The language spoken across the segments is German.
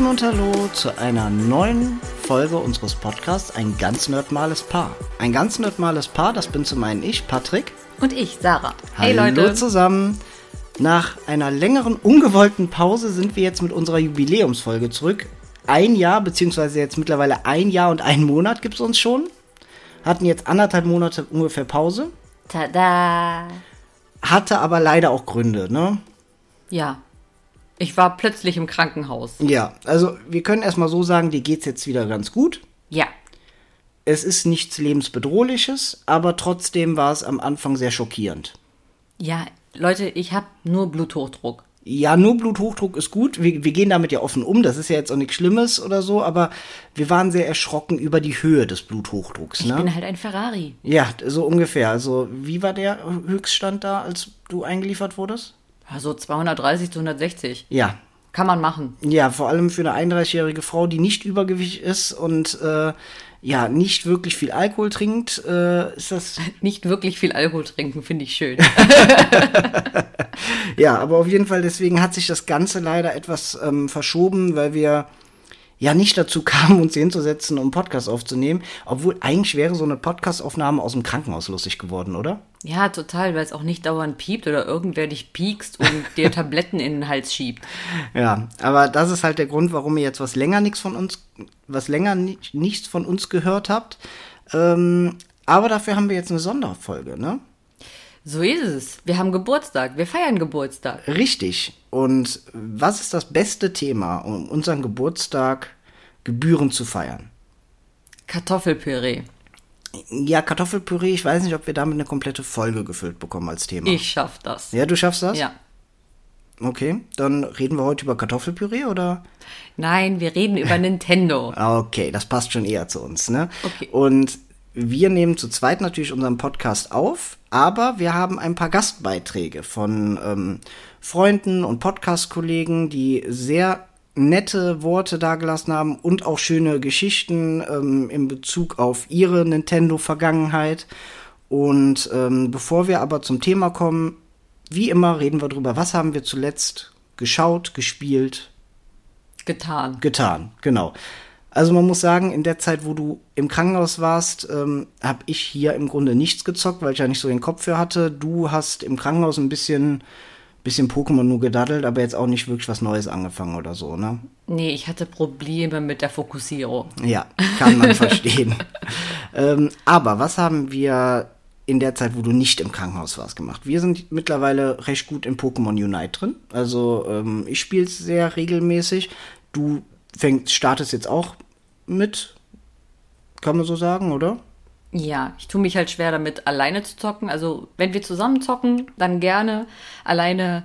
Hallöchen und Hallo zu einer neuen Folge unseres Podcasts Ein ganz nerdmales Paar. Ein ganz nerdmales Paar, das bin zum einen ich, Patrick. Und ich, Sarah. Hey Hallo Leute. zusammen. Nach einer längeren, ungewollten Pause sind wir jetzt mit unserer Jubiläumsfolge zurück. Ein Jahr, beziehungsweise jetzt mittlerweile ein Jahr und einen Monat gibt es uns schon. Hatten jetzt anderthalb Monate ungefähr Pause. Tada! Hatte aber leider auch Gründe, ne? Ja. Ich war plötzlich im Krankenhaus. Ja, also wir können erstmal so sagen, dir geht's jetzt wieder ganz gut. Ja. Es ist nichts lebensbedrohliches, aber trotzdem war es am Anfang sehr schockierend. Ja, Leute, ich habe nur Bluthochdruck. Ja, nur Bluthochdruck ist gut. Wir, wir, gehen damit ja offen um. Das ist ja jetzt auch nichts Schlimmes oder so, aber wir waren sehr erschrocken über die Höhe des Bluthochdrucks. Ne? Ich bin halt ein Ferrari. Ja, so ungefähr. Also, wie war der Höchststand da, als du eingeliefert wurdest? Also 230 zu 160. Ja. Kann man machen. Ja, vor allem für eine 31-jährige Frau, die nicht übergewichtig ist und äh, ja, nicht wirklich viel Alkohol trinkt, äh, ist das. Nicht wirklich viel Alkohol trinken, finde ich schön. ja, aber auf jeden Fall, deswegen hat sich das Ganze leider etwas ähm, verschoben, weil wir ja nicht dazu kamen, uns hinzusetzen, um Podcast aufzunehmen. Obwohl eigentlich wäre so eine Podcastaufnahme aus dem Krankenhaus lustig geworden, oder? Ja, total, weil es auch nicht dauernd piept oder irgendwer dich piekst und dir Tabletten in den Hals schiebt. Ja, aber das ist halt der Grund, warum ihr jetzt was länger nichts von uns, was länger nicht, nichts von uns gehört habt. Ähm, aber dafür haben wir jetzt eine Sonderfolge, ne? So ist es. Wir haben Geburtstag. Wir feiern Geburtstag. Richtig. Und was ist das beste Thema, um unseren Geburtstag gebührend zu feiern? Kartoffelpüree. Ja, Kartoffelpüree, ich weiß nicht, ob wir damit eine komplette Folge gefüllt bekommen als Thema. Ich schaff das. Ja, du schaffst das? Ja. Okay, dann reden wir heute über Kartoffelpüree oder? Nein, wir reden über Nintendo. Okay, das passt schon eher zu uns, ne? Okay. Und wir nehmen zu zweit natürlich unseren Podcast auf, aber wir haben ein paar Gastbeiträge von ähm, Freunden und Podcast-Kollegen, die sehr nette Worte dagelassen haben und auch schöne Geschichten ähm, in Bezug auf ihre Nintendo-Vergangenheit. Und ähm, bevor wir aber zum Thema kommen, wie immer reden wir darüber, was haben wir zuletzt geschaut, gespielt, getan. Getan, genau. Also man muss sagen, in der Zeit, wo du im Krankenhaus warst, ähm, habe ich hier im Grunde nichts gezockt, weil ich ja nicht so den Kopf für hatte. Du hast im Krankenhaus ein bisschen, bisschen Pokémon nur gedaddelt, aber jetzt auch nicht wirklich was Neues angefangen oder so, ne? Nee, ich hatte Probleme mit der Fokussierung. Ja, kann man verstehen. Ähm, aber was haben wir in der Zeit, wo du nicht im Krankenhaus warst, gemacht? Wir sind mittlerweile recht gut in Pokémon Unite drin. Also ähm, ich spiele es sehr regelmäßig. Du fängt, startest jetzt auch mit, kann man so sagen, oder? Ja, ich tue mich halt schwer damit, alleine zu zocken. Also, wenn wir zusammen zocken, dann gerne. Alleine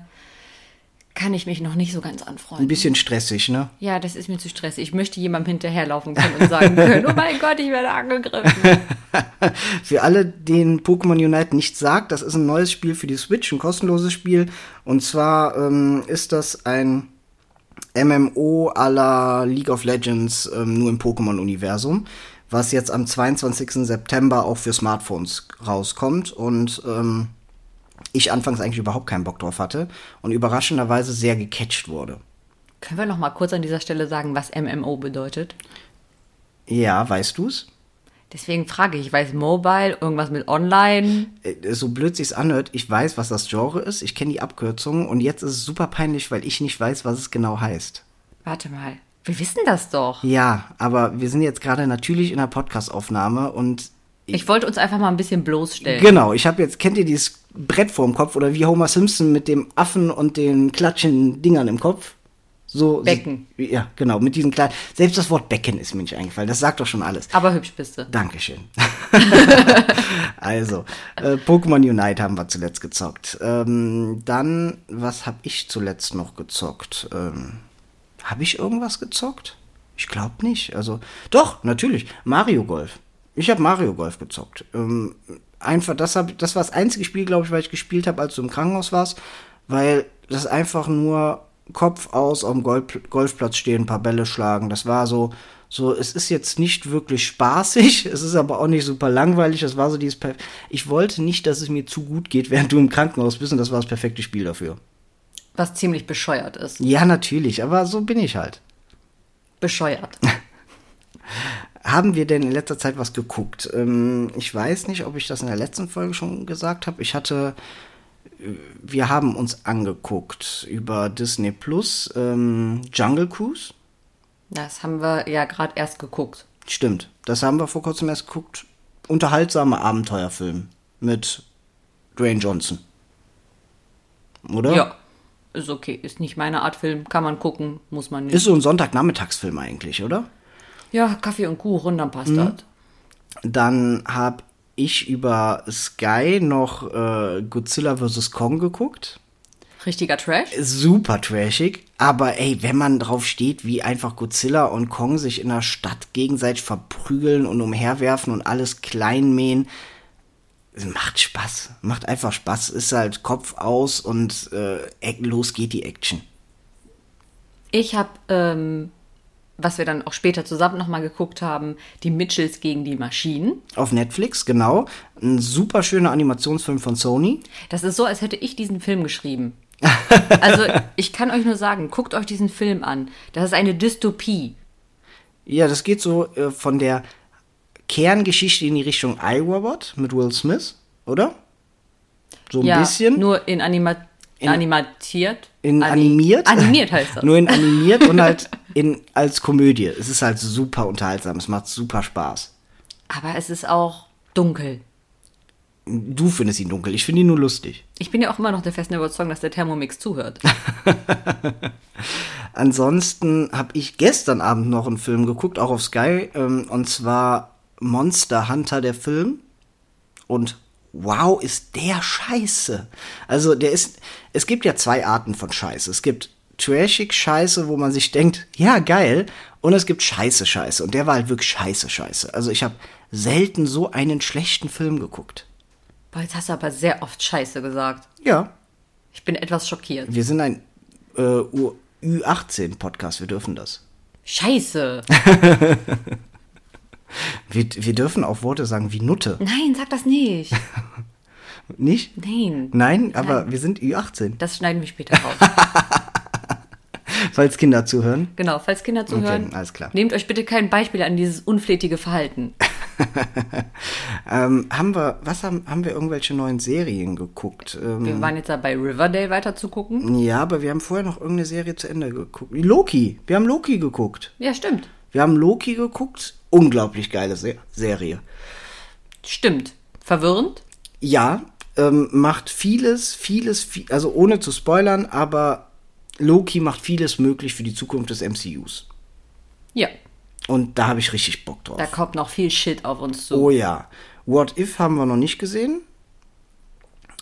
kann ich mich noch nicht so ganz anfreunden. Ein bisschen stressig, ne? Ja, das ist mir zu stressig. Ich möchte jemandem hinterherlaufen können und sagen können, oh mein Gott, ich werde angegriffen. für alle, denen Pokémon Unite nicht sagt, das ist ein neues Spiel für die Switch, ein kostenloses Spiel. Und zwar ähm, ist das ein MMO à la League of Legends, ähm, nur im Pokémon-Universum, was jetzt am 22. September auch für Smartphones rauskommt und ähm, ich anfangs eigentlich überhaupt keinen Bock drauf hatte und überraschenderweise sehr gecatcht wurde. Können wir noch mal kurz an dieser Stelle sagen, was MMO bedeutet? Ja, weißt du's? Deswegen frage ich, ich weiß Mobile, irgendwas mit Online. Äh, so blöd sich's anhört, ich weiß, was das Genre ist, ich kenne die Abkürzung und jetzt ist es super peinlich, weil ich nicht weiß, was es genau heißt. Warte mal, wir wissen das doch. Ja, aber wir sind jetzt gerade natürlich in einer Podcastaufnahme und ich, ich wollte uns einfach mal ein bisschen bloßstellen. Genau, ich habe jetzt, kennt ihr dieses Brett vorm Kopf oder wie Homer Simpson mit dem Affen und den klatschen Dingern im Kopf? So, Becken. So, ja, genau, mit diesen kleinen. Selbst das Wort Becken ist mir nicht eingefallen. Das sagt doch schon alles. Aber hübsch bist du. Dankeschön. also, äh, Pokémon Unite haben wir zuletzt gezockt. Ähm, dann, was habe ich zuletzt noch gezockt? Ähm, habe ich irgendwas gezockt? Ich glaube nicht. Also, doch, natürlich. Mario Golf. Ich habe Mario Golf gezockt. Ähm, einfach, das, hab, das war das einzige Spiel, glaube ich, weil ich gespielt habe, als du im Krankenhaus warst. Weil das einfach nur Kopf aus auf dem Golf Golfplatz stehen, ein paar Bälle schlagen. Das war so, so, es ist jetzt nicht wirklich spaßig, es ist aber auch nicht super langweilig. Das war so dieses, Perf ich wollte nicht, dass es mir zu gut geht, während du im Krankenhaus bist und das war das perfekte Spiel dafür. Was ziemlich bescheuert ist. Ja, natürlich, aber so bin ich halt. bescheuert. Haben wir denn in letzter Zeit was geguckt? Ähm, ich weiß nicht, ob ich das in der letzten Folge schon gesagt habe. Ich hatte, äh, wir haben uns angeguckt über Disney Plus ähm, Jungle Cruise. Das haben wir ja gerade erst geguckt. Stimmt, das haben wir vor kurzem erst geguckt. Unterhaltsamer Abenteuerfilm mit Dwayne Johnson. Oder? Ja, ist okay. Ist nicht meine Art Film. Kann man gucken, muss man nicht. Ist so ein Sonntagnachmittagsfilm eigentlich, oder? ja, Kaffee und Kuchen, dann passt das. Dann habe ich über Sky noch äh, Godzilla vs. Kong geguckt. Richtiger Trash. Super trashig, aber ey, wenn man drauf steht, wie einfach Godzilla und Kong sich in der Stadt gegenseitig verprügeln und umherwerfen und alles kleinmähen, es macht Spaß. Macht einfach Spaß. Ist halt Kopf aus und äh, los geht die Action. Ich habe, ähm, was wir dann auch später zusammen nochmal geguckt haben, die Mitchells gegen die Maschinen. Auf Netflix, genau. Ein super schöner Animationsfilm von Sony. Das ist so, als hätte ich diesen Film geschrieben. Also, ich kann euch nur sagen, guckt euch diesen Film an. Das ist eine Dystopie. Ja, das geht so äh, von der Kerngeschichte in die Richtung iRobot mit Will Smith, oder? So ein ja, bisschen. Nur in, Anima animatiert. in Ani- animiert. Animiert heißt das. Nur in animiert und halt in, als Komödie. Es ist halt super unterhaltsam. Es macht super Spaß. Aber es ist auch dunkel. Du findest ihn dunkel. Ich finde ihn nur lustig. Ich bin ja auch immer noch der festen Überzeugung, dass der Thermomix zuhört. Ansonsten habe ich gestern Abend noch einen Film geguckt, auch auf Sky, ähm, und zwar Monster Hunter, der Film. Und wow, ist der scheiße. Also der ist, es gibt ja zwei Arten von Scheiße. Es gibt trashig Scheiße, wo man sich denkt, ja geil, und es gibt Scheiße Scheiße. Und der war halt wirklich Scheiße Scheiße. Also ich habe selten so einen schlechten Film geguckt. Boah, jetzt hast du aber sehr oft Scheiße gesagt. Ja, Ich bin etwas schockiert. wir sind ein äh, U- Ü18-Podcast, wir dürfen das. Scheiße. Wir, wir dürfen auch Worte sagen wie Nutte. Nein, sag das nicht. Nicht? Nein. Nein, aber wir sind Ü18, Das schneiden wir später raus. falls Kinder zuhören. genau, falls Kinder zuhören, alles klar. nehmt euch bitte kein Beispiel an dieses unflätige Verhalten. Ähm, haben wir, was haben, haben wir irgendwelche neuen Serien geguckt? Ähm, Wir waren jetzt dabei, Riverdale weiter zu gucken. ja, aber wir haben vorher noch irgendeine Serie zu Ende geguckt. Loki, wir haben Loki geguckt. Ja, stimmt. Wir haben Loki geguckt. Unglaublich geile Se Serie. Stimmt. Verwirrend? Ja, ähm, macht vieles, vieles, viel, also ohne zu spoilern, aber Loki macht vieles möglich für die Zukunft des MCUs. Ja. Und da habe ich richtig Bock drauf. Da kommt noch viel Shit auf uns zu. Oh ja. What If haben wir noch nicht gesehen.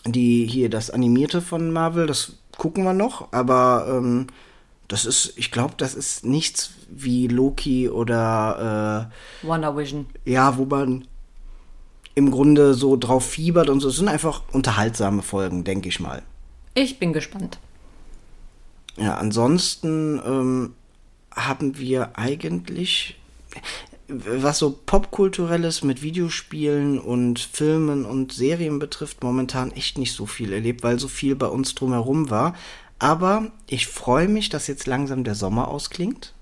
Die hier, das animierte von Marvel, das gucken wir noch, aber ähm, das ist, ich glaube, das ist nichts wie Loki oder Wonder Vision. äh, ja, wo man im Grunde so drauf fiebert und so. Es sind einfach unterhaltsame Folgen, denke ich mal. Ich bin gespannt. Ja, ansonsten ähm, haben wir eigentlich, was so Popkulturelles mit Videospielen und Filmen und Serien betrifft, momentan echt nicht so viel erlebt, weil so viel bei uns drumherum war. Aber ich freue mich, dass jetzt langsam der Sommer ausklingt.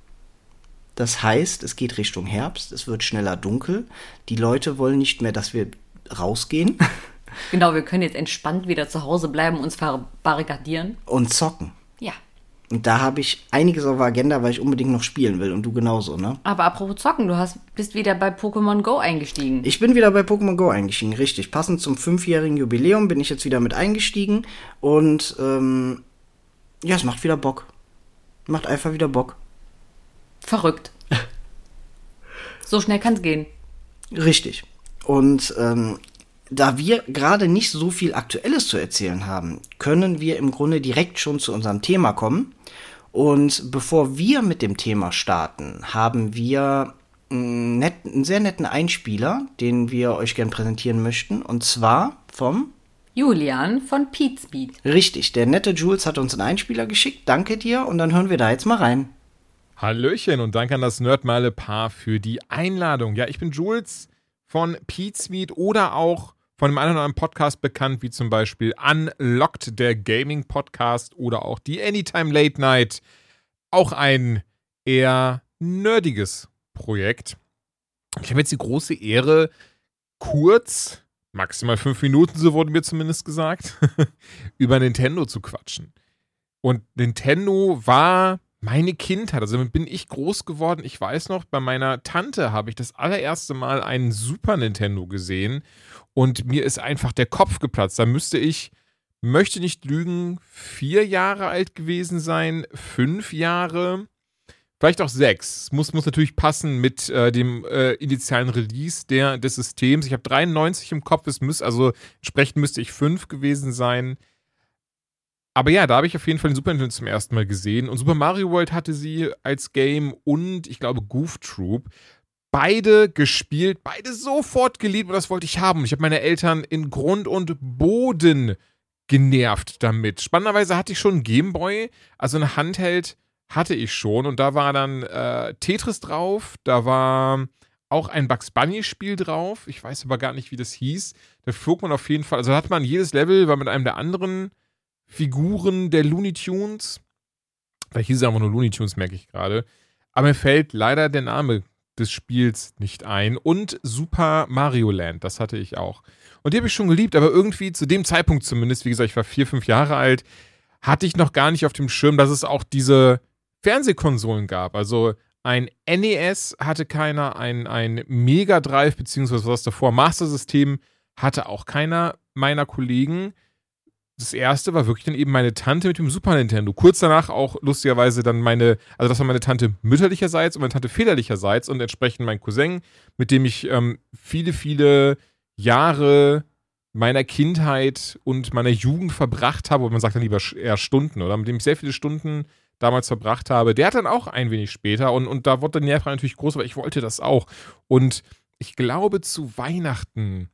Das heißt, es geht Richtung Herbst, es wird schneller dunkel. Die Leute wollen nicht mehr, dass wir rausgehen Genau, wir können jetzt entspannt wieder zu Hause bleiben, uns verbarrikadieren. und zocken. Ja. Und da habe ich einiges auf der Agenda, weil ich unbedingt noch spielen will und du genauso, ne? Aber apropos zocken, du hast, bist wieder bei Pokémon Go eingestiegen. Ich bin wieder bei Pokémon Go eingestiegen, richtig. Passend zum fünfjährigen Jubiläum bin ich jetzt wieder mit eingestiegen und ähm, ja, es macht wieder Bock. Macht einfach wieder Bock. Verrückt. so schnell kann's gehen. Richtig. Und ähm, da wir gerade nicht so viel Aktuelles zu erzählen haben, können wir im Grunde direkt schon zu unserem Thema kommen. Und bevor wir mit dem Thema starten, haben wir einen, net, einen sehr netten Einspieler, den wir euch gern präsentieren möchten. Und zwar vom Julian von Pete Speed. Richtig, der nette Jules hat uns einen Einspieler geschickt. Danke dir. Und dann hören wir da jetzt mal rein. Hallöchen und danke an das Nerdmale Paar für die Einladung. Ja, ich bin Jules von Pete's Meet oder auch von einem anderen anderen Podcast bekannt, wie zum Beispiel Unlocked, der Gaming Podcast oder auch die Anytime Late Night. Auch ein eher nerdiges Projekt. Ich habe jetzt die große Ehre, kurz, maximal fünf Minuten, so wurde mir zumindest gesagt, über Nintendo zu quatschen. Und Nintendo war meine Kindheit. Also damit bin ich groß geworden. Ich weiß noch, bei meiner Tante habe ich das allererste Mal einen Super Nintendo gesehen und mir ist einfach der Kopf geplatzt. Da müsste ich, möchte nicht lügen, vier Jahre alt gewesen sein, fünf Jahre, vielleicht auch sechs. Muss, muss natürlich passen mit äh, dem äh, initialen Release der, des Systems. Ich habe 93 im Kopf, es müsste, also entsprechend müsste ich fünf gewesen sein. Aber ja, da habe ich auf jeden Fall den Super Nintendo zum ersten Mal gesehen. Und Super Mario World hatte sie als Game und ich glaube Goof Troop beide gespielt, beide sofort geliebt und das wollte ich haben. Ich habe meine Eltern in Grund und Boden genervt damit. Spannenderweise hatte ich schon einen Gameboy, also ein Handheld hatte ich schon und da war dann äh, Tetris drauf, da war auch ein Bugs Bunny Spiel drauf. Ich weiß aber gar nicht, wie das hieß. Da flog man auf jeden Fall, also hat man jedes Level war mit einem der anderen Figuren der Looney Tunes. Vielleicht hieß es einfach nur Looney Tunes, merke ich gerade. Aber mir fällt leider der Name des Spiels nicht ein. Und Super Mario Land, das hatte ich auch. Und die habe ich schon geliebt, aber irgendwie zu dem Zeitpunkt zumindest, wie gesagt, ich war vier, fünf Jahre alt, hatte ich noch gar nicht auf dem Schirm, dass es auch diese Fernsehkonsolen gab. Also ein NES hatte keiner, ein, ein Mega Drive, beziehungsweise was davor, Master System hatte auch keiner meiner Kollegen das erste war wirklich dann eben meine Tante mit dem Super Nintendo. Kurz danach auch lustigerweise dann meine, also das war meine Tante mütterlicherseits und meine Tante väterlicherseits und entsprechend mein Cousin, mit dem ich ähm, viele, viele Jahre meiner Kindheit und meiner Jugend verbracht habe, und man sagt dann lieber eher Stunden, oder mit dem ich sehr viele Stunden damals verbracht habe. Der hat dann auch ein wenig später und, und da wurde der Nerv natürlich groß, aber ich wollte das auch. Und ich glaube, zu Weihnachten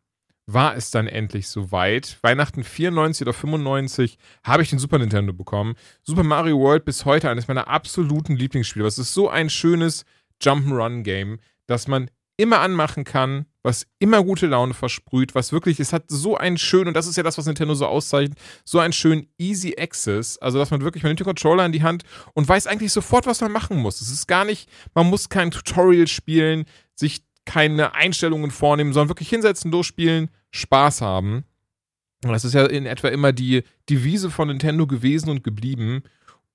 war es dann endlich soweit. Weihnachten 94 oder 95 habe ich den Super Nintendo bekommen. Super Mario World bis heute eines meiner absoluten Lieblingsspiele. Es ist so ein schönes Jump'n'Run-Game, das man immer anmachen kann, was immer gute Laune versprüht, was wirklich, es hat so einen schönen, und das ist ja das, was Nintendo so auszeichnet, so einen schönen Easy Access, also dass man wirklich, man nimmt den Controller in die Hand und weiß eigentlich sofort, was man machen muss. Es ist gar nicht, man muss kein Tutorial spielen, sich keine Einstellungen vornehmen, sondern wirklich hinsetzen, durchspielen, Spaß haben. Und das ist ja in etwa immer die Devise von Nintendo gewesen und geblieben.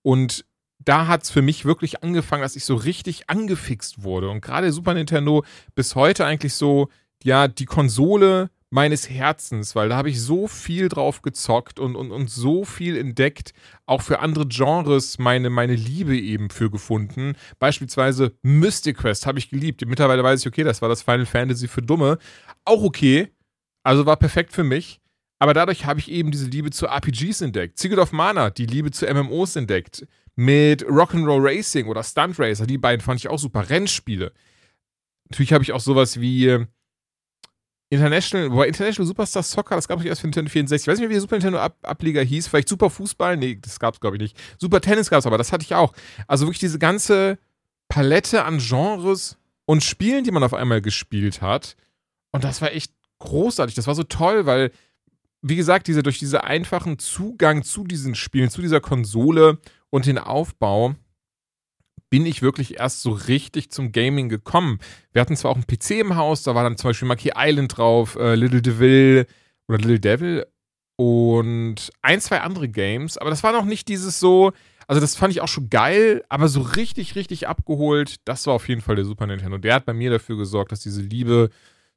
Und da hat es für mich wirklich angefangen, dass ich so richtig angefixt wurde. Und gerade Super Nintendo bis heute eigentlich so, ja, die Konsole meines Herzens, weil da habe ich so viel drauf gezockt und, und, und so viel entdeckt, auch für andere Genres meine, meine Liebe eben für gefunden. Beispielsweise Mystic Quest habe ich geliebt. Mittlerweile weiß ich, okay, das war das Final Fantasy für Dumme. Auch okay, also war perfekt für mich. Aber dadurch habe ich eben diese Liebe zu RPGs entdeckt. Secret of Mana, die Liebe zu MMOs entdeckt. Mit Rock'n'Roll Racing oder Stunt Racer, die beiden fand ich auch super. Rennspiele. Natürlich habe ich auch sowas wie International, wobei International Superstar Soccer, das gab es erst für Nintendo 64. Ich weiß nicht mehr, wie der Super Nintendo Ab Ableger hieß. Vielleicht Super Fußball? Nee, das gab es, glaube ich, nicht. Super Tennis gab es aber, das hatte ich auch. Also wirklich diese ganze Palette an Genres und Spielen, die man auf einmal gespielt hat. Und das war echt großartig. Das war so toll, weil, wie gesagt, diese, durch diesen einfachen Zugang zu diesen Spielen, zu dieser Konsole und den Aufbau, bin ich wirklich erst so richtig zum Gaming gekommen. Wir hatten zwar auch einen PC im Haus, da war dann zum Beispiel Monkey Island drauf, äh, Little Devil oder Little Devil und ein, zwei andere Games, aber das war noch nicht dieses so, also das fand ich auch schon geil, aber so richtig, richtig abgeholt, das war auf jeden Fall der Super Nintendo. Der hat bei mir dafür gesorgt, dass diese Liebe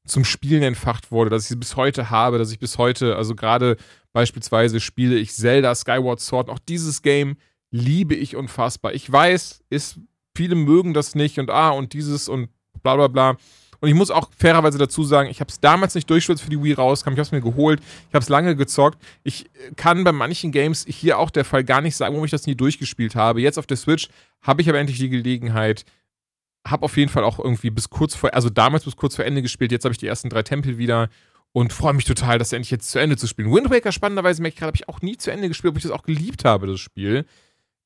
zum Spielen entfacht wurde, dass ich sie bis heute habe, dass ich bis heute, also gerade beispielsweise spiele ich Zelda Skyward Sword, auch dieses Game liebe ich unfassbar. Ich weiß, ist, viele mögen das nicht und ah und dieses und bla bla bla. Und ich muss auch fairerweise dazu sagen, ich habe es damals nicht durchgespielt, für die Wii rauskam. Ich habe es mir geholt. Ich habe es lange gezockt. Ich kann bei manchen Games hier auch der Fall gar nicht sagen, warum ich das nie durchgespielt habe. Jetzt auf der Switch habe ich aber endlich die Gelegenheit, habe auf jeden Fall auch irgendwie bis kurz vor, also damals bis kurz vor Ende gespielt. Jetzt habe ich die ersten drei Tempel wieder und freue mich total, das endlich jetzt zu Ende zu spielen. Wind Waker, spannenderweise merke ich gerade, habe ich auch nie zu Ende gespielt, obwohl ich das auch geliebt habe, das Spiel.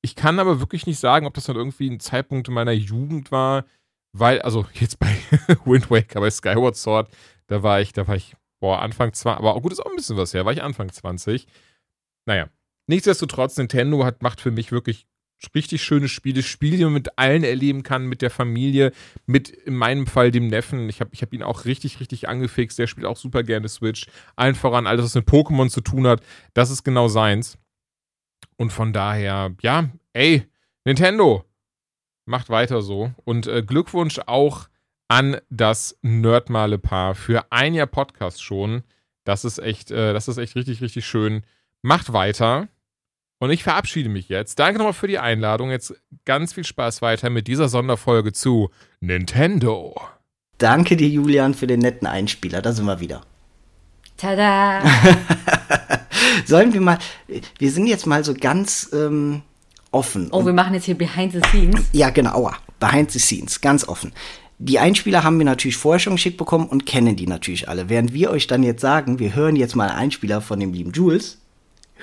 Ich kann aber wirklich nicht sagen, ob das dann irgendwie ein Zeitpunkt in meiner Jugend war, weil, also jetzt bei Wind Waker, bei Skyward Sword, da war ich, da war ich, boah, Anfang 20, aber auch gut, ist auch ein bisschen was her, war ich Anfang 20. Naja, nichtsdestotrotz, Nintendo hat, macht für mich wirklich richtig schönes Spiel, Spiel, die man mit allen erleben kann, mit der Familie, mit in meinem Fall dem Neffen. Ich habe ich hab ihn auch richtig, richtig angefixt. Der spielt auch super gerne Switch. Allen voran, alles, was mit Pokémon zu tun hat, das ist genau seins. Und von daher, ja, ey, Nintendo, macht weiter so. Und äh, Glückwunsch auch an das Nerdmale-Paar für ein Jahr Podcast schon. Das ist echt, äh, das ist echt richtig, richtig schön. Macht weiter. Und ich verabschiede mich jetzt. Danke nochmal für die Einladung. Jetzt ganz viel Spaß weiter mit dieser Sonderfolge zu Nintendo. Danke dir, Julian, für den netten Einspieler. Da sind wir wieder. Tada! Sollen wir mal, wir sind jetzt mal so ganz ähm, offen. Oh, wir machen jetzt hier Behind the Scenes. Ja, genau, aua. behind the scenes, ganz offen. Die Einspieler haben wir natürlich vorher schon geschickt bekommen und kennen die natürlich alle. Während wir euch dann jetzt sagen, wir hören jetzt mal einen Einspieler von dem lieben Jules,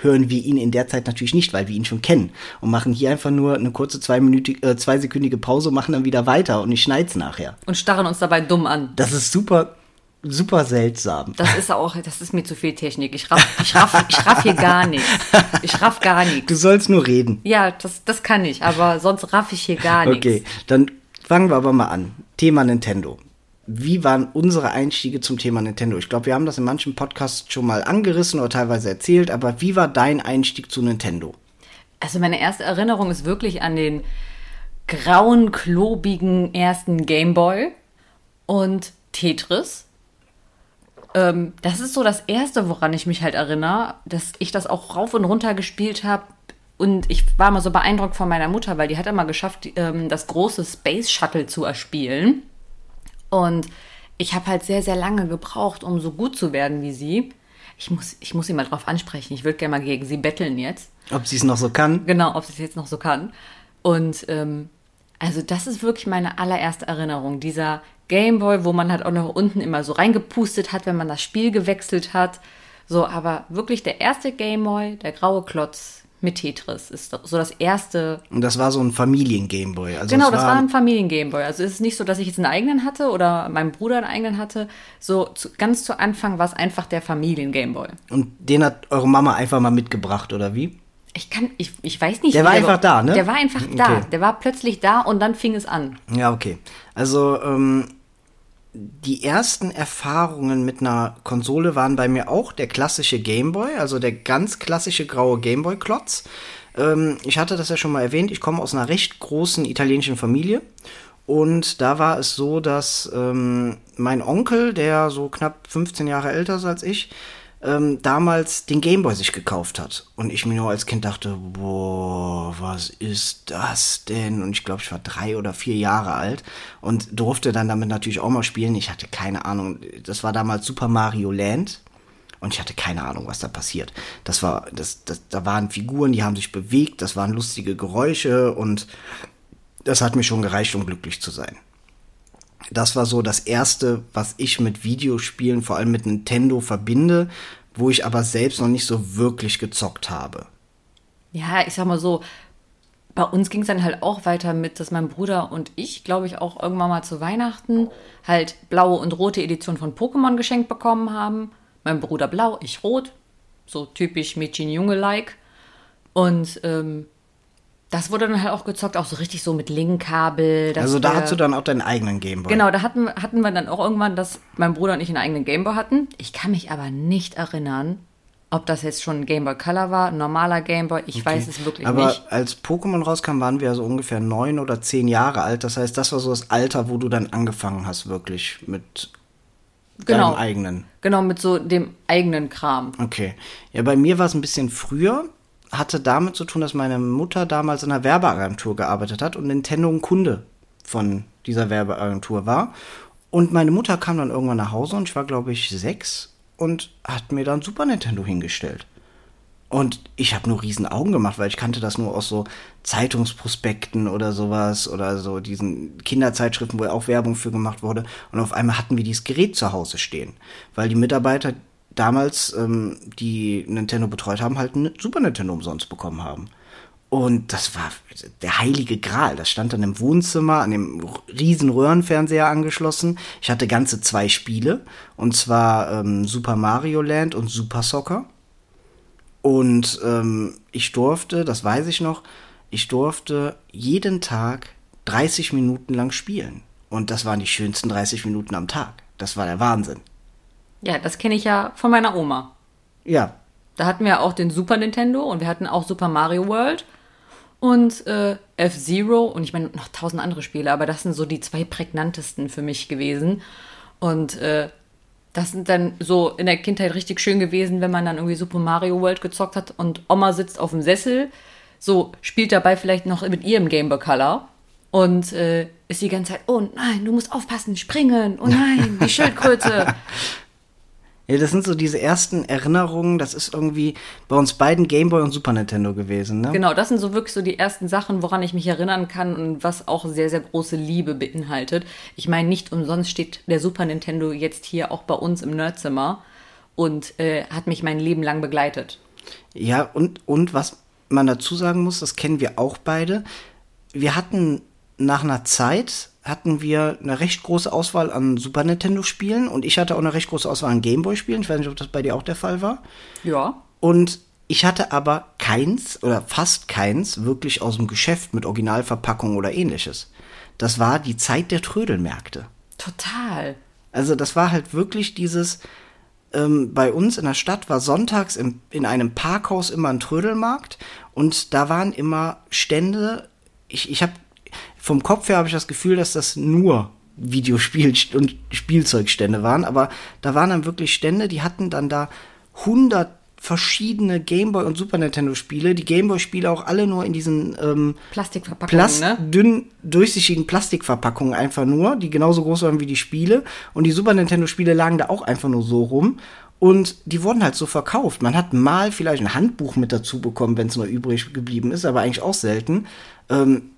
hören wir ihn in der Zeit natürlich nicht, weil wir ihn schon kennen und machen hier einfach nur eine kurze zweiminütige, äh, zweisekündige Pause, machen dann wieder weiter und ich schneid's nachher. Und starren uns dabei dumm an. Das ist super, super seltsam. Das ist auch, das ist mir zu viel Technik. Ich raff, ich raff, ich raff hier gar nichts. Ich raff gar Du nichts. sollst nur reden. Ja, das, das kann ich, aber sonst raff ich hier gar nichts. Okay, dann fangen wir aber mal an. Thema Nintendo. Wie waren unsere Einstiege zum Thema Nintendo? Ich glaube, wir haben das in manchen Podcasts schon mal angerissen oder teilweise erzählt, aber wie war dein Einstieg zu Nintendo? Also meine erste Erinnerung ist wirklich an den grauen, klobigen ersten Gameboy und Tetris. Ähm, das ist so das Erste, woran ich mich halt erinnere, dass ich das auch rauf und runter gespielt habe. Und ich war mal so beeindruckt von meiner Mutter, weil die hat immer geschafft, ähm, das große Space Shuttle zu erspielen. Und ich habe halt sehr, sehr lange gebraucht, um so gut zu werden wie sie. Ich muss, ich muss sie mal drauf ansprechen. Ich würde gerne mal gegen sie betteln jetzt. Ob sie es noch so kann? Genau, ob sie es jetzt noch so kann. Und ähm, also das ist wirklich meine allererste Erinnerung. Dieser Gameboy, wo man halt auch noch unten immer so reingepustet hat, wenn man das Spiel gewechselt hat. So, aber wirklich der erste Gameboy, der graue Klotz mit Tetris, ist so das erste. Und das war so ein Familien-Gameboy. Also genau, das war ein Familien-Gameboy. Also es ist nicht so, dass ich jetzt einen eigenen hatte oder mein Bruder einen eigenen hatte. So zu, ganz zu Anfang war es einfach der Familien-Gameboy. Und den hat eure Mama einfach mal mitgebracht, oder wie? Ich kann, ich, ich weiß nicht. Der war einfach da, ne? Der war einfach da. Okay. Der war plötzlich da und dann fing es an. Ja, okay. Also, ähm, die ersten Erfahrungen mit einer Konsole waren bei mir auch der klassische Gameboy, also der ganz klassische graue Gameboy-Klotz. Ähm, ich hatte das ja schon mal erwähnt, ich komme aus einer recht großen italienischen Familie. Und da war es so, dass ähm, mein Onkel, der so knapp 15 Jahre älter ist als ich, ähm, damals den Gameboy sich gekauft hat. Und ich mir nur als Kind dachte, boah, was ist das denn? Und ich glaube, ich war drei oder vier Jahre alt und durfte dann damit natürlich auch mal spielen. Ich hatte keine Ahnung. Das war damals Super Mario Land. Und ich hatte keine Ahnung, was da passiert. Das war, das, das, da waren Figuren, die haben sich bewegt, das waren lustige Geräusche und das hat mir schon gereicht, um glücklich zu sein das war so das erste, was ich mit Videospielen, vor allem mit Nintendo verbinde, wo ich aber selbst noch nicht so wirklich gezockt habe. Ja, ich sag mal so, bei uns ging es dann halt auch weiter mit, dass mein Bruder und ich, glaube ich, auch irgendwann mal zu Weihnachten halt blaue und rote Edition von Pokémon geschenkt bekommen haben. Mein Bruder blau, ich rot. So typisch Mädchen-Junge-like. Und ähm, das wurde dann halt auch gezockt, auch so richtig so mit Linkkabel. Also da wir- hast du dann auch deinen eigenen Gameboy. Genau, da hatten, hatten wir dann auch irgendwann, dass mein Bruder und ich einen eigenen Gameboy hatten. Ich kann mich aber nicht erinnern, ob das jetzt schon ein Gameboy Color war, ein normaler Gameboy. Ich weiß es wirklich Aber nicht. als Pokémon rauskam, waren wir so ungefähr neun oder zehn Jahre alt. Das heißt, das war so das Alter, wo du dann angefangen hast, wirklich mit Genau. deinem eigenen. Genau, mit so dem eigenen Kram. Okay. Ja, bei mir war es ein bisschen früher. Hatte damit zu tun, dass meine Mutter damals in einer Werbeagentur gearbeitet hat und Nintendo ein Kunde von dieser Werbeagentur war. Und meine Mutter kam dann irgendwann nach Hause und ich war, glaube ich, sechs und hat mir dann Super Nintendo hingestellt. Und ich habe nur riesen Augen gemacht, weil ich kannte das nur aus so Zeitungsprospekten oder sowas oder so diesen Kinderzeitschriften, wo auch Werbung für gemacht wurde. Und auf einmal hatten wir dieses Gerät zu Hause stehen, weil die Mitarbeiter damals, ähm, die Nintendo betreut haben, halt ein Super Nintendo umsonst bekommen haben. Und das war der heilige Gral. Das stand dann im Wohnzimmer an dem riesen Röhrenfernseher angeschlossen. Ich hatte ganze zwei Spiele. Und zwar ähm, Super Mario Land und Super Soccer. Und ähm, ich durfte, das weiß ich noch, ich durfte jeden Tag 30 Minuten lang spielen. Und das waren die schönsten 30 Minuten am Tag. Das war der Wahnsinn. Ja, das kenne ich ja von meiner Oma. Ja, Da hatten wir auch den Super Nintendo und wir hatten auch Super Mario World und äh, F-Zero und ich meine noch tausend andere Spiele, aber das sind so die zwei prägnantesten für mich gewesen. Und äh, das sind dann so in der Kindheit richtig schön gewesen, wenn man dann irgendwie Super Mario World gezockt hat und Oma sitzt auf dem Sessel, so spielt dabei vielleicht noch mit ihrem Game Boy Color und äh, ist die ganze Zeit, oh nein, du musst aufpassen, springen, oh nein, die Schildkröte. Ja, das sind so diese ersten Erinnerungen. Das ist irgendwie bei uns beiden Gameboy und Super Nintendo gewesen, ne? Genau, das sind so wirklich so die ersten Sachen, woran ich mich erinnern kann und was auch sehr, sehr große Liebe beinhaltet. Ich meine, nicht umsonst steht der Super Nintendo jetzt hier auch bei uns im Nerdzimmer und äh, hat mich mein Leben lang begleitet. Ja, und, und was man dazu sagen muss, das kennen wir auch beide. Wir hatten nach einer Zeit hatten wir eine recht große Auswahl an Super Nintendo Spielen und ich hatte auch eine recht große Auswahl an Gameboy Spielen. Ich weiß nicht, ob das bei dir auch der Fall war. Ja. Und ich hatte aber keins oder fast keins wirklich aus dem Geschäft mit Originalverpackung oder ähnliches. Das war die Zeit der Trödelmärkte. Total. Also das war halt wirklich dieses, ähm, bei uns in der Stadt war sonntags im, in einem Parkhaus immer ein Trödelmarkt und da waren immer Stände, ich, ich habe vom Kopf her habe ich das Gefühl, dass das nur Videospiel- und Spielzeugstände waren, aber da waren dann wirklich Stände, die hatten dann da 100 verschiedene Gameboy und Super Nintendo Spiele, die Gameboy Spiele auch alle nur in diesen ähm, Plastikverpackung, Plast ne? dünn durchsichtigen Plastikverpackungen einfach nur, die genauso groß waren wie die Spiele. Und die Super Nintendo Spiele lagen da auch einfach nur so rum. Und die wurden halt so verkauft. Man hat mal vielleicht ein Handbuch mit dazu bekommen, wenn es nur übrig geblieben ist, aber eigentlich auch selten. Ähm,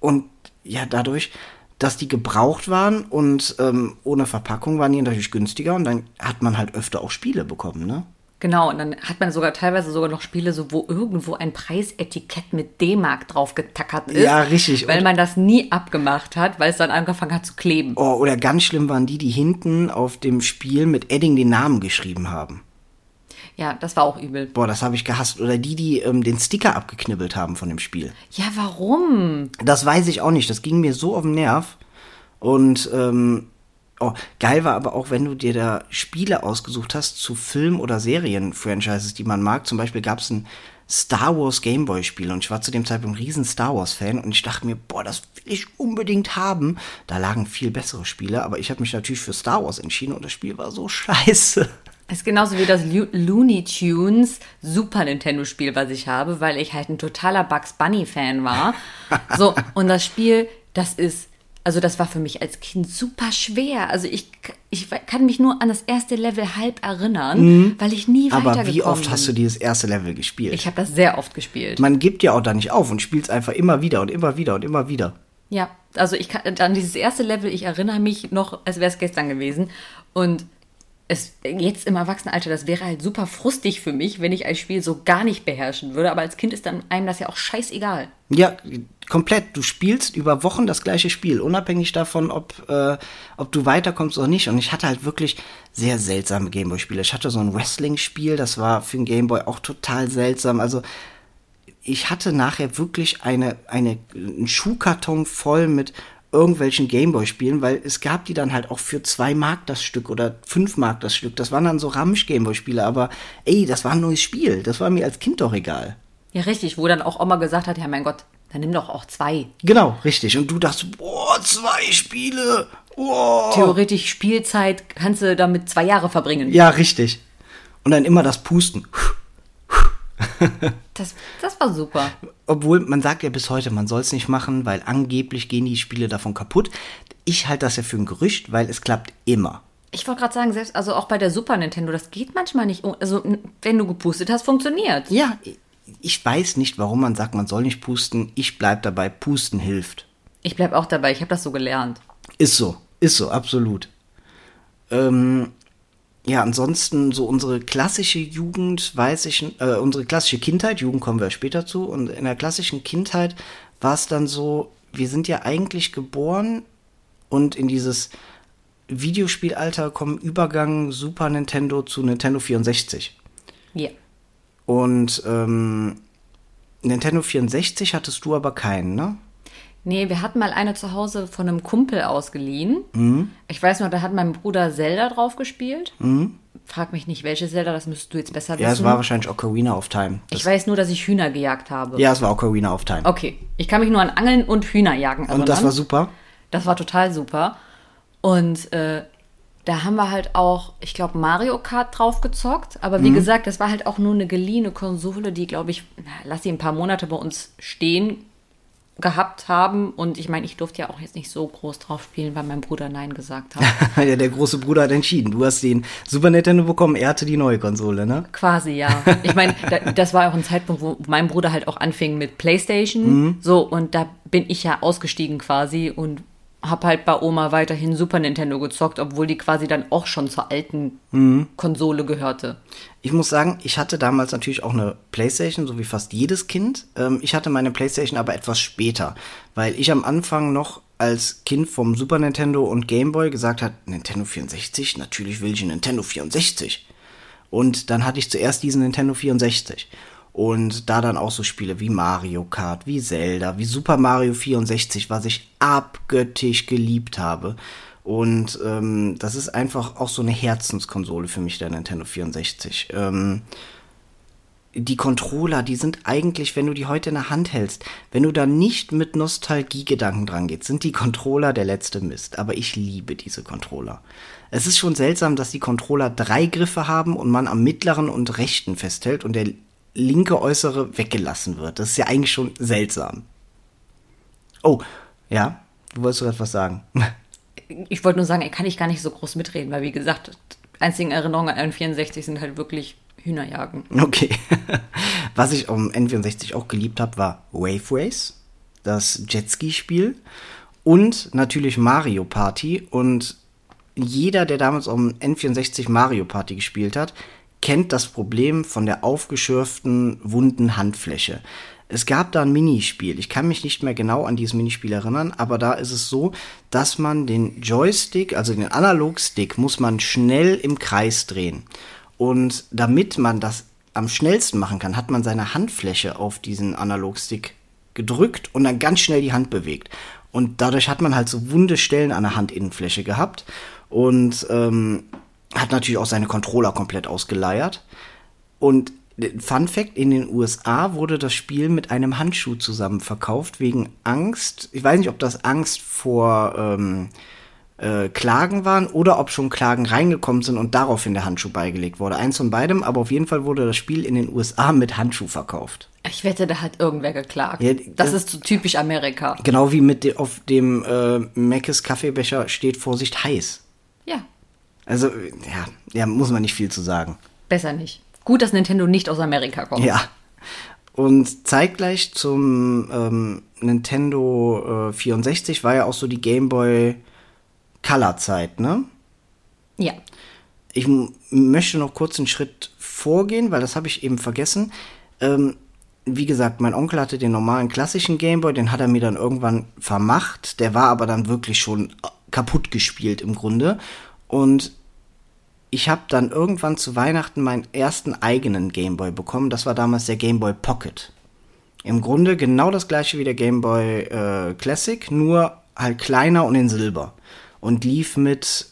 und ja, dadurch, dass die gebraucht waren und ähm, ohne Verpackung waren die natürlich günstiger und dann hat man halt öfter auch Spiele bekommen, ne? Genau, und dann hat man sogar teilweise sogar noch Spiele, so wo irgendwo ein Preisetikett mit D-Mark drauf getackert ist. Ja, richtig. Weil Und- man das nie abgemacht hat, weil es dann angefangen hat zu kleben. Oh, oder ganz schlimm waren die, die hinten auf dem Spiel mit Edding den Namen geschrieben haben. Ja, das war auch übel. Boah, das habe ich gehasst. Oder die, die ähm, den Sticker abgeknibbelt haben von dem Spiel. Ja, warum? Das weiß ich auch nicht. Das ging mir so auf den Nerv. Und ähm, oh, geil war aber auch, wenn du dir da Spiele ausgesucht hast zu Film- oder Serien-Franchises, die man mag. Zum Beispiel gab es ein Star Wars Gameboy-Spiel und ich war zu dem Zeitpunkt ein riesen Star Wars-Fan und ich dachte mir, boah, das will ich unbedingt haben. Da lagen viel bessere Spiele, aber ich habe mich natürlich für Star Wars entschieden und das Spiel war so scheiße. Das ist genauso wie das Looney Tunes Super Nintendo Spiel, was ich habe, weil ich halt ein totaler Bugs Bunny Fan war. So, und das Spiel, das ist, also das war für mich als Kind super schwer. Also ich, ich kann mich nur an das erste Level halb erinnern, weil ich nie Mhm. Aber weitergekommen wie oft bin. hast du dieses erste Level gespielt? Ich habe das sehr oft gespielt. man gibt ja auch da nicht auf und spielt einfach immer wieder und immer wieder und immer wieder. Ja, also ich kann an dieses erste Level, ich erinnere mich noch, als wäre es gestern gewesen. Und es jetzt im Erwachsenenalter, das wäre halt super frustig für mich, wenn ich ein Spiel so gar nicht beherrschen würde. Aber als Kind ist dann einem das ja auch scheißegal. Ja, komplett. Du spielst über Wochen das gleiche Spiel, unabhängig davon, ob, äh, ob du weiterkommst oder nicht. Und ich hatte halt wirklich sehr seltsame Gameboy-Spiele. Ich hatte so ein Wrestling-Spiel, das war für den Gameboy auch total seltsam. Also ich hatte nachher wirklich eine, eine, einen Schuhkarton voll mit irgendwelchen Gameboy-Spielen, weil es gab die dann halt auch für zwei Mark das Stück oder fünf Mark das Stück. Das waren dann so Ramsch-Gameboy-Spiele, aber ey, das war ein neues Spiel. Das war mir als Kind doch egal. Ja, richtig, wo dann auch Oma gesagt hat, ja mein Gott, dann nimm doch auch zwei. Genau, richtig. Und du dachtest, boah, zwei Spiele. Boah. Theoretisch Spielzeit kannst du damit zwei Jahre verbringen. Ja, richtig. Und dann immer das Pusten. Das, das war super. Obwohl, man sagt ja bis heute, man soll es nicht machen, weil angeblich gehen die Spiele davon kaputt. Ich halte das ja für ein Gerücht, weil es klappt immer. Ich wollte gerade sagen, selbst also auch bei der Super Nintendo, das geht manchmal nicht. Also wenn du gepustet hast, funktioniert. Ja, ich weiß nicht, warum man sagt, man soll nicht pusten. Ich bleib dabei, pusten hilft. Ich bleib auch dabei, ich habe das so gelernt. Ist so, ist so, absolut. Ähm, ja, ansonsten so unsere klassische Jugend, weiß ich, äh, unsere klassische Kindheit, Jugend kommen wir später zu, und in der klassischen Kindheit war es dann so, wir sind ja eigentlich geboren und in dieses Videospielalter kommen Übergang Super Nintendo zu Nintendo 64. Ja. Und ähm, Nintendo 64 hattest du aber keinen, ne? Nee, wir hatten mal eine zu Hause von einem Kumpel ausgeliehen. Mhm. Ich weiß noch, da hat mein Bruder Zelda drauf gespielt. Frag mich nicht, welche Zelda, das müsstest du jetzt besser wissen. Ja, es war wahrscheinlich Ocarina of Time. Das, ich weiß nur, dass ich Hühner gejagt habe. ja, es war Ocarina of Time. Okay, ich kann mich nur an Angeln und Hühnerjagen erinnern. Und das war super. Das war total super. Und äh, da haben wir halt auch, ich glaube, Mario Kart drauf gezockt. Aber Mhm. wie gesagt, das war halt auch nur eine geliehene Konsole, die, glaube ich, na, lass sie ein paar Monate bei uns stehen gehabt haben. Und ich meine, ich durfte ja auch jetzt nicht so groß drauf spielen, weil mein Bruder Nein gesagt hat. ja, der große Bruder hat entschieden. Du hast den Super Nintendo bekommen, er hatte die neue Konsole, ne? Quasi, ja. Ich meine, da, das war auch ein Zeitpunkt, wo mein Bruder halt auch anfing mit Playstation. Mhm. So, und da bin ich ja ausgestiegen quasi und hab halt bei Oma weiterhin Super Nintendo gezockt, obwohl die quasi dann auch schon zur alten Mhm. Konsole gehörte. Ich muss sagen, ich hatte damals natürlich auch eine Playstation, so wie fast jedes Kind. Ähm, ich hatte meine Playstation aber etwas später, weil ich am Anfang noch als Kind vom Super Nintendo und Game Boy gesagt hat, Nintendo 64, natürlich will ich einen Nintendo 64. Und dann hatte ich zuerst diesen Nintendo 64. Und da dann auch so Spiele wie Mario Kart, wie Zelda, wie Super Mario 64, was ich abgöttisch geliebt habe. Und ähm, das ist einfach auch so eine Herzenskonsole für mich, der Nintendo 64. Ähm, die Controller, die sind eigentlich, wenn du die heute in der Hand hältst, wenn du da nicht mit Nostalgiegedanken dran gehst, sind die Controller der letzte Mist. Aber ich liebe diese Controller. Es ist schon seltsam, dass die Controller drei Griffe haben und man am mittleren und rechten festhält und der linke äußere weggelassen wird. Das ist ja eigentlich schon seltsam. Oh, ja, du wolltest gerade was sagen. Ich wollte nur sagen, kann ich gar nicht so groß mitreden, weil wie gesagt, die einzigen Erinnerungen an N64 sind halt wirklich Hühnerjagen. Okay. Was ich am N64 auch geliebt habe, war Wave Race, das Jetski-Spiel und natürlich Mario Party. Und jeder, der damals am N64 Mario Party gespielt hat, kennt das Problem von der aufgeschürften, wunden Handfläche. Es gab da ein Minispiel. Ich kann mich nicht mehr genau an dieses Minispiel erinnern, aber da ist es so, dass man den Joystick, also den Analogstick, muss man schnell im Kreis drehen. Und damit man das am schnellsten machen kann, hat man seine Handfläche auf diesen Analogstick gedrückt und dann ganz schnell die Hand bewegt. Und dadurch hat man halt so wunde Stellen an der Handinnenfläche gehabt und ähm, hat natürlich auch seine Controller komplett ausgeleiert. Und Fun Fact, in den USA wurde das Spiel mit einem Handschuh zusammen verkauft, wegen Angst. Ich weiß nicht, ob das Angst vor ähm, äh, Klagen waren oder ob schon Klagen reingekommen sind und daraufhin der Handschuh beigelegt wurde. Eins von beidem, aber auf jeden Fall wurde das Spiel in den USA mit Handschuh verkauft. Ich wette, da hat irgendwer geklagt. Ja, das das- ist so typisch Amerika. Genau wie mit de auf dem äh, Meckes Kaffeebecher steht Vorsicht heiß. Ja, Also, ja, ja, muss man nicht viel zu sagen. besser nicht. Gut, dass Nintendo nicht aus Amerika kommt. Ja. Und zeitgleich zum ähm, Nintendo äh, 64 war ja auch so die Game Boy Color Zeit, ne? Ja. Ich möchte noch kurz einen Schritt vorgehen, weil das habe ich eben vergessen. Ähm, wie gesagt, mein Onkel hatte den normalen klassischen Gameboy, den hat er mir dann irgendwann vermacht. Der war aber dann wirklich schon kaputt gespielt im Grunde. Und ich habe dann irgendwann zu Weihnachten meinen ersten eigenen Gameboy bekommen. Das war damals der Gameboy Pocket. Im Grunde genau das gleiche wie der Gameboy äh, Classic, nur halt kleiner und in Silber. Und lief mit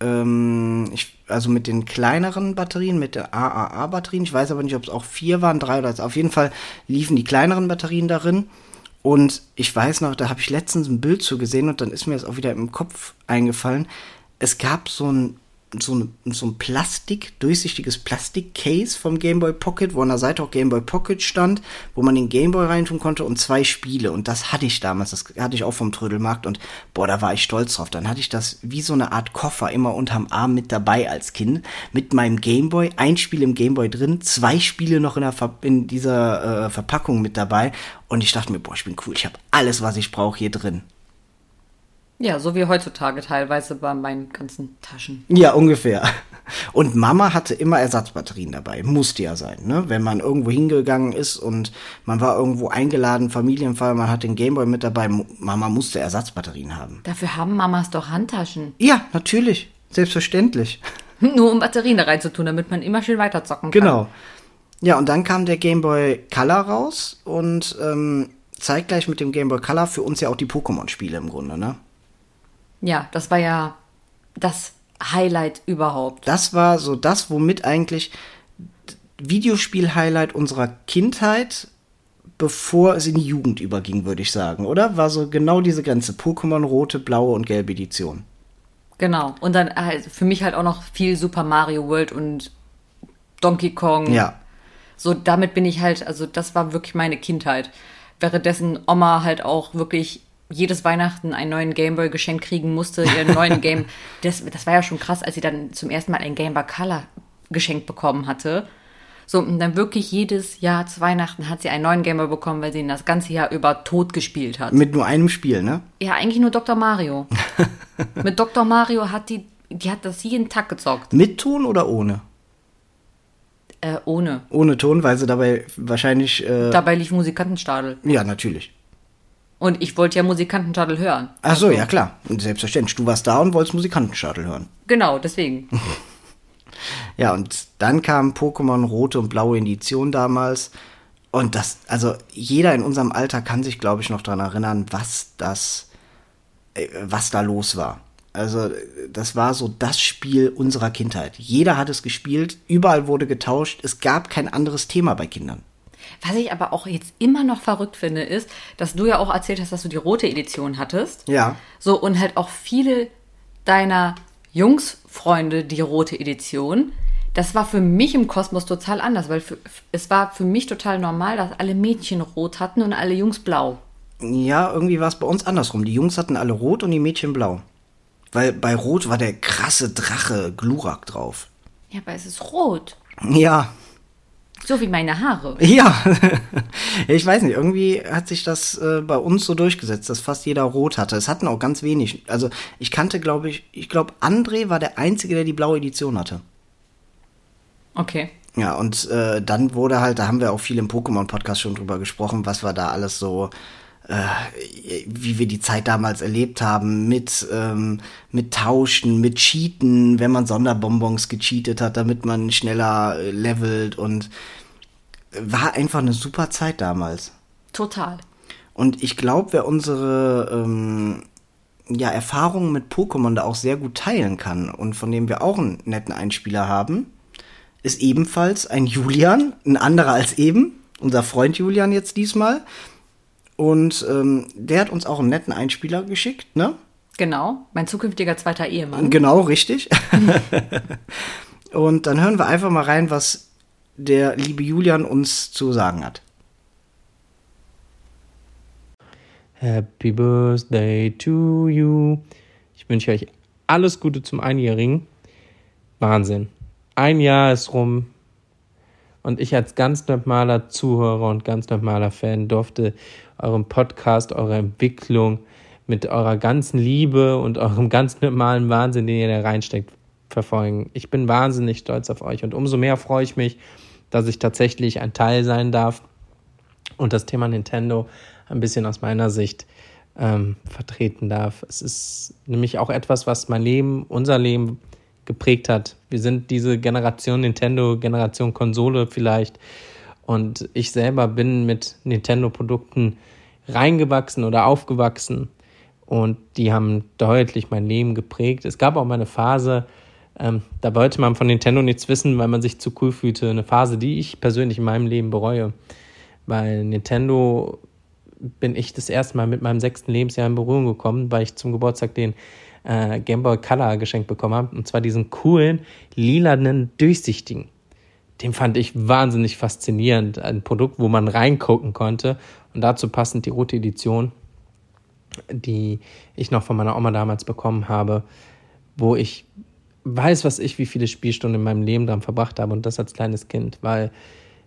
ähm, ich, also mit den kleineren Batterien, mit der AAA-Batterien. Ich weiß aber nicht, ob es auch vier waren, drei oder auf jeden Fall liefen die kleineren Batterien darin. Und ich weiß noch, da habe ich letztens ein Bild zu gesehen und dann ist mir das auch wieder im Kopf eingefallen. Es gab so ein so, eine, so ein Plastik, durchsichtiges Plastik-Case vom Game Boy Pocket, wo an der Seite auch Game Boy Pocket stand, wo man den Game Boy reintun konnte und zwei Spiele. Und das hatte ich damals, das hatte ich auch vom Trödelmarkt und boah, da war ich stolz drauf. Dann hatte ich das wie so eine Art Koffer immer unterm Arm mit dabei als Kind, mit meinem Game Boy, ein Spiel im Game Boy drin, zwei Spiele noch in, der Ver in dieser äh, Verpackung mit dabei. Und ich dachte mir, boah, ich bin cool, ich habe alles, was ich brauche hier drin. Ja, so wie heutzutage teilweise bei meinen ganzen Taschen. Ja, ungefähr. Und Mama hatte immer Ersatzbatterien dabei. Musste ja sein, ne? Wenn man irgendwo hingegangen ist und man war irgendwo eingeladen, Familienfall, man hat den Gameboy mit dabei, Mama musste Ersatzbatterien haben. Dafür haben Mamas doch Handtaschen. Ja, natürlich. Selbstverständlich. Nur um Batterien da reinzutun, damit man immer schön weiterzocken kann. Genau. Ja, und dann kam der Game Boy Color raus und ähm, zeitgleich mit dem Game Boy Color für uns ja auch die Pokémon-Spiele im Grunde, ne? Ja, das war ja das Highlight überhaupt. Das war so das, womit eigentlich Videospiel-Highlight unserer Kindheit, bevor es in die Jugend überging, würde ich sagen, oder? War so genau diese Grenze. Pokémon rote, blaue und gelbe Edition. Genau. Und dann halt für mich halt auch noch viel Super Mario World und Donkey Kong. Ja. So, damit bin ich halt, also das war wirklich meine Kindheit. Währenddessen Oma halt auch wirklich jedes Weihnachten einen neuen Gameboy geschenkt kriegen musste, ihren neuen Game. Das, das war ja schon krass, als sie dann zum ersten Mal ein Game Boy Color geschenkt bekommen hatte. So, und dann wirklich jedes Jahr zu Weihnachten hat sie einen neuen Gameboy bekommen, weil sie ihn das ganze Jahr über tot gespielt hat. Mit nur einem Spiel, ne? Ja, eigentlich nur Dr. Mario. Mit Dr. Mario hat die, die hat das jeden Tag gezockt. Mit Ton oder ohne? Äh, ohne. Ohne Ton, weil sie dabei wahrscheinlich. Äh, Dabei lief Musikantenstadel. ja, natürlich. Und ich wollte ja Musikantenstadel hören. Ach so, ja klar. Selbstverständlich. Du warst da und wolltest Musikantenstadel hören. Genau, deswegen. Ja, und dann kam Pokémon Rote und Blaue Edition damals. Und das, also jeder in unserem Alter kann sich, glaube ich, noch daran erinnern, was das, äh, was da los war. Also, das war so das Spiel unserer Kindheit. Jeder hat es gespielt, überall wurde getauscht, es gab kein anderes Thema bei Kindern. Was ich aber auch jetzt immer noch verrückt finde, ist, dass du ja auch erzählt hast, dass du die rote Edition hattest. Ja. So, und halt auch viele deiner Jungsfreunde die rote Edition. Das war für mich im Kosmos total anders, weil für, es war für mich total normal, dass alle Mädchen rot hatten und alle Jungs blau. Ja, irgendwie war es bei uns andersrum. Die Jungs hatten alle rot und die Mädchen blau. Weil bei Rot war der krasse Drache Glurak drauf. Ja, aber es ist rot. Ja, So wie meine Haare. Ja, ich weiß nicht, irgendwie hat sich das äh, bei uns so durchgesetzt, dass fast jeder rot hatte. Es hatten auch ganz wenig. Also ich kannte, glaube ich, ich glaube, André war der Einzige, der die blaue Edition hatte. Okay. Ja, und äh, dann wurde halt, da haben wir auch viel im Pokémon-Podcast schon drüber gesprochen, was wir da alles so, äh, wie wir die Zeit damals erlebt haben, mit, ähm, mit Tauschen, mit Cheaten, wenn man Sonderbonbons gecheatet hat, damit man schneller äh, levelt und war einfach eine super Zeit damals. Total. Und ich glaube, wer unsere ähm, ja, Erfahrungen mit Pokémon da auch sehr gut teilen kann und von dem wir auch einen netten Einspieler haben, ist ebenfalls ein Julian, ein anderer als eben, unser Freund Julian jetzt diesmal. Und ähm, der hat uns auch einen netten Einspieler geschickt, ne? Genau. Mein zukünftiger zweiter Ehemann. Genau, richtig. und dann hören wir einfach mal rein, was der liebe Julian uns zu sagen hat. Happy Birthday to you. Ich wünsche euch alles Gute zum Einjährigen. Wahnsinn. Ein Jahr ist rum. Und ich als ganz normaler Zuhörer und ganz normaler Fan durfte euren Podcast, eure Entwicklung mit eurer ganzen Liebe und eurem ganz normalen Wahnsinn, den ihr da reinsteckt, verfolgen. Ich bin wahnsinnig stolz auf euch und umso mehr freue ich mich, dass ich tatsächlich ein Teil sein darf und das Thema Nintendo ein bisschen aus meiner Sicht ähm, vertreten darf. Es ist nämlich auch etwas, was mein Leben, unser Leben geprägt hat. Wir sind diese Generation Nintendo, Generation Konsole vielleicht. Und ich selber bin mit Nintendo-Produkten reingewachsen oder aufgewachsen. Und die haben deutlich mein Leben geprägt. Es gab auch mal eine Phase, ähm, da wollte man von Nintendo nichts wissen, weil man sich zu cool fühlte. Eine Phase, die ich persönlich in meinem Leben bereue. Weil Nintendo bin ich das erste Mal mit meinem sechsten Lebensjahr in Berührung gekommen, weil ich zum Geburtstag den äh, Game Boy Color geschenkt bekommen habe. Und zwar diesen coolen, lilanen, durchsichtigen. Den fand ich wahnsinnig faszinierend. Ein Produkt, wo man reingucken konnte. Und dazu passend die rote Edition, die ich noch von meiner Oma damals bekommen habe, wo ich weiß, was ich, wie viele Spielstunden in meinem Leben dran verbracht habe. Und das als kleines Kind, weil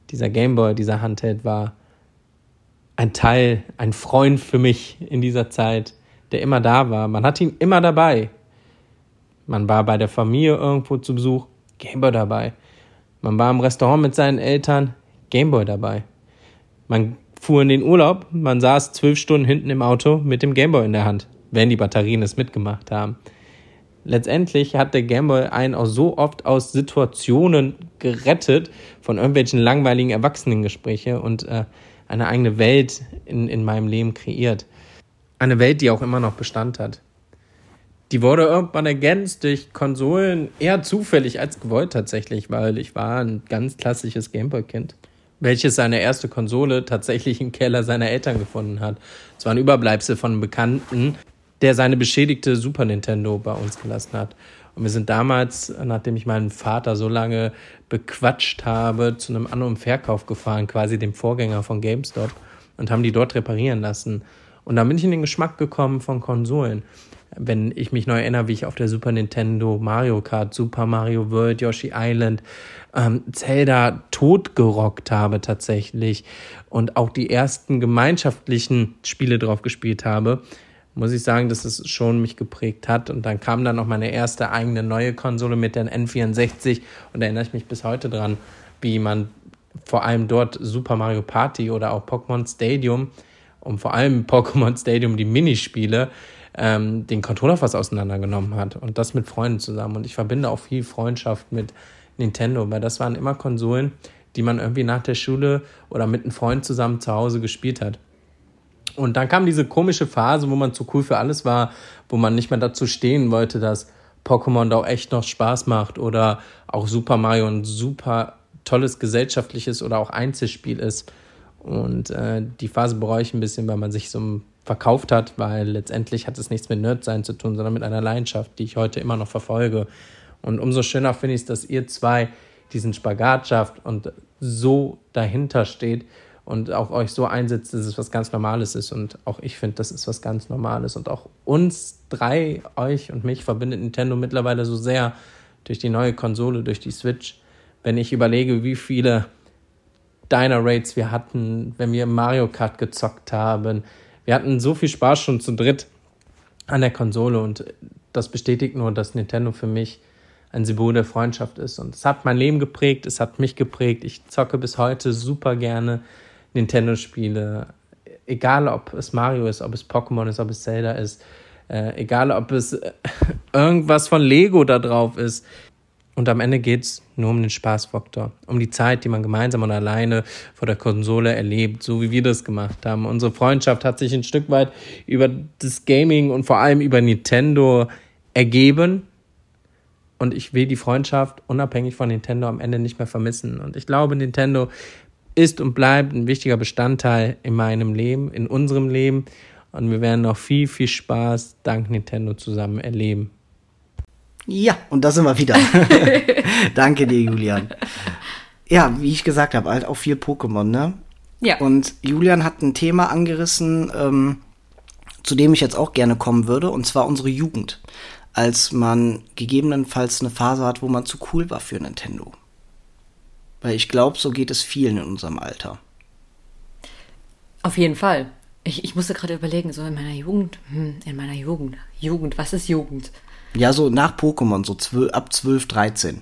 dieser Game Boy, dieser Handheld war ein Teil, ein Freund für mich in dieser Zeit, der immer da war. Man hat ihn immer dabei. Man war bei der Familie irgendwo zu Besuch, Gameboy dabei. Man war im Restaurant mit seinen Eltern, Gameboy dabei. Man fuhr in den Urlaub, man saß zwölf Stunden hinten im Auto mit dem Gameboy in der Hand, wenn die Batterien es mitgemacht haben. letztendlich hat der Gameboy einen auch so oft aus Situationen gerettet von irgendwelchen langweiligen Erwachsenengespräche und äh, eine eigene Welt in, in meinem Leben kreiert. Eine Welt, die auch immer noch Bestand hat. Die wurde irgendwann ergänzt durch Konsolen eher zufällig als gewollt tatsächlich, weil ich war ein ganz klassisches Gameboy-Kind, welches seine erste Konsole tatsächlich im Keller seiner Eltern gefunden hat. Es war ein Überbleibsel von einem Bekannten, der seine beschädigte Super Nintendo bei uns gelassen hat. Und wir sind damals, nachdem ich meinen Vater so lange bequatscht habe, zu einem An- und Verkauf gefahren, quasi dem Vorgänger von GameStop, und haben die dort reparieren lassen. Und da bin ich in den Geschmack gekommen von Konsolen. Wenn ich mich neu erinnere, wie ich auf der Super Nintendo Mario Kart, Super Mario World, Yoshi Island, ähm, Zelda totgerockt habe tatsächlich und auch die ersten gemeinschaftlichen Spiele drauf gespielt habe, muss ich sagen, dass es schon mich geprägt hat. Und dann kam dann noch meine erste eigene neue Konsole mit der N64 und da erinnere ich mich bis heute dran, wie man vor allem dort Super Mario Party oder auch Pokémon Stadium und vor allem Pokémon Stadium die Minispiele ähm, den Controller fast auseinandergenommen hat und das mit Freunden zusammen. Und ich verbinde auch viel Freundschaft mit Nintendo, weil das waren immer Konsolen, die man irgendwie nach der Schule oder mit einem Freund zusammen zu Hause gespielt hat. Und dann kam diese komische Phase, wo man zu cool für alles war, wo man nicht mehr dazu stehen wollte, dass Pokémon da auch echt noch Spaß macht oder auch Super Mario ein super tolles gesellschaftliches oder auch Einzelspiel ist. Und äh, die Phase bereue ich ein bisschen, weil man sich so verkauft hat, weil letztendlich hat es nichts mit Nerdsein zu tun, sondern mit einer Leidenschaft, die ich heute immer noch verfolge. Und umso schöner finde ich es, dass ihr zwei diesen Spagat schafft und so dahinter steht und auch euch so einsetzt, dass es was ganz Normales ist. Und auch ich finde, das ist was ganz Normales. Und auch uns drei, euch und mich, verbindet Nintendo mittlerweile so sehr durch die neue Konsole, durch die Switch. Wenn ich überlege, wie viele Diner Raids wir hatten, wenn wir Mario Kart gezockt haben. Wir hatten so viel Spaß schon zu dritt an der Konsole und das bestätigt nur, dass Nintendo für mich ein Symbol der Freundschaft ist. Und es hat mein Leben geprägt, es hat mich geprägt. Ich zocke bis heute super gerne Nintendo-Spiele, egal ob es Mario ist, ob es Pokémon ist, ob es Zelda ist, äh, egal ob es äh, irgendwas von Lego da drauf ist. Und am Ende geht es nur um den Spaßfaktor, um die Zeit, die man gemeinsam und alleine vor der Konsole erlebt, so wie wir das gemacht haben. Unsere Freundschaft hat sich ein Stück weit über das Gaming und vor allem über Nintendo ergeben. Und ich will die Freundschaft unabhängig von Nintendo am Ende nicht mehr vermissen. Und ich glaube, Nintendo ist und bleibt ein wichtiger Bestandteil in meinem Leben, in unserem Leben. Und wir werden noch viel, viel Spaß dank Nintendo zusammen erleben. Ja, und da sind wir wieder. Danke dir, Julian. Ja, wie ich gesagt habe, halt auch viel Pokémon, ne? Ja. Und Julian hat ein Thema angerissen, ähm, zu dem ich jetzt auch gerne kommen würde, und zwar unsere Jugend. Als man gegebenenfalls eine Phase hat, wo man zu cool war für Nintendo. Weil ich glaube, so geht es vielen in unserem Alter. Auf jeden Fall. Ich, ich musste gerade überlegen, so in meiner Jugend, hm, in meiner Jugend, Jugend, was ist Jugend? Ja, so nach Pokémon, so 12, ab 12, 13.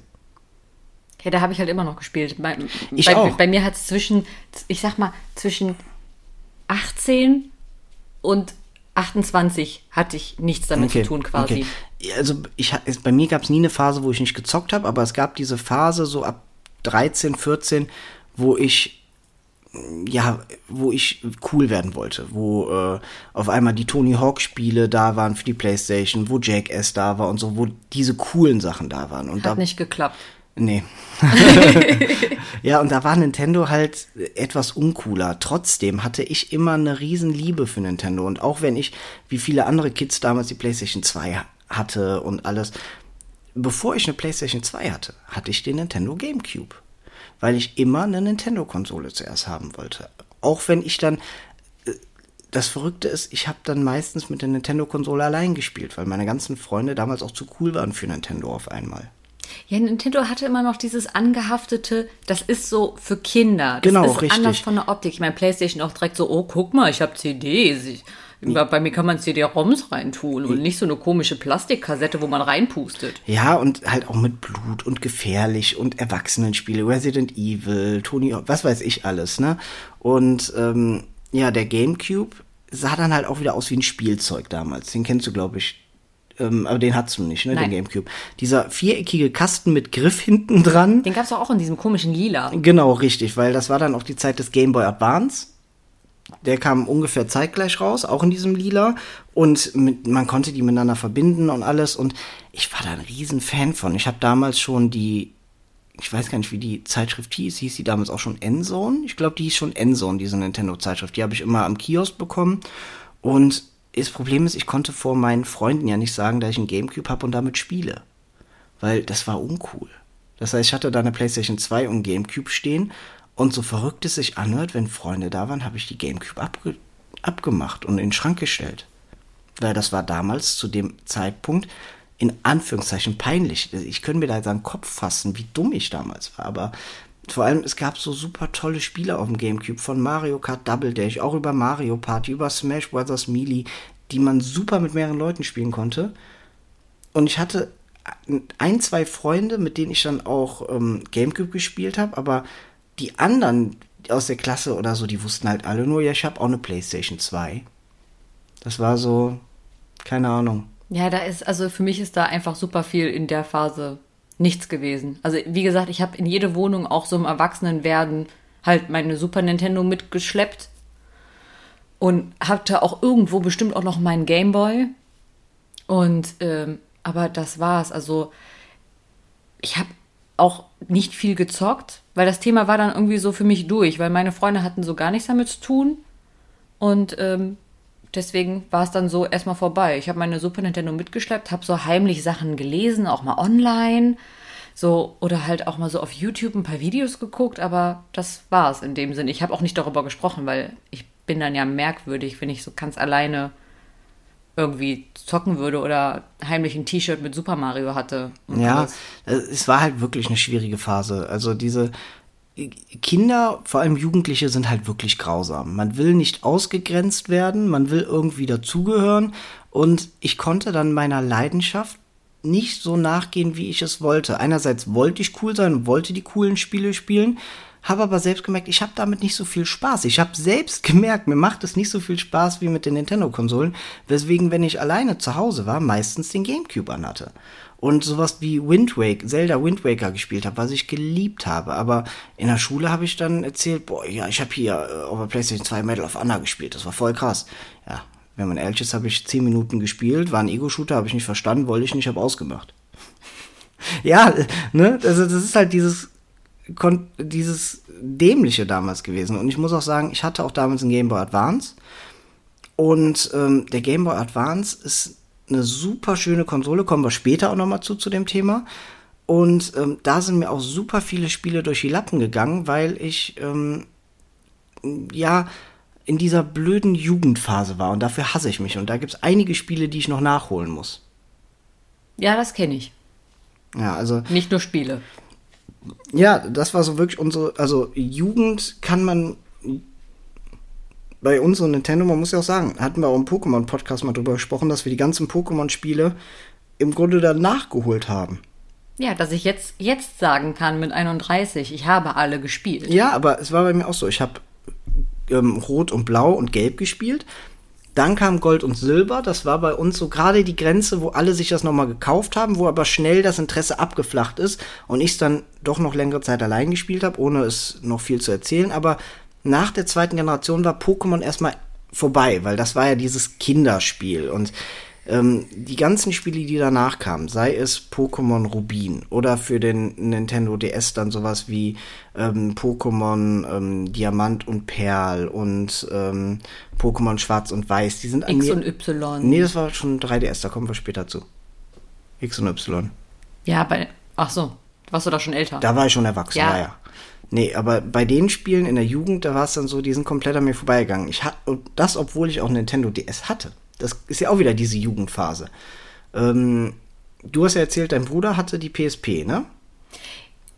Ja, da habe ich halt immer noch gespielt. Bei, Ich bei, auch. bei mir hat es zwischen, ich sag mal, zwischen 18 und 28 hatte ich nichts damit zu tun quasi. Okay. Also ich, bei mir gab es nie eine Phase, wo ich nicht gezockt habe, aber es gab diese Phase so ab 13, 14, wo ich ja, wo ich cool werden wollte, wo äh, auf einmal die Tony Hawk Spiele da waren für die Playstation, wo Jackass da war und so, wo diese coolen Sachen da waren und da Hat nicht geklappt. Nee. ja, und da war Nintendo halt etwas uncooler. Trotzdem hatte ich immer eine Riesenliebe für Nintendo. Und auch wenn ich, wie viele andere Kids damals die PlayStation 2 hatte und alles, bevor ich eine PlayStation 2 hatte, hatte ich den Nintendo GameCube. Weil ich immer eine Nintendo-Konsole zuerst haben wollte. Auch wenn ich dann äh, das Verrückte ist, ich habe dann meistens mit der Nintendo-Konsole allein gespielt, weil meine ganzen Freunde damals auch zu cool waren für Nintendo auf einmal. Ja, Nintendo hatte immer noch dieses angehaftete, das ist so für Kinder. Das Genau, ist richtig. anders von der Optik. Ich meine, PlayStation auch direkt so, oh, guck mal, ich habe CDs. Ich, bei mir kann man CD-ROMs reintun und nicht so eine komische Plastikkassette, wo man reinpustet. Ja, und halt auch mit Blut und gefährlich und Erwachsenenspiele, Resident Evil, Tony, was weiß ich alles, ne? Und ähm, ja, der GameCube sah dann halt auch wieder aus wie ein Spielzeug damals. Den kennst du, glaube ich, Ähm, aber den du nicht, ne, Nein. den Gamecube. Dieser viereckige Kasten mit Griff hinten dran. Den gab's doch auch in diesem komischen Lila. Genau, richtig, weil das war dann auch die Zeit des Game Boy Advance. Der kam ungefähr zeitgleich raus, auch in diesem Lila. Und mit, man konnte die miteinander verbinden und alles. Und ich war da ein riesen Fan von. Ich habe damals schon die, ich weiß gar nicht, wie die Zeitschrift hieß. Hieß die damals auch schon Endzone? Ich glaube, die hieß schon Endzone, diese Nintendo-Zeitschrift. Die habe ich immer am Kiosk bekommen. Und das Problem ist, ich konnte vor meinen Freunden ja nicht sagen, dass ich einen Gamecube habe und damit spiele. Weil das war uncool. Das heißt, ich hatte da eine PlayStation 2 und Gamecube stehen. Und so verrückt es sich anhört, wenn Freunde da waren, habe ich die Gamecube abge abgemacht und in den Schrank gestellt. Weil das war damals zu dem Zeitpunkt in Anführungszeichen peinlich. Ich könnte mir da den Kopf fassen, wie dumm ich damals war. Aber vor allem, es gab so super tolle Spiele auf dem Gamecube von Mario Kart Double Dash, auch über Mario Party, über Smash Bros. Melee, die man super mit mehreren Leuten spielen konnte. Und ich hatte ein, zwei Freunde, mit denen ich dann auch ähm, Gamecube gespielt habe, aber die anderen aus der Klasse oder so, die wussten halt alle nur, ja, ich habe auch eine PlayStation 2. Das war so, keine Ahnung. Ja, da ist, also für mich ist da einfach super viel in der Phase nichts gewesen. Also wie gesagt, ich habe in jede Wohnung auch so im Erwachsenenwerden halt meine Super Nintendo mitgeschleppt und hatte auch irgendwo bestimmt auch noch meinen Gameboy. Und ähm, aber das war's. Also ich habe auch nicht viel gezockt, weil das Thema war dann irgendwie so für mich durch, weil meine Freunde hatten so gar nichts damit zu tun. Und ähm, deswegen war es dann so erstmal vorbei. Ich habe meine Super Nintendo mitgeschleppt, habe so heimlich Sachen gelesen, auch mal online. So, oder halt auch mal so auf YouTube ein paar Videos geguckt, aber das war es in dem Sinn. Ich habe auch nicht darüber gesprochen, weil ich bin dann ja merkwürdig, wenn ich so ganz alleine irgendwie zocken würde oder heimlich ein T-Shirt mit Super Mario hatte. Ja, alles. es war halt wirklich eine schwierige Phase. Also diese Kinder, vor allem Jugendliche, sind halt wirklich grausam. Man will nicht ausgegrenzt werden, man will irgendwie dazugehören. Und ich konnte dann meiner Leidenschaft nicht so nachgehen, wie ich es wollte. Einerseits wollte ich cool sein wollte die coolen Spiele spielen, habe aber selbst gemerkt, ich habe damit nicht so viel Spaß. Ich habe selbst gemerkt, mir macht es nicht so viel Spaß wie mit den Nintendo-Konsolen, weswegen, wenn ich alleine zu Hause war, meistens den Gamecube anhatte. Und sowas wie Wind Waker, Zelda Wind Waker gespielt habe, was ich geliebt habe. Aber in der Schule habe ich dann erzählt, boah, ja, ich habe hier äh, auf der PlayStation 2 Medal of Honor gespielt. Das war voll krass. Ja, wenn man ehrlich ist, habe ich 10 Minuten gespielt, war ein Ego-Shooter, habe ich nicht verstanden, wollte ich nicht, habe ausgemacht. ja, ne, also das ist halt dieses dieses dämliche damals gewesen. Und ich muss auch sagen, ich hatte auch damals einen Game Boy Advance. Und ähm, der Game Boy Advance ist eine super schöne Konsole, kommen wir später auch nochmal zu, zu dem Thema. Und ähm, da sind mir auch super viele Spiele durch die Lappen gegangen, weil ich ähm, ja in dieser blöden Jugendphase war und dafür hasse ich mich. Und da gibt es einige Spiele, die ich noch nachholen muss. Ja, das kenne ich. Ja, also Nicht nur Spiele. Ja, das war so wirklich unsere, also Jugend kann man bei uns und Nintendo, man muss ja auch sagen, hatten wir auch im Pokémon-Podcast mal drüber gesprochen, dass wir die ganzen Pokémon-Spiele im Grunde dann nachgeholt haben. Ja, dass ich jetzt, jetzt sagen kann mit 31, ich habe alle gespielt. Ja, aber es war bei mir auch so. Ich habe ähm, Rot und Blau und Gelb gespielt. Dann kam Gold und Silber. Das war bei uns so gerade die Grenze, wo alle sich das nochmal gekauft haben, wo aber schnell das Interesse abgeflacht ist und ich es dann doch noch längere Zeit allein gespielt habe, ohne es noch viel zu erzählen. Aber nach der zweiten Generation war Pokémon erstmal vorbei, weil das war ja dieses Kinderspiel und ähm, die ganzen Spiele, die danach kamen, sei es Pokémon Rubin oder für den Nintendo DS dann sowas wie ähm, Pokémon ähm, Diamant und Perl und ähm, Pokémon Schwarz und Weiß, die sind an X und Y. Nee, das war schon 3DS, da kommen wir später zu. X und Y. Ja, bei. Ach so, warst du da schon älter? Da war ich schon erwachsen, Ja. ja. Nee, aber bei den Spielen in der Jugend, da war es dann so, die sind komplett an mir vorbeigegangen. Ich hatte, und das, obwohl ich auch Nintendo DS hatte. Das ist ja auch wieder diese Jugendphase. Ähm, du hast ja erzählt, dein Bruder hatte die PSP, ne?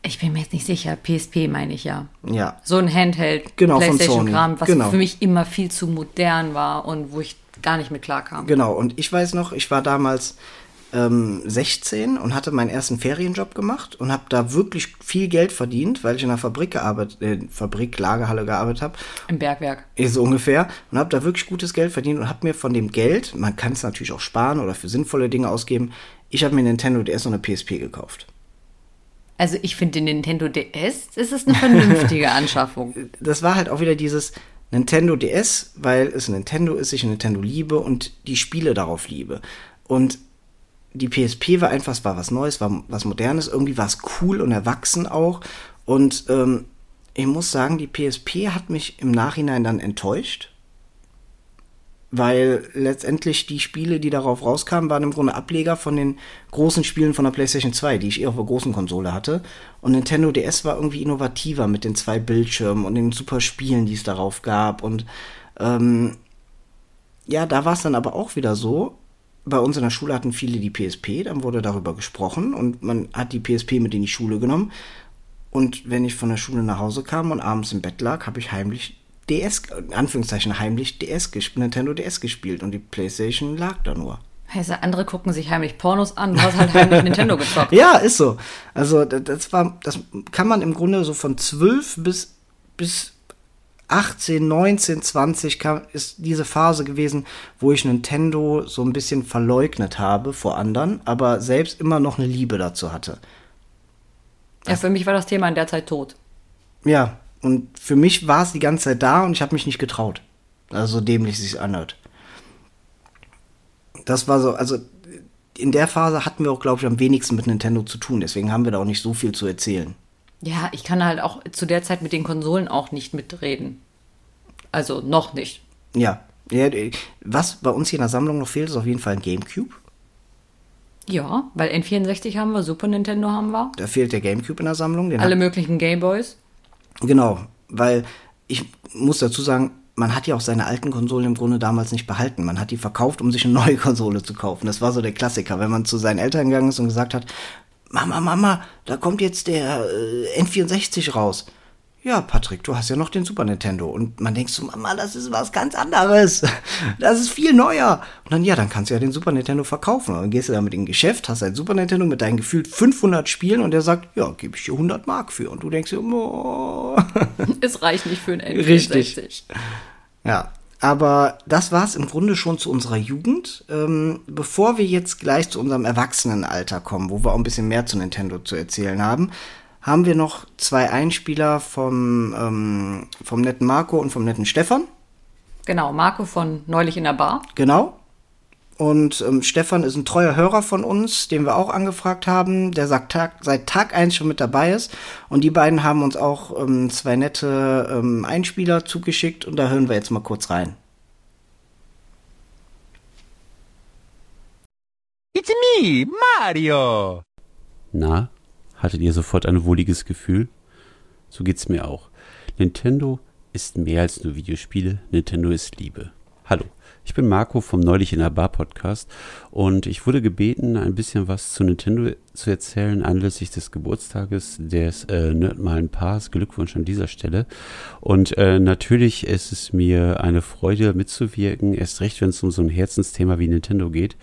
Ich bin mir jetzt nicht sicher. PSP meine ich ja. Ja. So ein Handheld Genau, PlayStation-Kram, was Genau. für mich immer viel zu modern war und wo ich gar nicht mit klarkam. Genau, und ich weiß noch, ich war damals ähm, 16 und hatte meinen ersten Ferienjob gemacht und habe da wirklich viel Geld verdient, weil ich in einer Fabrik gearbeitet, äh, Fabrik, Lagerhalle gearbeitet habe. Im Bergwerk. So ungefähr. Und habe da wirklich gutes Geld verdient und habe mir von dem Geld, man kann es natürlich auch sparen oder für sinnvolle Dinge ausgeben, ich habe mir Nintendo DS und eine PSP gekauft. Also ich finde den Nintendo DS, das ist eine vernünftige Anschaffung. Das war halt auch wieder dieses Nintendo DS, weil es Nintendo ist, ich Nintendo liebe und die Spiele darauf liebe. Und die PSP war einfach, es war was Neues, war was Modernes, irgendwie war es cool und erwachsen auch. Und ähm, ich muss sagen, die PSP hat mich im Nachhinein dann enttäuscht, weil letztendlich die Spiele, die darauf rauskamen, waren im Grunde Ableger von den großen Spielen von der PlayStation 2, die ich eher auf der großen Konsole hatte. Und Nintendo DS war irgendwie innovativer mit den zwei Bildschirmen und den super Spielen, die es darauf gab. Und ähm, ja, da war es dann aber auch wieder so, bei uns in der Schule hatten viele die PSP, dann wurde darüber gesprochen und man hat die PSP mit in die Schule genommen. Und wenn ich von der Schule nach Hause kam und abends im Bett lag, habe ich heimlich DS, in Anführungszeichen heimlich DS gespielt, Nintendo DS gespielt und die Playstation lag da nur. Heißt, andere gucken sich heimlich Pornos an, du hast halt heimlich Nintendo gezockt. Ja, ist so. Also das war, das kann man im Grunde so von 12 bis, bis 18, 19, 20 kam, ist diese Phase gewesen, wo ich Nintendo so ein bisschen verleugnet habe vor anderen, aber selbst immer noch eine Liebe dazu hatte. Ja, für mich war das Thema in der Zeit tot. Ja, und für mich war es die ganze Zeit da und ich habe mich nicht getraut. Also so dämlich sich anhört. Das war so, also in der Phase hatten wir auch, glaube ich, am wenigsten mit Nintendo zu tun. Deswegen haben wir da auch nicht so viel zu erzählen. Ja, ich kann halt auch zu der Zeit mit den Konsolen auch nicht mitreden. Also noch nicht. Ja. ja was bei uns hier in der Sammlung noch fehlt, ist auf jeden Fall ein Gamecube. Ja, weil N64 haben wir, Super Nintendo haben wir. Da fehlt der Gamecube in der Sammlung. Alle möglichen Gameboys. Genau, weil ich muss dazu sagen, man hat ja auch seine alten Konsolen im Grunde damals nicht behalten. Man hat die verkauft, um sich eine neue Konsole zu kaufen. Das war so der Klassiker, wenn man zu seinen Eltern gegangen ist und gesagt hat, Mama, Mama, da kommt jetzt der äh, N64 raus. Ja, Patrick, du hast ja noch den Super Nintendo. Und man denkt so, Mama, das ist was ganz anderes. Das ist viel neuer. Und dann, ja, dann kannst du ja den Super Nintendo verkaufen. Und dann gehst du damit in ein Geschäft, hast ein Super Nintendo mit deinen gefühlt 500 Spielen und der sagt, ja, gebe ich dir 100 Mark für. Und du denkst dir, oh. Es reicht nicht für ein N64. Richtig. Ja, aber das war es im Grunde schon zu unserer Jugend. Ähm, bevor wir jetzt gleich zu unserem Erwachsenenalter kommen, wo wir auch ein bisschen mehr zu Nintendo zu erzählen haben, haben wir noch zwei Einspieler vom, ähm, vom netten Marco und vom netten Stefan. Genau, Marco von Neulich in der Bar. Genau. Und ähm, Stefan ist ein treuer Hörer von uns, den wir auch angefragt haben, der sagt Tag, seit Tag eins schon mit dabei ist. Und die beiden haben uns auch ähm, zwei nette ähm, Einspieler zugeschickt und da hören wir jetzt mal kurz rein. It's me, Mario! Na, hattet ihr sofort ein wohliges Gefühl? So geht's mir auch. Nintendo ist mehr als nur Videospiele, Nintendo ist Liebe. Hallo, ich bin Marco vom Neulich in der Bar Podcast und ich wurde gebeten, ein bisschen was zu Nintendo zu erzählen anlässlich des Geburtstages des äh, Nerdmalen Paars. Glückwunsch an dieser Stelle. Und äh, natürlich ist es mir eine Freude mitzuwirken, erst recht, wenn es um so ein Herzensthema wie Nintendo geht.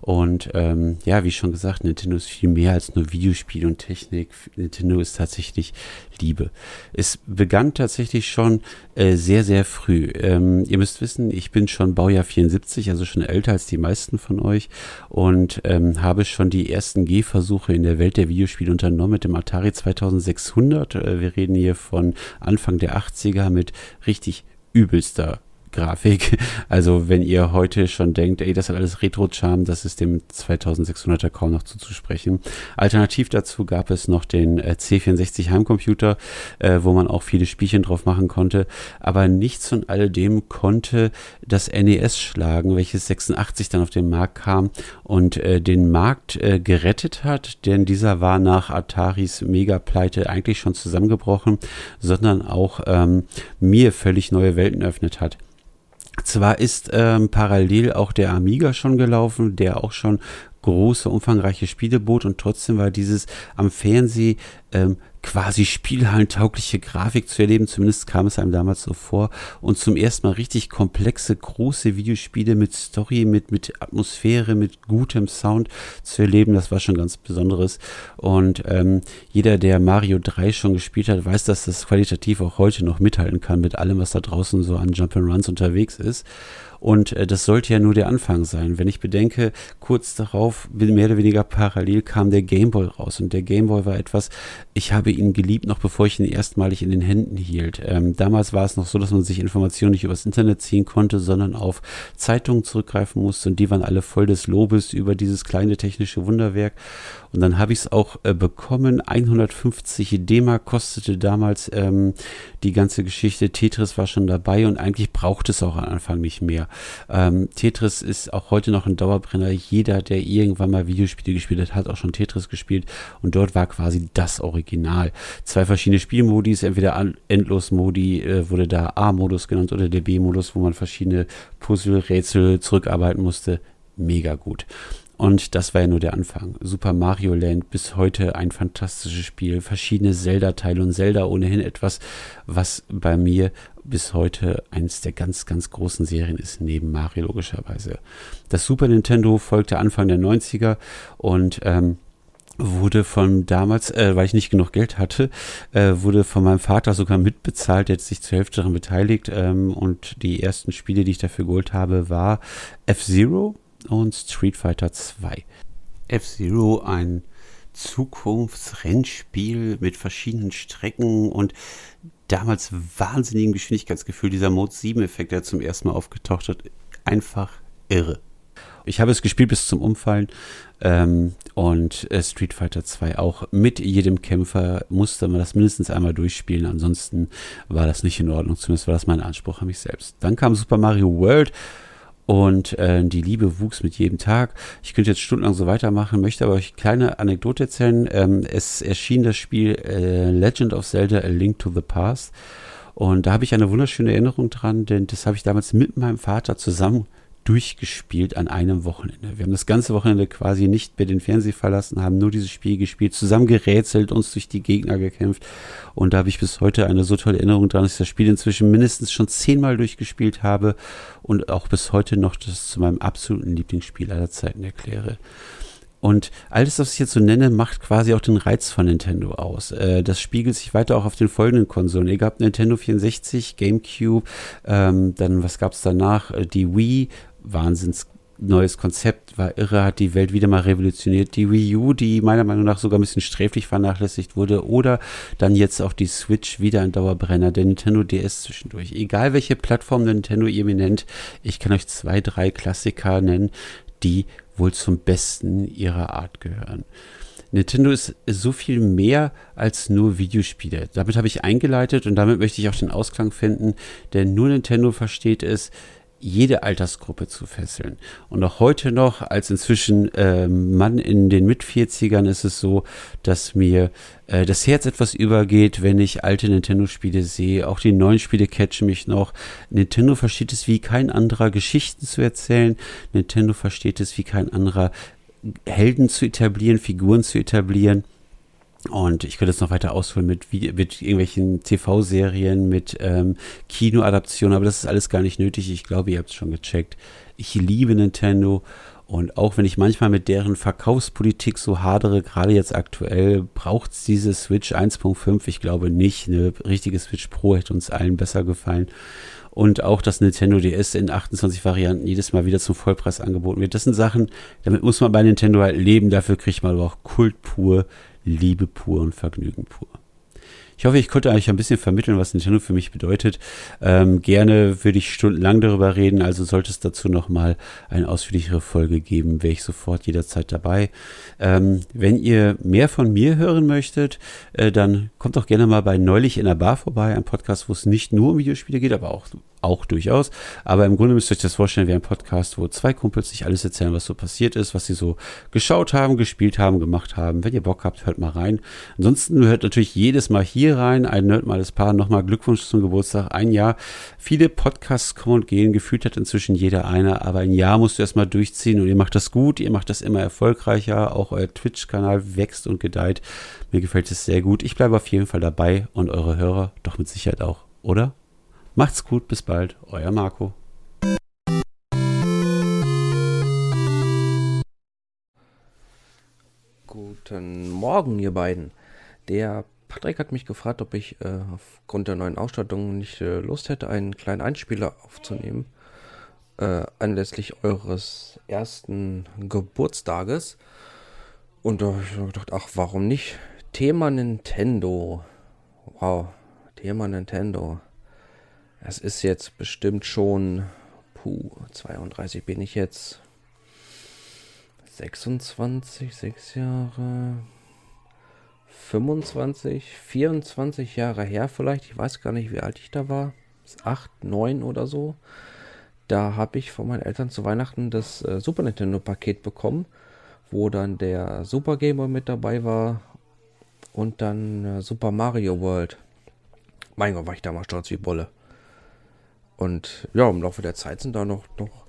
Und ähm, ja, wie schon gesagt, Nintendo ist viel mehr als nur Videospiel und Technik. Nintendo ist tatsächlich Liebe. Es begann tatsächlich schon äh, sehr, sehr früh. Ähm, ihr müsst wissen, ich bin schon Baujahr 74, also schon älter als die meisten von euch und ähm, habe schon die ersten Gehversuche in der Welt der Videospiele unternommen mit dem Atari 2600. Äh, wir reden hier von Anfang der 80er mit richtig übelster Grafik. Also wenn ihr heute schon denkt, ey, das hat alles Retro-Charme, das ist dem 2600er kaum noch zuzusprechen. Alternativ dazu gab es noch den äh, C64 Heimcomputer, äh, wo man auch viele Spielchen drauf machen konnte. Aber nichts von alledem konnte das NES schlagen, welches 86 dann auf den Markt kam und äh, den Markt äh, gerettet hat, denn dieser war nach Ataris Mega-Pleite eigentlich schon zusammengebrochen, sondern auch ähm, mir völlig neue Welten eröffnet hat. Zwar ist ähm, parallel auch der Amiga schon gelaufen, der auch schon große, umfangreiche Spiele bot und trotzdem war dieses am Fernseh ähm, quasi spielhallentaugliche Grafik zu erleben, zumindest kam es einem damals so vor, und zum ersten Mal richtig komplexe, große Videospiele mit Story, mit, mit Atmosphäre, mit gutem Sound zu erleben, das war schon ganz Besonderes. Und ähm, jeder, der Mario 3 schon gespielt hat, weiß, dass das qualitativ auch heute noch mithalten kann mit allem, was da draußen so an Jump'n'Runs unterwegs ist. Und äh, das sollte ja nur der Anfang sein. Wenn ich bedenke, kurz darauf, mehr oder weniger parallel kam der Gameboy raus. Und der Gameboy war etwas, ich habe ihn geliebt, noch bevor ich ihn erstmalig in den Händen hielt. Ähm, damals war es noch so, dass man sich Informationen nicht übers Internet ziehen konnte, sondern auf Zeitungen zurückgreifen musste. Und die waren alle voll des Lobes über dieses kleine technische Wunderwerk. Und dann habe ich es auch äh, bekommen. 150 D-Mark kostete damals ähm, die ganze Geschichte. Tetris war schon dabei und eigentlich braucht es auch am Anfang nicht mehr. Ähm, Tetris ist auch heute noch ein Dauerbrenner. Jeder, der irgendwann mal Videospiele gespielt hat, hat auch schon Tetris gespielt. Und dort war quasi das Original. Zwei verschiedene Spielmodis, entweder Endlos-Modi, äh, wurde da A-Modus genannt oder der B-Modus, wo man verschiedene Puzzle-Rätsel zurückarbeiten musste. Mega gut. Und das war ja nur der Anfang. Super Mario Land bis heute ein fantastisches Spiel. Verschiedene Zelda-Teile und Zelda ohnehin etwas, was bei mir bis heute eines der ganz, ganz großen Serien ist, neben Mario logischerweise. Das Super Nintendo folgte Anfang der 90er und ähm, wurde von damals, äh, weil ich nicht genug Geld hatte, äh, wurde von meinem Vater sogar mitbezahlt, der hat sich zur Hälfte daran beteiligt. Ähm, und die ersten Spiele, die ich dafür geholt habe, war F-Zero und Street Fighter 2. F-Zero, ein Zukunftsrennspiel mit verschiedenen Strecken und damals wahnsinnigen Geschwindigkeitsgefühl. Dieser Mode 7-Effekt, der zum ersten Mal aufgetaucht hat, einfach irre. Ich habe es gespielt bis zum Umfallen ähm, und äh, Street Fighter 2 auch. Mit jedem Kämpfer musste man das mindestens einmal durchspielen, ansonsten war das nicht in Ordnung. Zumindest war das mein Anspruch an mich selbst. Dann kam Super Mario World und äh, die Liebe wuchs mit jedem Tag. Ich könnte jetzt stundenlang so weitermachen, möchte aber euch eine kleine Anekdote erzählen. Ähm, es erschien das Spiel äh, Legend of Zelda A Link to the Past. Und da habe ich eine wunderschöne Erinnerung dran, denn das habe ich damals mit meinem Vater zusammen durchgespielt an einem Wochenende. Wir haben das ganze Wochenende quasi nicht mehr den Fernseher verlassen, haben nur dieses Spiel gespielt, zusammen gerätselt, uns durch die Gegner gekämpft. Und da habe ich bis heute eine so tolle Erinnerung dran, dass ich das Spiel inzwischen mindestens schon zehnmal durchgespielt habe und auch bis heute noch das zu meinem absoluten Lieblingsspiel aller Zeiten erkläre. Und alles, was ich jetzt so nenne, macht quasi auch den Reiz von Nintendo aus. Äh, das spiegelt sich weiter auch auf den folgenden Konsolen. Ihr habt Nintendo 64, GameCube, ähm, dann was gab es danach? Äh, die Wii wahnsinns neues Konzept, war irre, hat die Welt wieder mal revolutioniert. Die Wii U, die meiner Meinung nach sogar ein bisschen sträflich vernachlässigt wurde, oder dann jetzt auch die Switch wieder ein Dauerbrenner, der Nintendo DS zwischendurch. Egal welche Plattform Nintendo ihr mir nennt, ich kann euch zwei, drei Klassiker nennen, die wohl zum Besten ihrer Art gehören. Nintendo ist so viel mehr als nur Videospiele. Damit habe ich eingeleitet und damit möchte ich auch den Ausklang finden, denn nur Nintendo versteht es, jede Altersgruppe zu fesseln. Und auch heute noch, als inzwischen äh, Mann in den Mit-40ern, ist es so, dass mir äh, das Herz etwas übergeht, wenn ich alte Nintendo-Spiele sehe. Auch die neuen Spiele catchen mich noch. Nintendo versteht es wie kein anderer, Geschichten zu erzählen. Nintendo versteht es wie kein anderer, Helden zu etablieren, Figuren zu etablieren. Und ich könnte jetzt noch weiter ausholen mit, mit irgendwelchen TV-Serien, mit ähm, Kinoadaptionen, aber das ist alles gar nicht nötig. Ich glaube, ihr habt es schon gecheckt. Ich liebe Nintendo und auch wenn ich manchmal mit deren Verkaufspolitik so hadere, gerade jetzt aktuell, braucht es diese Switch 1.5? Ich glaube nicht. Eine richtige Switch Pro hätte uns allen besser gefallen. Und auch das Nintendo DS in 28 Varianten jedes Mal wieder zum Vollpreis angeboten wird. Das sind Sachen, damit muss man bei Nintendo halt leben. Dafür kriegt man aber auch Kult pur Liebe pur und Vergnügen pur. Ich hoffe, ich konnte euch ein bisschen vermitteln, was Nintendo für mich bedeutet. Ähm, gerne würde ich stundenlang darüber reden, also sollte es dazu nochmal eine ausführlichere Folge geben, wäre ich sofort jederzeit dabei. Ähm, wenn ihr mehr von mir hören möchtet, äh, dann kommt doch gerne mal bei Neulich in der Bar vorbei, ein Podcast, wo es nicht nur um Videospiele geht, aber auch auch durchaus. Aber im Grunde müsst ihr euch das vorstellen wie ein Podcast, wo zwei Kumpels sich alles erzählen, was so passiert ist, was sie so geschaut haben, gespielt haben, gemacht haben. Wenn ihr Bock habt, hört mal rein. Ansonsten hört natürlich jedes Mal mal hier rein. Ein nerdmales Paar. Nochmal Glückwunsch zum Geburtstag. Ein Jahr. Viele Podcasts kommen und gehen. Gefühlt hat inzwischen jeder einer. Aber ein Jahr musst du erstmal durchziehen. Und ihr macht das gut. Ihr macht das immer erfolgreicher. Auch euer Twitch-Kanal wächst und gedeiht. Mir gefällt es sehr gut. Ich bleibe auf jeden Fall dabei. Und eure Hörer doch mit Sicherheit auch. Oder? Macht's gut. Bis bald. Euer Marco. Guten Morgen, ihr beiden. Der Patrick hat mich gefragt, ob ich äh, aufgrund der neuen Ausstattung nicht äh, Lust hätte, einen kleinen Einspieler aufzunehmen. Äh, anlässlich eures ersten Geburtstages. Und da habe ich gedacht, ach, warum nicht? Thema Nintendo. Wow, Thema Nintendo. Es ist jetzt bestimmt schon, puh, 32 bin ich jetzt. 26, 6 Jahre, 25, 24 Jahre her vielleicht. Ich weiß gar nicht, wie alt ich da war. 8, 9 oder so. Da habe ich von meinen Eltern zu Weihnachten das äh, Super Nintendo Paket bekommen, wo dann der Super Game Boy mit dabei war und dann äh, Super Mario World. Mein Gott, war ich damals stolz wie Bolle. Und ja, im Laufe der Zeit sind da noch, noch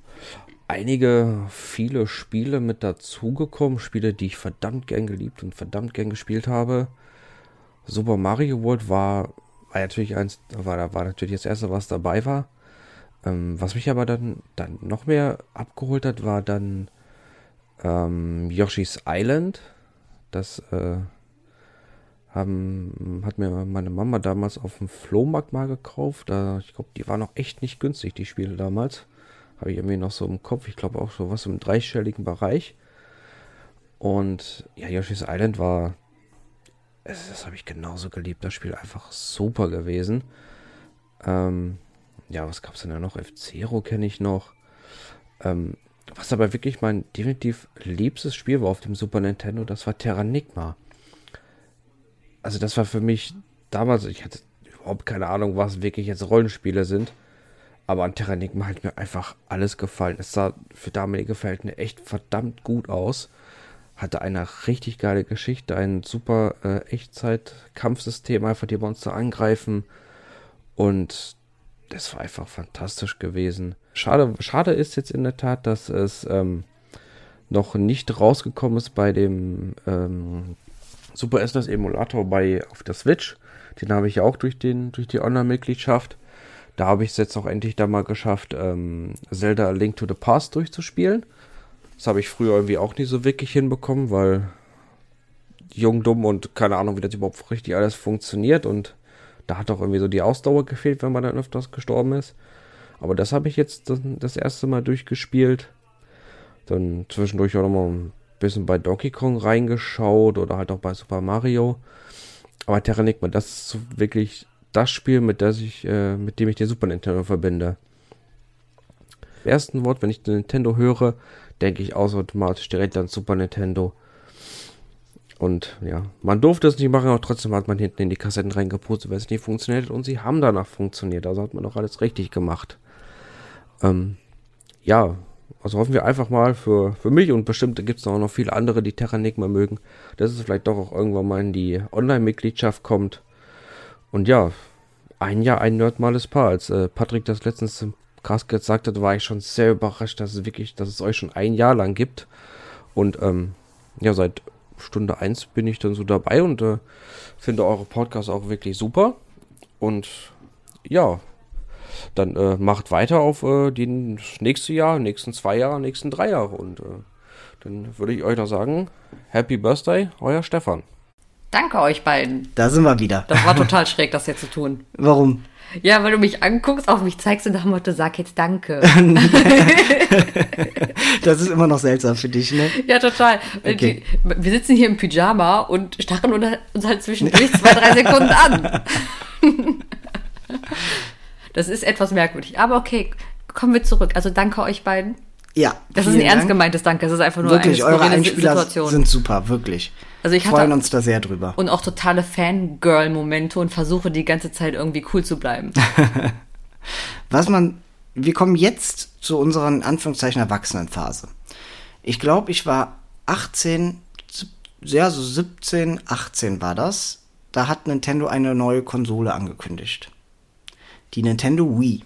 einige, viele Spiele mit dazugekommen. Spiele, die ich verdammt gern geliebt und verdammt gern gespielt habe. Super Mario World war, war natürlich eins, war, war natürlich das erste, was dabei war. Ähm, was mich aber dann, dann noch mehr abgeholt hat, war dann ähm, Yoshi's Island. Das äh, haben, hat mir meine Mama damals auf dem Flohmarkt mal gekauft. Da, ich glaube, die waren noch echt nicht günstig, die Spiele damals. Habe ich irgendwie noch so im Kopf. Ich glaube auch so was im dreistelligen Bereich. Und ja, Yoshi's Island war. Das, habe ich genauso geliebt. Das Spiel einfach super gewesen. Ähm, ja, was gab es denn da noch? F-Zero kenne ich noch. Ähm, was aber wirklich mein definitiv liebstes Spiel war auf dem Super Nintendo, das war Terranigma. Also das war für mich damals, ich hatte überhaupt keine Ahnung, was wirklich jetzt Rollenspiele sind. Aber an Terranigma hat mir einfach alles gefallen. Es sah für damalige Verhältnisse echt verdammt gut aus. Hatte eine richtig geile Geschichte, ein super äh, Echtzeit-Kampfsystem, einfach die Monster angreifen. Und das war einfach fantastisch gewesen. Schade, schade ist jetzt in der Tat, dass es ähm, noch nicht rausgekommen ist bei dem ähm, Super SNES Emulator bei auf der Switch. Den habe ich ja auch durch, den, durch die Online-Mitgliedschaft. Da habe ich es jetzt auch endlich da mal geschafft, ähm, Zelda A Link to the Past durchzuspielen. Das habe ich früher irgendwie auch nie so wirklich hinbekommen, weil jung, dumm und keine Ahnung, wie das überhaupt richtig alles funktioniert. Und da hat auch irgendwie so die Ausdauer gefehlt, wenn man dann öfters gestorben ist. Aber das habe ich jetzt das, erste Mal durchgespielt. Dann zwischendurch auch nochmal ein bisschen bei Donkey Kong reingeschaut oder halt auch bei Super Mario. Aber Terranigma, das ist wirklich das Spiel, mit, das ich, äh, mit dem ich den Super Nintendo verbinde. Im ersten Wort, wenn ich den Nintendo höre, denke ich automatisch direkt an Super Nintendo. Und ja, man durfte es nicht machen, aber trotzdem hat man hinten in die Kassetten reingepustet, weil es nicht funktioniert hat. Und sie haben danach funktioniert. Also hat man auch alles richtig gemacht. Ähm, ja, also hoffen wir einfach mal für, für mich und bestimmt gibt es auch noch viele andere, die Terranigma mögen, dass es vielleicht doch auch irgendwann mal in die Online-Mitgliedschaft kommt. Und ja, ein Jahr ein nerdmales Paar. Als äh, Patrick das letztens im Cast gesagt hat, war ich schon sehr überrascht, dass es wirklich, dass es euch schon ein Jahr lang gibt. Und ähm, ja, seit Stunde 1 bin ich dann so dabei und äh, finde eure Podcasts auch wirklich super. Und ja, dann äh, macht weiter auf äh, die nächste Jahr, nächsten zwei Jahre, nächsten drei Jahre. Und äh, dann würde ich euch noch sagen, Happy Birthday, euer Stefan. Danke euch beiden. Da sind wir wieder. Das war total schräg, das jetzt zu tun. Warum? Ja, weil du mich anguckst, auf mich zeigst und nach dem Motto, sag jetzt Danke. das ist immer noch seltsam für dich, ne? Ja, total. Okay. Wir sitzen hier im Pyjama und starren uns halt zwischendurch zwei, drei Sekunden an. Das ist etwas merkwürdig. Aber okay, kommen wir zurück. Also danke euch beiden. Ja. Das ist ein ernst gemeintes Danke. Das ist einfach nur wirklich, eine eure Einspieler Situation. sind super, wirklich. Also ich Freuen uns da sehr drüber. und auch totale Fangirl-Momente und versuche die ganze Zeit irgendwie cool zu bleiben. Was man, wir kommen jetzt zu unserer in Anführungszeichen Erwachsenenphase. Ich glaube, ich war 18, sieb- ja, so 17, 18 war das. da hat Nintendo eine neue Konsole angekündigt. Die Nintendo Wii.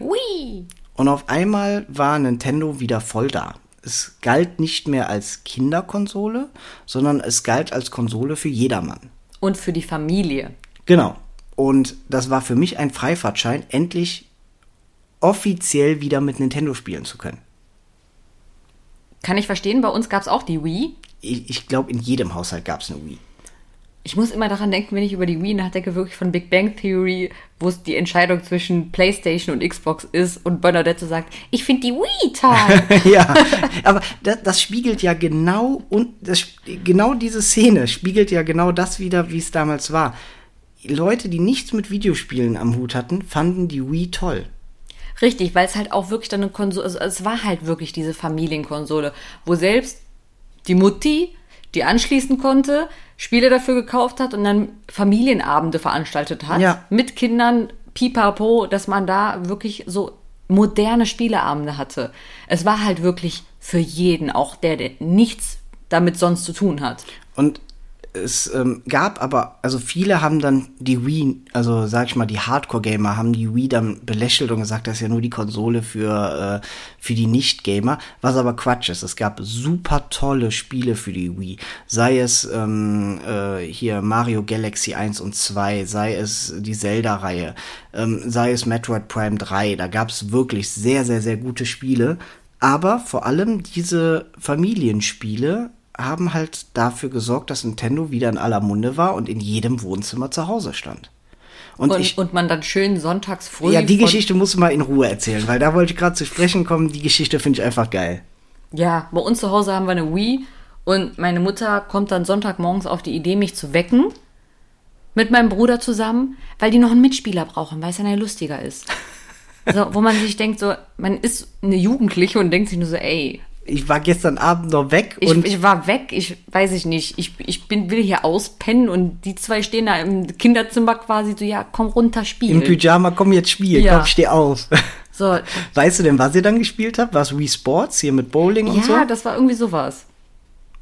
Hui! Und auf einmal war Nintendo wieder voll da. Es galt nicht mehr als Kinderkonsole, sondern es galt als Konsole für jedermann. Und für die Familie. Genau. Und das war für mich ein Freifahrtschein, endlich offiziell wieder mit Nintendo spielen zu können. Kann ich verstehen, bei uns gab es auch die Wii. Ich, ich glaube, in jedem Haushalt gab es eine Wii. Ich muss immer daran denken, wenn ich über die Wii nachdenke, wirklich von Big Bang Theory, wo es die Entscheidung zwischen PlayStation und Xbox ist und Bernadette sagt, ich finde die Wii toll. ja, aber das, das spiegelt ja genau und das, genau diese Szene spiegelt ja genau das wieder, wie es damals war. Leute, die nichts mit Videospielen am Hut hatten, fanden die Wii toll. Richtig, weil es halt auch wirklich dann eine Konsole, also es war halt wirklich diese Familienkonsole, wo selbst die Mutti, die anschließen konnte, Spiele dafür gekauft hat und dann Familienabende veranstaltet hat. Ja. Mit Kindern, pipapo, dass man da wirklich so moderne Spieleabende hatte. Es war halt wirklich für jeden, auch der, der nichts damit sonst zu tun hat. Und es ähm, gab aber, also viele haben dann die Wii, also sag ich mal, die Hardcore-Gamer haben die Wii dann belächelt und gesagt, das ist ja nur die Konsole für, äh, für die Nicht-Gamer, was aber Quatsch ist. Es gab super tolle Spiele für die Wii. Sei es ähm, äh, hier Mario Galaxy 1 und 2, sei es die Zelda-Reihe, ähm, sei es Metroid Prime 3. Da gab es wirklich sehr, sehr, sehr gute Spiele. Aber vor allem diese Familienspiele haben halt dafür gesorgt, dass Nintendo wieder in aller Munde war und in jedem Wohnzimmer zu Hause stand. Und, Und, ich, und man dann schön sonntags früh. ja, die Geschichte musst du mal in Ruhe erzählen, weil da wollte ich gerade zu sprechen kommen. Die Geschichte finde ich einfach geil. Ja, bei uns zu Hause haben wir eine Wii und meine Mutter kommt dann Sonntagmorgens auf die Idee, mich zu wecken. Mit meinem Bruder zusammen, weil die noch einen Mitspieler brauchen, weil es dann ja lustiger ist. So, wo man sich denkt, so, man ist eine Jugendliche und denkt sich nur so, ey, Ich war gestern Abend noch weg ich, und ich war weg, ich weiß ich nicht, ich, ich bin, will hier auspennen und die zwei stehen da im Kinderzimmer quasi so, ja, komm runter, im spielen. Pyjama, komm jetzt spielen, Ja. komm, steh auf. So, Weißt du denn, was ihr dann gespielt habt? War es Wii Sports hier mit Bowling und so? ja, das war irgendwie sowas.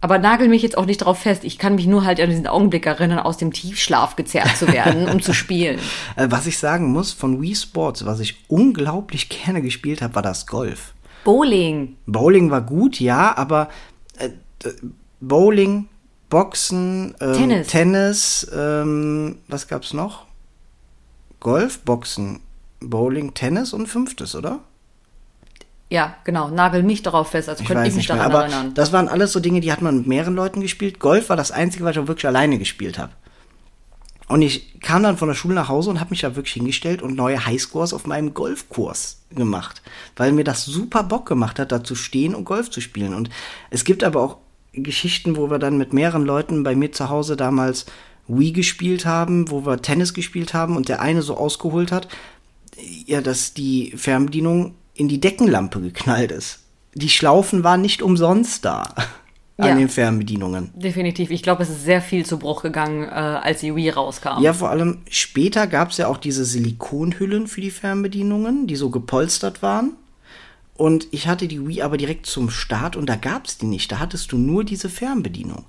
Aber nagel mich jetzt auch nicht drauf fest. Ich kann mich nur halt an diesen Augenblick erinnern, aus dem Tiefschlaf gezerrt zu werden, um zu spielen. Äh, Was ich sagen muss, von Wii Sports, was ich unglaublich gerne gespielt habe, war das Golf. Bowling. Bowling war gut, ja, aber äh, Bowling, Boxen, ähm, Tennis. Tennis ähm, was gab's noch? Golf, Boxen, Bowling, Tennis und fünftes, oder? Ja, genau. Nagel mich darauf fest, als Ich könnte weiß ich mich nicht mehr, daran aber erinnern. das waren alles so Dinge, die hat man mit mehreren Leuten gespielt. Golf war das einzige, was ich auch wirklich alleine gespielt habe. Und ich kam dann von der Schule nach Hause und habe mich da wirklich hingestellt und neue Highscores auf meinem Golfkurs gemacht, weil mir das super Bock gemacht hat, da zu stehen und Golf zu spielen. Und es gibt aber auch Geschichten, wo wir dann mit mehreren Leuten bei mir zu Hause damals Wii gespielt haben, wo wir Tennis gespielt haben und der eine so ausgeholt hat, ja, dass die Fernbedienung in die Deckenlampe geknallt ist. Die Schlaufen waren nicht umsonst da Ja. an den Fernbedienungen. Definitiv. Ich glaube, es ist sehr viel zu Bruch gegangen, äh, als die Wii rauskam. Ja, vor allem später gab es ja auch diese Silikonhüllen für die Fernbedienungen, die so gepolstert waren. Und ich hatte die Wii aber direkt zum Start und da gab es die nicht. Da hattest du nur diese Fernbedienung.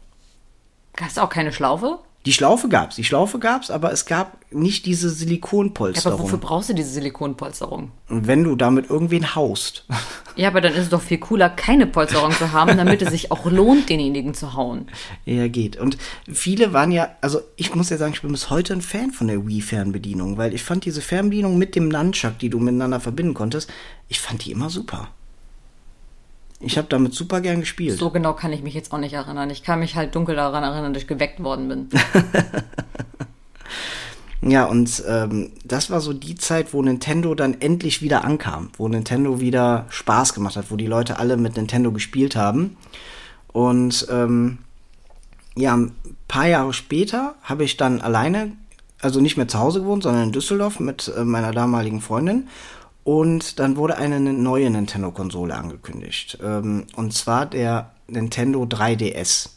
Hast du auch keine Schlaufe? Die Schlaufe gab's, die Schlaufe gab's, aber es gab nicht diese Ja, aber Silikonpolsterung. wofür brauchst du diese Silikonpolsterung? wenn du damit irgendwen haust. Ja, aber dann ist es doch viel cooler, keine Polsterung zu haben, damit es sich auch lohnt, denjenigen zu hauen. Ja, geht. Und viele waren ja, also ich muss ja sagen, ich bin bis heute ein Fan von der Wii-Fernbedienung, weil ich fand diese Fernbedienung mit dem Nunchuck, die du miteinander verbinden konntest, ich fand die immer super. Ich habe damit super gern gespielt. So genau kann ich mich jetzt auch nicht erinnern. Ich kann mich halt dunkel daran erinnern, dass ich geweckt worden bin. Ja, und ähm, das war so die Zeit, wo Nintendo dann endlich wieder ankam, wo Nintendo wieder Spaß gemacht hat, wo die Leute alle mit Nintendo gespielt haben. Und ähm, ja, ein paar Jahre später habe ich dann alleine, also nicht mehr zu Hause gewohnt, sondern in Düsseldorf mit äh, meiner damaligen Freundin. Und dann wurde eine neue Nintendo-Konsole angekündigt. Ähm, und zwar der Nintendo 3DS.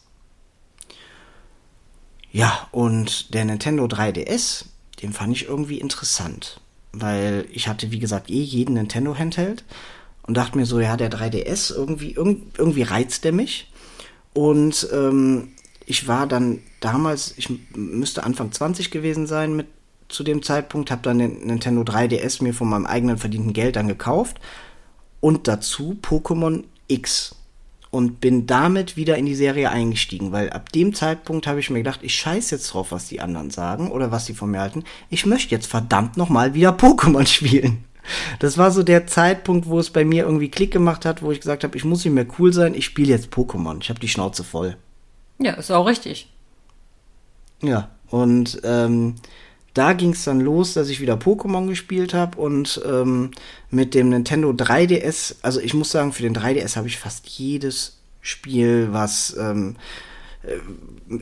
Ja, und der Nintendo 3DS, den fand ich irgendwie interessant. Weil ich hatte, wie gesagt, eh jeden Nintendo-Handheld und dachte mir so, ja, der 3DS, irgendwie, irg irgendwie reizt der mich. Und ähm, ich war dann damals, ich müsste Anfang 20 gewesen sein mit zu dem Zeitpunkt, habe dann den Nintendo 3DS mir von meinem eigenen verdienten Geld dann gekauft und dazu Pokémon X und bin damit wieder in die Serie eingestiegen, weil ab dem Zeitpunkt habe ich mir gedacht, ich scheiß jetzt drauf, was die anderen sagen oder was sie von mir halten. Ich möchte jetzt verdammt nochmal wieder Pokémon spielen. Das war so der Zeitpunkt, wo es bei mir irgendwie Klick gemacht hat, wo ich gesagt habe, ich muss nicht mehr cool sein, ich spiele jetzt Pokémon. Ich habe die Schnauze voll. Ja, ist auch richtig. Ja, und ähm, da ging es dann los, dass ich wieder Pokémon gespielt habe und ähm, mit dem Nintendo 3DS, also ich muss sagen, für den 3DS habe ich fast jedes Spiel, was ähm, äh,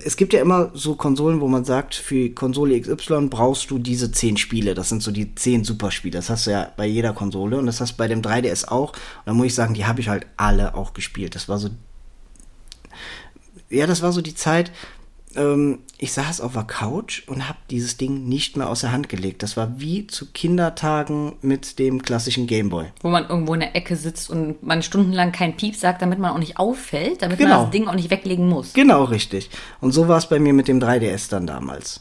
es gibt ja immer so Konsolen, wo man sagt, für Konsole XY brauchst du diese zehn Spiele. Das sind so die zehn Superspiele. Das hast du ja bei jeder Konsole und das hast du bei dem 3DS auch. Und da muss ich sagen, die habe ich halt alle auch gespielt. Das war so, ja, das war so die Zeit, ähm, ich saß auf der Couch und habe dieses Ding nicht mehr aus der Hand gelegt. Das war wie zu Kindertagen mit dem klassischen Gameboy. Wo man irgendwo in der Ecke sitzt und man stundenlang kein Piep sagt, damit man auch nicht auffällt, damit Genau. man das Ding auch nicht weglegen muss. Genau, richtig. Und so war es bei mir mit dem 3DS dann damals.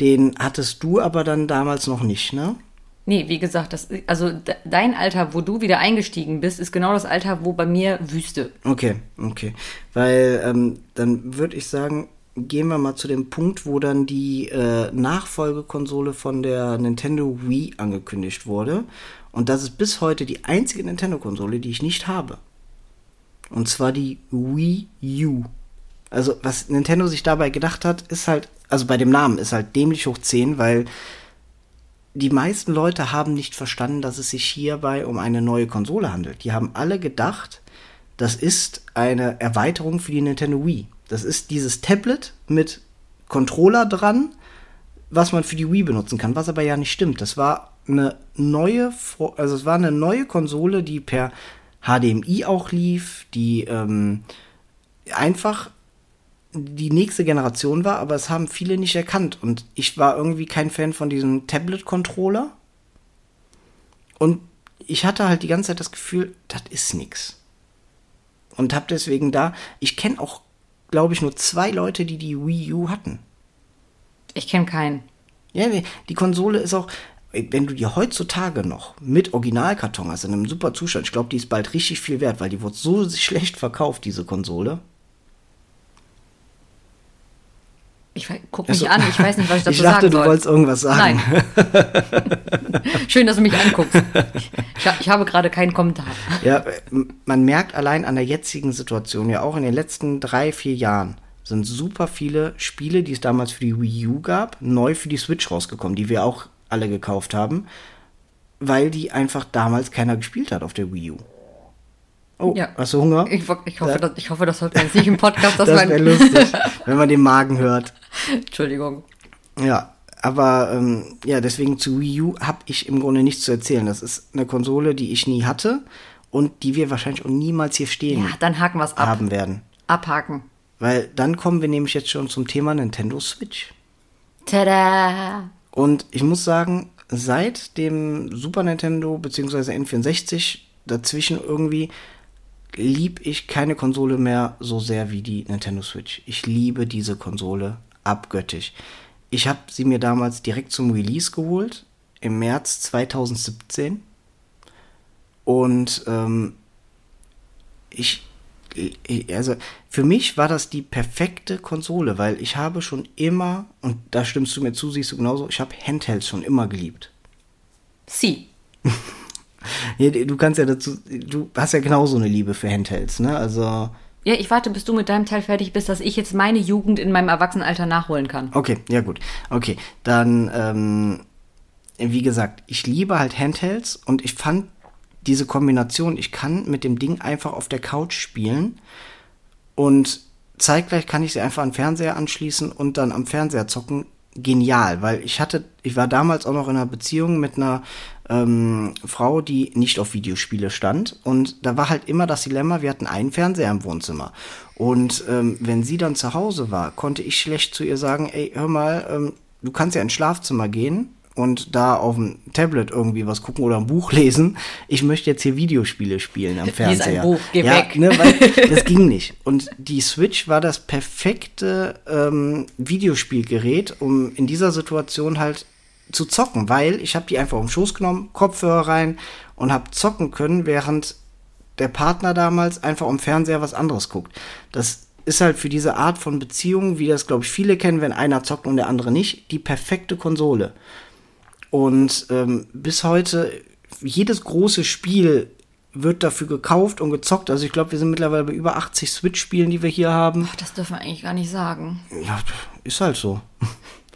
Den hattest du aber dann damals noch nicht, ne? Nee, wie gesagt, das, also de- dein Alter, wo du wieder eingestiegen bist, ist genau das Alter, wo bei mir Wüste. Okay, okay. Weil ähm, dann würde ich sagen, gehen wir mal zu dem Punkt, wo dann die äh, Nachfolgekonsole von der Nintendo Wii angekündigt wurde. Und das ist bis heute die einzige Nintendo-Konsole, die ich nicht habe. Und zwar die Wii U. Also, was Nintendo sich dabei gedacht hat, ist halt, also bei dem Namen ist halt dämlich hoch 10, weil die meisten Leute haben nicht verstanden, dass es sich hierbei um eine neue Konsole handelt. Die haben alle gedacht, das ist eine Erweiterung für die Nintendo Wii. Das ist dieses Tablet mit Controller dran, was man für die Wii benutzen kann, was aber ja nicht stimmt. Das war eine neue, also es war eine neue Konsole, die per HDMI auch lief, die ähm, einfach die nächste Generation war, aber es haben viele nicht erkannt. Und ich war irgendwie kein Fan von diesem Tablet-Controller. Und ich hatte halt die ganze Zeit das Gefühl, das ist nix. Und hab deswegen da, ich kenne auch, glaube ich, nur zwei Leute, die die Wii U hatten. Ich kenne keinen. Ja, die, die Konsole ist auch, wenn du die heutzutage noch mit Originalkarton hast, in einem super Zustand, ich glaube, die ist bald richtig viel wert, weil die wurde so schlecht verkauft, diese Konsole. Ich guck mich Also- an, ich weiß nicht, was ich dazu Ich dachte, sagen du soll. wolltest irgendwas sagen. Nein. Schön, dass du mich anguckst. Ich, ich habe gerade keinen Kommentar. Ja, man merkt allein an der jetzigen Situation, ja auch in den letzten drei, vier Jahren, sind super viele Spiele, die es damals für die Wii U gab, neu für die Switch rausgekommen, die wir auch alle gekauft haben, weil die einfach damals keiner gespielt hat auf der Wii U. Oh, Ja. hast du Hunger? Ich, ich, hoffe, Ja. das, ich hoffe, das hört man jetzt nicht im Podcast. Dass das wäre lustig, wenn man den Magen hört. Entschuldigung. Ja, aber ähm, ja, deswegen zu Wii U habe ich im Grunde nichts zu erzählen. Das ist eine Konsole, die ich nie hatte und die wir wahrscheinlich auch niemals hier stehen Ja, dann haken wir es ab. haben werden. Abhaken. Weil dann kommen wir nämlich jetzt schon zum Thema Nintendo Switch. Tada! Und ich muss sagen, seit dem Super Nintendo bzw. N64 dazwischen irgendwie lieb ich keine Konsole mehr so sehr wie die Nintendo Switch. Ich liebe diese Konsole abgöttisch. Ich habe sie mir damals direkt zum Release geholt, im März 2017. Und ähm, ich, ich, also für mich war das die perfekte Konsole, weil ich habe schon immer, und da stimmst du mir zu, siehst du genauso, ich habe Handhelds schon immer geliebt. Sie. Du kannst ja dazu, du hast ja genauso eine Liebe für Handhelds, ne? Also, Ja, ich warte, bis du mit deinem Teil fertig bist, dass ich jetzt meine Jugend in meinem Erwachsenenalter nachholen kann. okay, ja gut. Okay, dann, ähm, wie gesagt, ich liebe halt Handhelds und ich fand diese Kombination, ich kann mit dem Ding einfach auf der Couch spielen und zeitgleich kann ich sie einfach an den Fernseher anschließen und dann am Fernseher zocken. Genial, weil ich hatte, ich war damals auch noch in einer Beziehung mit einer ähm, Frau, die nicht auf Videospiele stand. Und da war halt immer das Dilemma, wir hatten einen Fernseher im Wohnzimmer. Und ähm, wenn sie dann zu Hause war, konnte ich schlecht zu ihr sagen, ey, hör mal, ähm, du kannst ja ins Schlafzimmer gehen und da auf dem Tablet irgendwie was gucken oder ein Buch lesen. Ich möchte jetzt hier Videospiele spielen am Lies Fernseher. ein Buch, geh ja, weg. Ne, weil das ging nicht. Und die Switch war das perfekte ähm, Videospielgerät, um in dieser Situation halt zu zocken, weil ich habe die einfach auf den Schoß genommen, Kopfhörer rein und habe zocken können, während der Partner damals einfach am Fernseher was anderes guckt. Das ist halt für diese Art von Beziehung, wie das glaube ich viele kennen, wenn einer zockt und der andere nicht, die perfekte Konsole. Und ähm, bis heute, jedes große Spiel wird dafür gekauft und gezockt. Also ich glaube, wir sind mittlerweile bei über 80 Switch-Spielen, die wir hier haben. Ach, das dürfen wir eigentlich gar nicht sagen. Ja, ist halt so.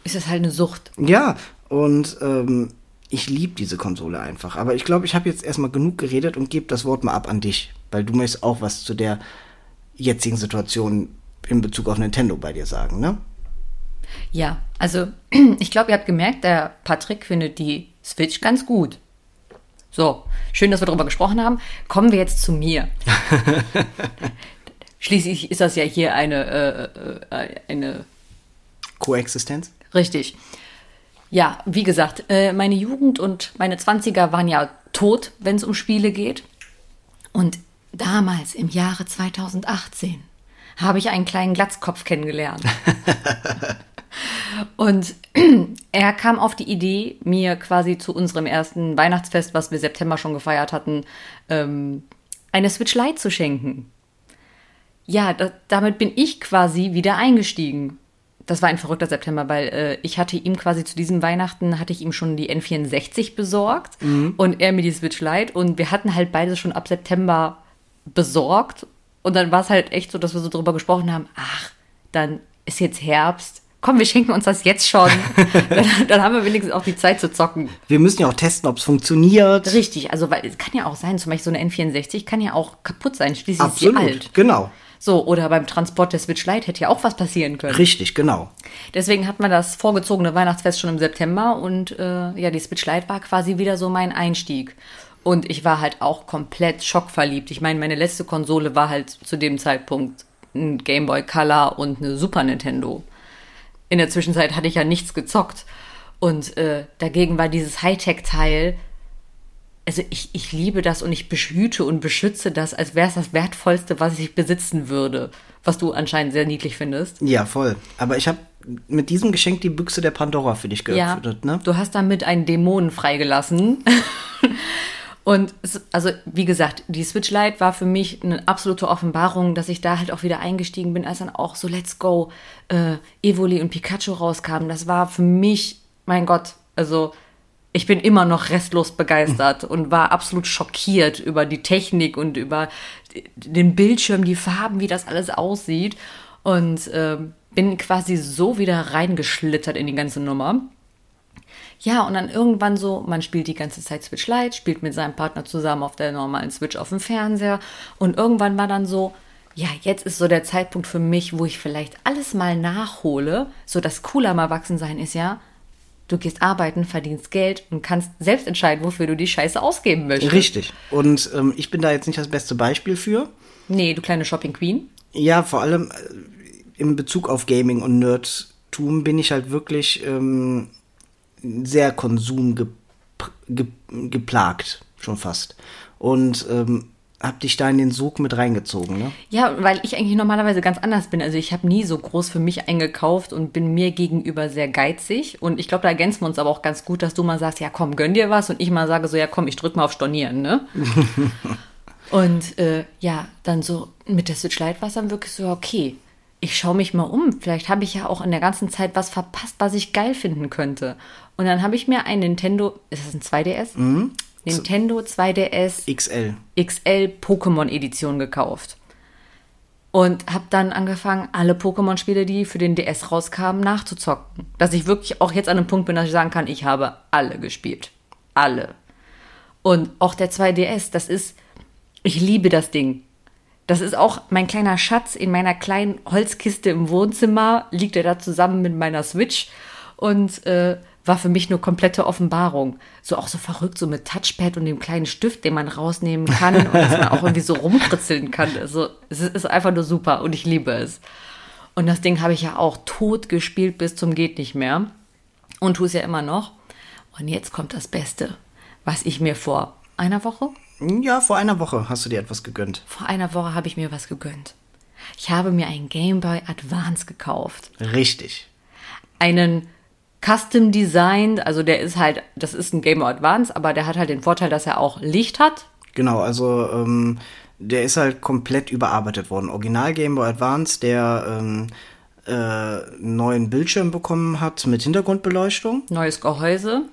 Ist das halt eine Sucht. Ja, und ähm, ich liebe diese Konsole einfach. Aber ich glaube, ich habe jetzt erstmal genug geredet und gebe das Wort mal ab an dich, weil du möchtest auch was zu der jetzigen Situation in Bezug auf Nintendo bei dir sagen, ne? Ja, also ich glaube, ihr habt gemerkt, der Patrick findet die Switch ganz gut. So, schön, dass wir darüber gesprochen haben. Kommen wir jetzt zu mir. Schließlich ist das ja hier eine, äh, äh, eine Koexistenz? Richtig. Ja, wie gesagt, äh, meine Jugend und meine 20er waren ja tot, wenn es um Spiele geht. Und damals, im Jahre 2018, habe ich einen kleinen Glatzkopf kennengelernt. und er kam auf die Idee, mir quasi zu unserem ersten Weihnachtsfest, was wir September schon gefeiert hatten, ähm, eine Switch Lite zu schenken. Ja, da, damit bin ich quasi wieder eingestiegen. Das war ein verrückter September, weil äh, ich hatte ihm quasi zu diesem Weihnachten, hatte ich ihm schon die N64 besorgt und er mir die Switch Lite und wir hatten halt beide schon ab September besorgt und dann war es halt echt so, dass wir so drüber gesprochen haben, ach, dann ist jetzt Herbst, komm, wir schenken uns das jetzt schon. dann, dann haben wir wenigstens auch die Zeit zu zocken. Wir müssen ja auch testen, ob es funktioniert. Richtig, also weil es kann ja auch sein, zum Beispiel so eine N64 kann ja auch kaputt sein, schließlich Absolut, ist sie alt. genau. So, oder beim Transport der Switch Lite hätte ja auch was passieren können. Richtig, genau. Deswegen hat man das vorgezogene Weihnachtsfest schon im September und äh, ja, die Switch Lite war quasi wieder so mein Einstieg. Und ich war halt auch komplett schockverliebt. Ich meine, meine letzte Konsole war halt zu dem Zeitpunkt ein Game Boy Color und eine Super Nintendo. In der Zwischenzeit hatte ich ja nichts gezockt. Und äh, dagegen war dieses Hightech-Teil, also ich, ich liebe das und ich behüte und beschütze das, als wäre es das Wertvollste, was ich besitzen würde. Was du anscheinend sehr niedlich findest. Ja, voll. Aber ich habe mit diesem Geschenk die Büchse der Pandora für dich Ja, geöffnet, ne? du hast damit einen Dämonen freigelassen. Und es, also, wie gesagt, die Switch Lite war für mich eine absolute Offenbarung, dass ich da halt auch wieder eingestiegen bin, als dann auch so Let's Go, äh, Evoli und Pikachu rauskamen. Das war für mich, mein Gott, also ich bin immer noch restlos begeistert und war absolut schockiert über die Technik und über den Bildschirm, die Farben, wie das alles aussieht. Und ähm, bin quasi so wieder reingeschlittert in die ganze Nummer. Ja, und dann irgendwann so, man spielt die ganze Zeit Switch Lite, spielt mit seinem Partner zusammen auf der normalen Switch auf dem Fernseher. Und irgendwann war dann so, ja, jetzt ist so der Zeitpunkt für mich, wo ich vielleicht alles mal nachhole. So das Coole am Erwachsensein ist ja, du gehst arbeiten, verdienst Geld und kannst selbst entscheiden, wofür du die Scheiße ausgeben möchtest. Richtig. Und ähm, ich bin da jetzt nicht das beste Beispiel für. Nee, du kleine Shopping Queen. Ja, vor allem äh, in Bezug auf Gaming und Nerdtum bin ich halt wirklich ähm, sehr konsumgeplagt, ge geplagt, schon fast. Und ähm, hab dich da in den Sog mit reingezogen, ne? Ja, weil ich eigentlich normalerweise ganz anders bin. Also ich habe nie so groß für mich eingekauft und bin mir gegenüber sehr geizig. Und ich glaube, da ergänzen wir uns aber auch ganz gut, dass du mal sagst, ja komm, gönn dir was. Und ich mal sage so, ja komm, ich drück mal auf Stornieren, ne? und äh, ja, dann so mit der Switch Lite war es dann wirklich so, okay, ich schaue mich mal um. Vielleicht habe ich ja auch in der ganzen Zeit was verpasst, was ich geil finden könnte. Und dann habe ich mir ein Nintendo, ist das ein 2DS? Nintendo 2DS XL. XL Pokémon Edition gekauft. Und habe dann angefangen, alle Pokémon-Spiele, die für den DS rauskamen, nachzuzocken. Dass ich wirklich auch jetzt an einem Punkt bin, dass ich sagen kann, ich habe alle gespielt. Alle. Und auch der 2DS, das ist, ich liebe das Ding. Das ist auch mein kleiner Schatz in meiner kleinen Holzkiste im Wohnzimmer, liegt er da zusammen mit meiner Switch und äh, war für mich nur komplette Offenbarung. So auch so verrückt, so mit Touchpad und dem kleinen Stift, den man rausnehmen kann und dass man auch irgendwie so rumkritzeln kann. Also es ist einfach nur super und ich liebe es. Und das Ding habe ich ja auch tot gespielt bis zum geht nicht mehr und tue es ja immer noch. Und jetzt kommt das Beste, was ich mir vor einer Woche, Ja, vor einer Woche hast du dir etwas gegönnt. vor einer Woche habe ich mir was gegönnt. Ich habe mir einen Game Boy Advance gekauft. Richtig. einen Custom Designed, also der ist halt, das ist ein Game Boy Advance, aber der hat halt den Vorteil, dass er auch Licht hat. Genau, also ähm, der ist halt komplett überarbeitet worden. Original Game Boy Advance, der ähm, äh, einen neuen Bildschirm bekommen hat mit Hintergrundbeleuchtung. Neues Gehäuse.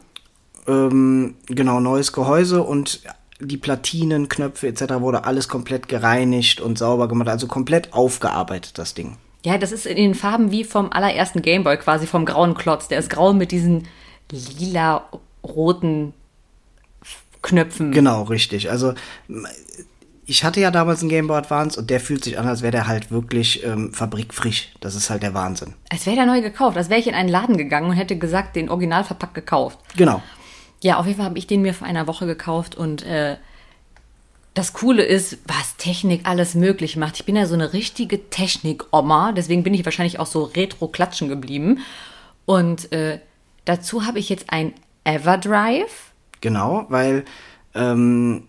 Ähm, genau, neues Gehäuse und die Platinen, Knöpfe etc. wurde alles komplett gereinigt und sauber gemacht. Also komplett aufgearbeitet, das Ding. Ja, das ist in den Farben wie vom allerersten Game Boy, quasi vom grauen Klotz. Der ist grau mit diesen lila-roten Knöpfen. Genau, richtig. Also ich hatte ja damals einen Game Boy Advance und der fühlt sich an, als wäre der halt wirklich ähm, fabrikfrisch. Das ist halt der Wahnsinn. Als wäre der neu gekauft, als wäre ich in einen Laden gegangen und hätte gesagt, den original verpackt gekauft. Genau. Ja, auf jeden Fall habe ich den mir vor einer Woche gekauft und äh, das Coole ist, was Technik alles möglich macht. Ich bin ja so eine richtige Technik-Oma, deswegen bin ich wahrscheinlich auch so retro-klatschen geblieben. Und äh, dazu habe ich jetzt ein Everdrive. Genau, weil, ähm,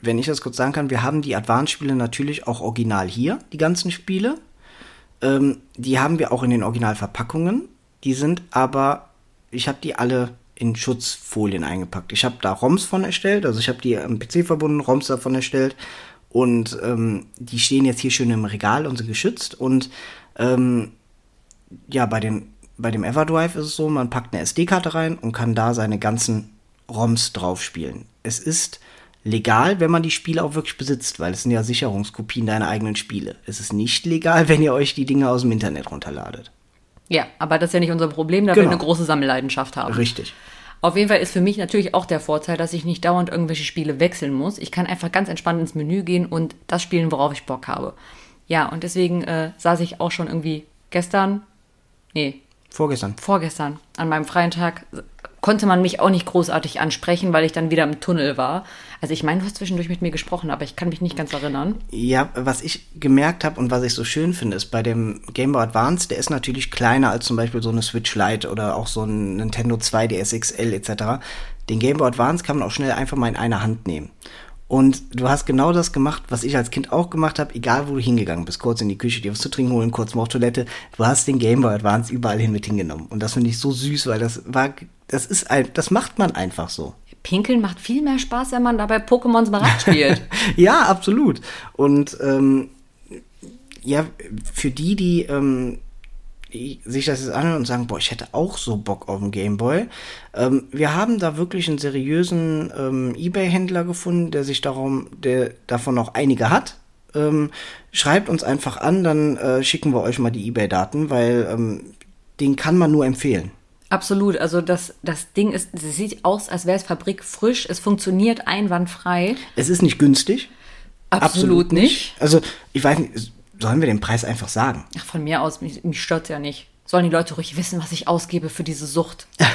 wenn ich das kurz sagen kann, wir haben die Advance-Spiele natürlich auch original hier, die ganzen Spiele. Ähm, die haben wir auch in den Originalverpackungen. Die sind aber, ich habe die alle in Schutzfolien eingepackt. Ich habe da ROMs von erstellt, also ich habe die am PC verbunden, ROMs davon erstellt. Und ähm, die stehen jetzt hier schön im Regal und sind geschützt. Und ähm, ja, bei, den, bei dem Everdrive ist es so, man packt eine SD-Karte rein und kann da seine ganzen ROMs drauf spielen. Es ist legal, wenn man die Spiele auch wirklich besitzt, weil es sind ja Sicherungskopien deiner eigenen Spiele. Es ist nicht legal, wenn ihr euch die Dinge aus dem Internet runterladet. Ja, aber das ist ja nicht unser Problem, da wir Genau. eine große Sammelleidenschaft haben. Richtig. Auf jeden Fall ist für mich natürlich auch der Vorteil, dass ich nicht dauernd irgendwelche Spiele wechseln muss. Ich kann einfach ganz entspannt ins Menü gehen und das spielen, worauf ich Bock habe. Ja, und deswegen äh, saß ich auch schon irgendwie gestern, nee, Vorgestern. vorgestern an meinem freien Tag konnte man mich auch nicht großartig ansprechen, weil ich dann wieder im Tunnel war. Also ich meine, du hast zwischendurch mit mir gesprochen, aber ich kann mich nicht ganz erinnern. Ja, was ich gemerkt habe und was ich so schön finde, ist bei dem Game Boy Advance, der ist natürlich kleiner als zum Beispiel so eine Switch Lite oder auch so ein Nintendo 2DS XL etc. Den Game Boy Advance kann man auch schnell einfach mal in einer Hand nehmen. Und du hast genau das gemacht, was ich als Kind auch gemacht habe, egal wo du hingegangen bist. Kurz in die Küche, dir was zu trinken holen, kurz mal auf Toilette. Du hast den Game Boy Advance überall hin mit hingenommen. Und das finde ich so süß, weil das war, das ist ein, das macht man einfach so. Pinkeln macht viel mehr Spaß, wenn man dabei Pokémon Smaragd spielt. ja, absolut. Und ähm, ja, für die, die ähm, sich das jetzt anhören und sagen, boah, ich hätte auch so Bock auf einen Gameboy. Ähm, wir haben da wirklich einen seriösen ähm, Ebay-Händler gefunden, der sich darum, der davon noch einige hat. Ähm, schreibt uns einfach an, dann äh, schicken wir euch mal die Ebay-Daten, weil ähm, den kann man nur empfehlen. Absolut, also das, das Ding ist, es sieht aus, als wäre es fabrikfrisch, es funktioniert einwandfrei. Es ist nicht günstig. Absolut, nicht. Also, ich weiß nicht, sollen wir den Preis einfach sagen? Ach, von mir aus, mich, mich stört's ja nicht. Sollen die Leute ruhig wissen, was ich ausgebe für diese Sucht.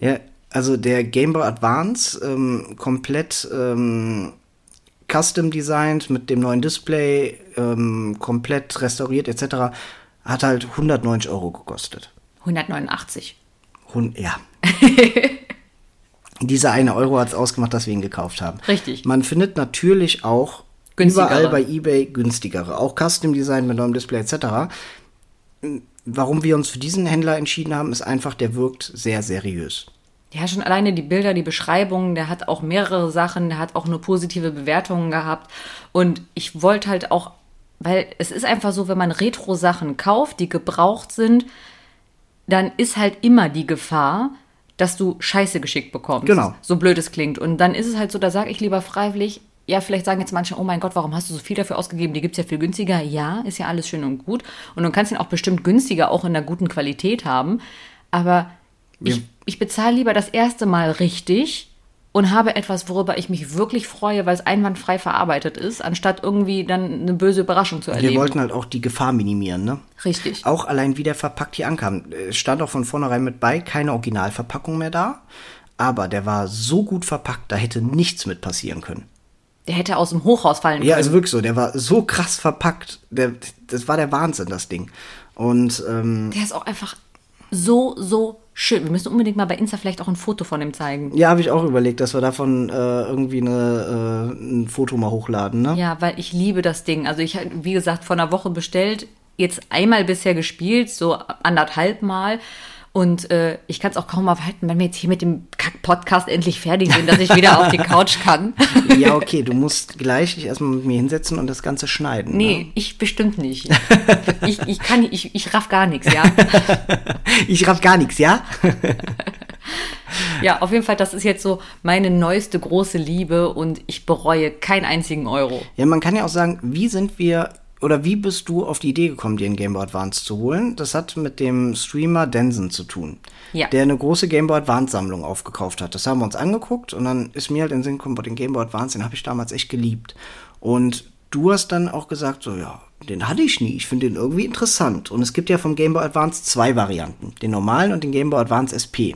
Ja, also der Game Boy Advance, ähm, komplett ähm, custom designed mit dem neuen Display, ähm, komplett restauriert etc., hat halt 190 Euro gekostet. 189. Hun ja. Dieser eine Euro hat es ausgemacht, dass wir ihn gekauft haben. Richtig. Man findet natürlich auch überall bei eBay günstigere, auch Custom Design mit neuem Display etc. Warum wir uns für diesen Händler entschieden haben, ist einfach, der wirkt sehr seriös. Ja, schon alleine die Bilder, die Beschreibungen, der hat auch mehrere Sachen, der hat auch nur positive Bewertungen gehabt. Und ich wollte halt auch, weil es ist einfach so, wenn man Retro-Sachen kauft, die gebraucht sind, dann ist halt immer die Gefahr, dass du Scheiße geschickt bekommst. Genau. So blöd es klingt. Und dann ist es halt so, da sage ich lieber freiwillig, ja, vielleicht sagen jetzt manche, oh mein Gott, warum hast du so viel dafür ausgegeben? Die gibt's ja viel günstiger. Ja, ist ja alles schön und gut. Und du kannst ihn auch bestimmt günstiger auch in einer guten Qualität haben. Aber ich, ich bezahle lieber das erste Mal richtig und habe etwas, worüber ich mich wirklich freue, weil es einwandfrei verarbeitet ist, anstatt irgendwie dann eine böse Überraschung zu erleben. Wir wollten halt auch die Gefahr minimieren, ne? Richtig. Auch allein wie der verpackt hier ankam. Es stand auch von vornherein mit bei, keine Originalverpackung mehr da. Aber der war so gut verpackt, da hätte nichts mit passieren können. Der hätte aus dem Hochhaus fallen Ja, können. also wirklich so. Der war so krass verpackt. Der, das war der Wahnsinn, das Ding. Und ähm, Der ist auch einfach so, so schön. Wir müssen unbedingt mal bei Insta vielleicht auch ein Foto von dem zeigen. Ja, habe ich auch überlegt, dass wir davon äh, irgendwie eine, äh, ein Foto mal hochladen, ne? Ja, weil ich liebe das Ding. Also ich habe, wie gesagt, vor einer Woche bestellt, jetzt einmal bisher gespielt, so anderthalb Mal. Und äh, ich kann es auch kaum erwarten, wenn wir jetzt hier mit dem Kack-Podcast endlich fertig sind, dass ich wieder auf die Couch kann. Ja, okay, du musst gleich dich erstmal mit mir hinsetzen und das Ganze schneiden. Nee, Ne? ich bestimmt nicht. Ich, ich kann, ich, ich raff gar nichts, ja. Ich raff gar nichts, ja? Ja, auf jeden Fall, das ist jetzt so meine neueste große Liebe und ich bereue keinen einzigen Euro. Ja, man kann ja auch sagen, wie sind wir oder wie bist du auf die Idee gekommen, dir einen Game Boy Advance zu holen? Das hat mit dem Streamer Denson zu tun, Ja. der eine große Game Boy Advance Sammlung aufgekauft hat. Das haben wir uns angeguckt und dann ist mir halt in den Sinn gekommen, den Game Boy Advance, den habe ich damals echt geliebt. Und du hast dann auch gesagt, so ja, den hatte ich nie. Ich finde den irgendwie interessant. Und es gibt ja vom Game Boy Advance zwei Varianten, den normalen und den Game Boy Advance SP.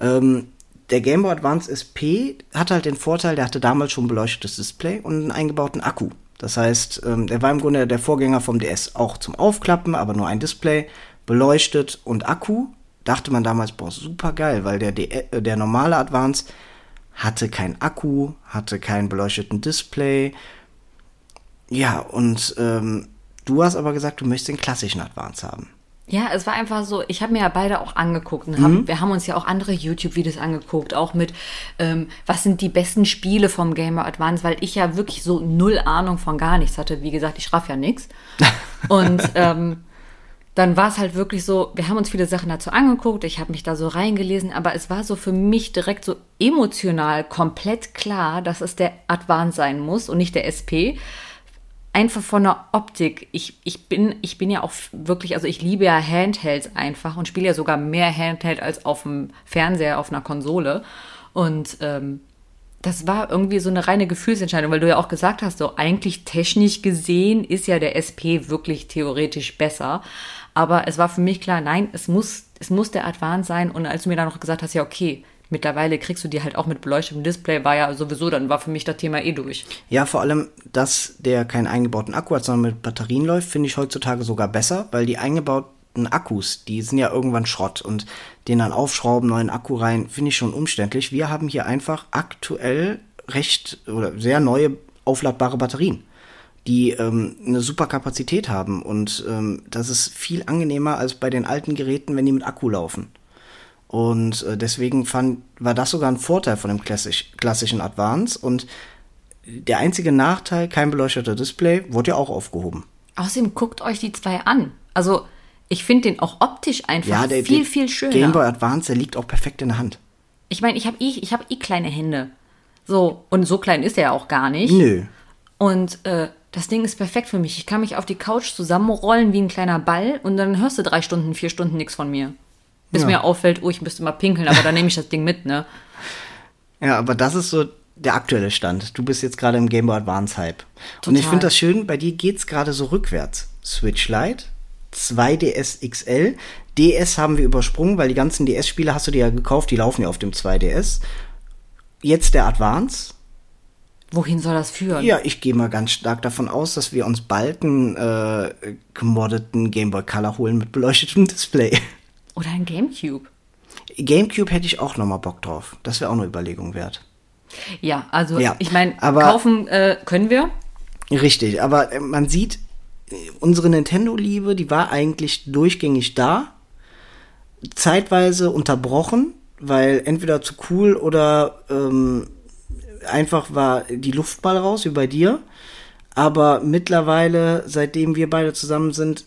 Ähm, der Game Boy Advance SP hat halt den Vorteil, der hatte damals schon ein beleuchtetes Display und einen eingebauten Akku. Das heißt, ähm, der war im Grunde der Vorgänger vom DS auch zum Aufklappen, aber nur ein Display, beleuchtet und Akku. Dachte man damals, boah, super geil, weil der, äh, der normale Advance hatte keinen Akku, hatte keinen beleuchteten Display. Ja, und ähm, du hast aber gesagt, du möchtest den klassischen Advance haben. Ja, es war einfach so, ich habe mir ja beide auch angeguckt. Und haben, Wir haben uns ja auch andere YouTube-Videos angeguckt, auch mit, ähm, was sind die besten Spiele vom Game Boy Advance, weil ich ja wirklich so null Ahnung von gar nichts hatte. Wie gesagt, ich raff ja nichts. Und ähm, dann war es halt wirklich so, wir haben uns viele Sachen dazu angeguckt, ich habe mich da so reingelesen, aber es war so für mich direkt so emotional komplett klar, dass es der Advance sein muss und nicht der SP einfach von der Optik. Ich, ich, bin, ich bin ja auch wirklich, also ich liebe ja Handhelds einfach und spiele ja sogar mehr Handheld als auf dem Fernseher, auf einer Konsole. Und ähm, das war irgendwie so eine reine Gefühlsentscheidung, weil du ja auch gesagt hast, so eigentlich technisch gesehen ist ja der SP wirklich theoretisch besser. Aber es war für mich klar, nein, es muss, es muss der Advance sein. Und als du mir dann noch gesagt hast, ja, okay, mittlerweile kriegst du die halt auch mit beleuchtetem Display, war ja sowieso, dann war für mich das Thema eh durch. Ja, vor allem, dass der keinen eingebauten Akku hat, sondern mit Batterien läuft, finde ich heutzutage sogar besser, weil die eingebauten Akkus, die sind ja irgendwann Schrott und den dann aufschrauben, neuen Akku rein, finde ich schon umständlich. Wir haben hier einfach aktuell recht oder sehr neue aufladbare Batterien, die ähm, eine super Kapazität haben und ähm, das ist viel angenehmer als bei den alten Geräten, wenn die mit Akku laufen. Und äh, deswegen fand, war das sogar ein Vorteil von dem klassisch, klassischen Advance. Und der einzige Nachteil, kein beleuchteter Display, wurde ja auch aufgehoben. Außerdem guckt euch die zwei an. Also, ich finde den auch optisch einfach der, viel, der viel schöner. Game Boy Advance, der liegt auch perfekt in der Hand. Ich meine, ich habe eh, ich hab eh kleine Hände. So, und so klein ist er ja auch gar nicht. Nö. Und äh, das Ding ist perfekt für mich. Ich kann mich auf die Couch zusammenrollen wie ein kleiner Ball und dann hörst du drei Stunden, vier Stunden nichts von mir. Bis Ja. mir auffällt, oh, ich müsste mal pinkeln, aber dann nehme ich das Ding mit, ne? Ja, aber das ist so der aktuelle Stand. Du bist jetzt gerade im Game Boy Advance Hype. Und ich Total. finde das schön, bei dir geht's gerade so rückwärts. Switch Lite, 2DS XL, DS haben wir übersprungen, weil die ganzen DS-Spiele hast du dir ja gekauft, die laufen ja auf dem 2DS. Jetzt der Advance. Wohin soll das führen? Ja, ich gehe mal ganz stark davon aus, dass wir uns bald einen äh, gemoddeten Game Boy Color holen mit beleuchtetem Display. Oder ein Gamecube. Gamecube hätte ich auch noch mal Bock drauf. Das wäre auch eine Überlegung wert. Ja, also Ja, ich meine, aber- kaufen äh, können wir. Richtig, aber äh, man sieht, unsere Nintendo-Liebe, die war eigentlich durchgängig da. Zeitweise unterbrochen, weil entweder zu cool oder ähm, einfach war die Luftball raus, wie bei dir. Aber mittlerweile, seitdem wir beide zusammen sind,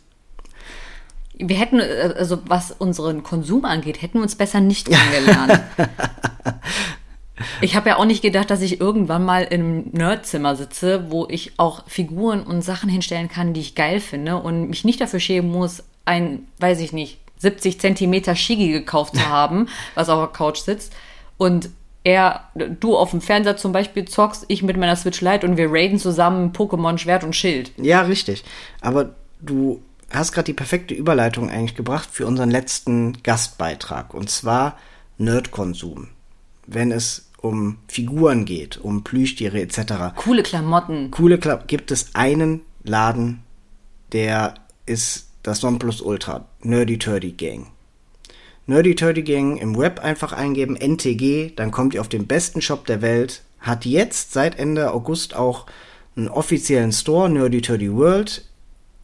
Wir hätten, äh, also was unseren Konsum angeht, hätten wir uns besser nicht kennengelernt. ich habe ja auch nicht gedacht, dass ich irgendwann mal im Nerdzimmer sitze, wo ich auch Figuren und Sachen hinstellen kann, die ich geil finde und mich nicht dafür schämen muss, ein, weiß ich nicht, 70 Zentimeter Shigi gekauft zu haben, was auf der Couch sitzt. Und er, du auf dem Fernseher zum Beispiel zockst, ich mit meiner Switch Lite und wir raiden zusammen Pokémon Schwert und Schild. Ja, richtig. Aber du hast gerade die perfekte Überleitung eigentlich gebracht für unseren letzten Gastbeitrag. Und zwar Nerdkonsum. Wenn es um Figuren geht, um Plüschtiere etc. Coole Klamotten. Coole Klapp gibt es einen Laden, der ist das Nonplusultra. Nerdy Turdy Gang. Nerdy Turdy Gang im Web einfach eingeben, NTG, dann kommt ihr auf den besten Shop der Welt. Hat jetzt seit Ende August auch einen offiziellen Store, Nerdy Turdy World.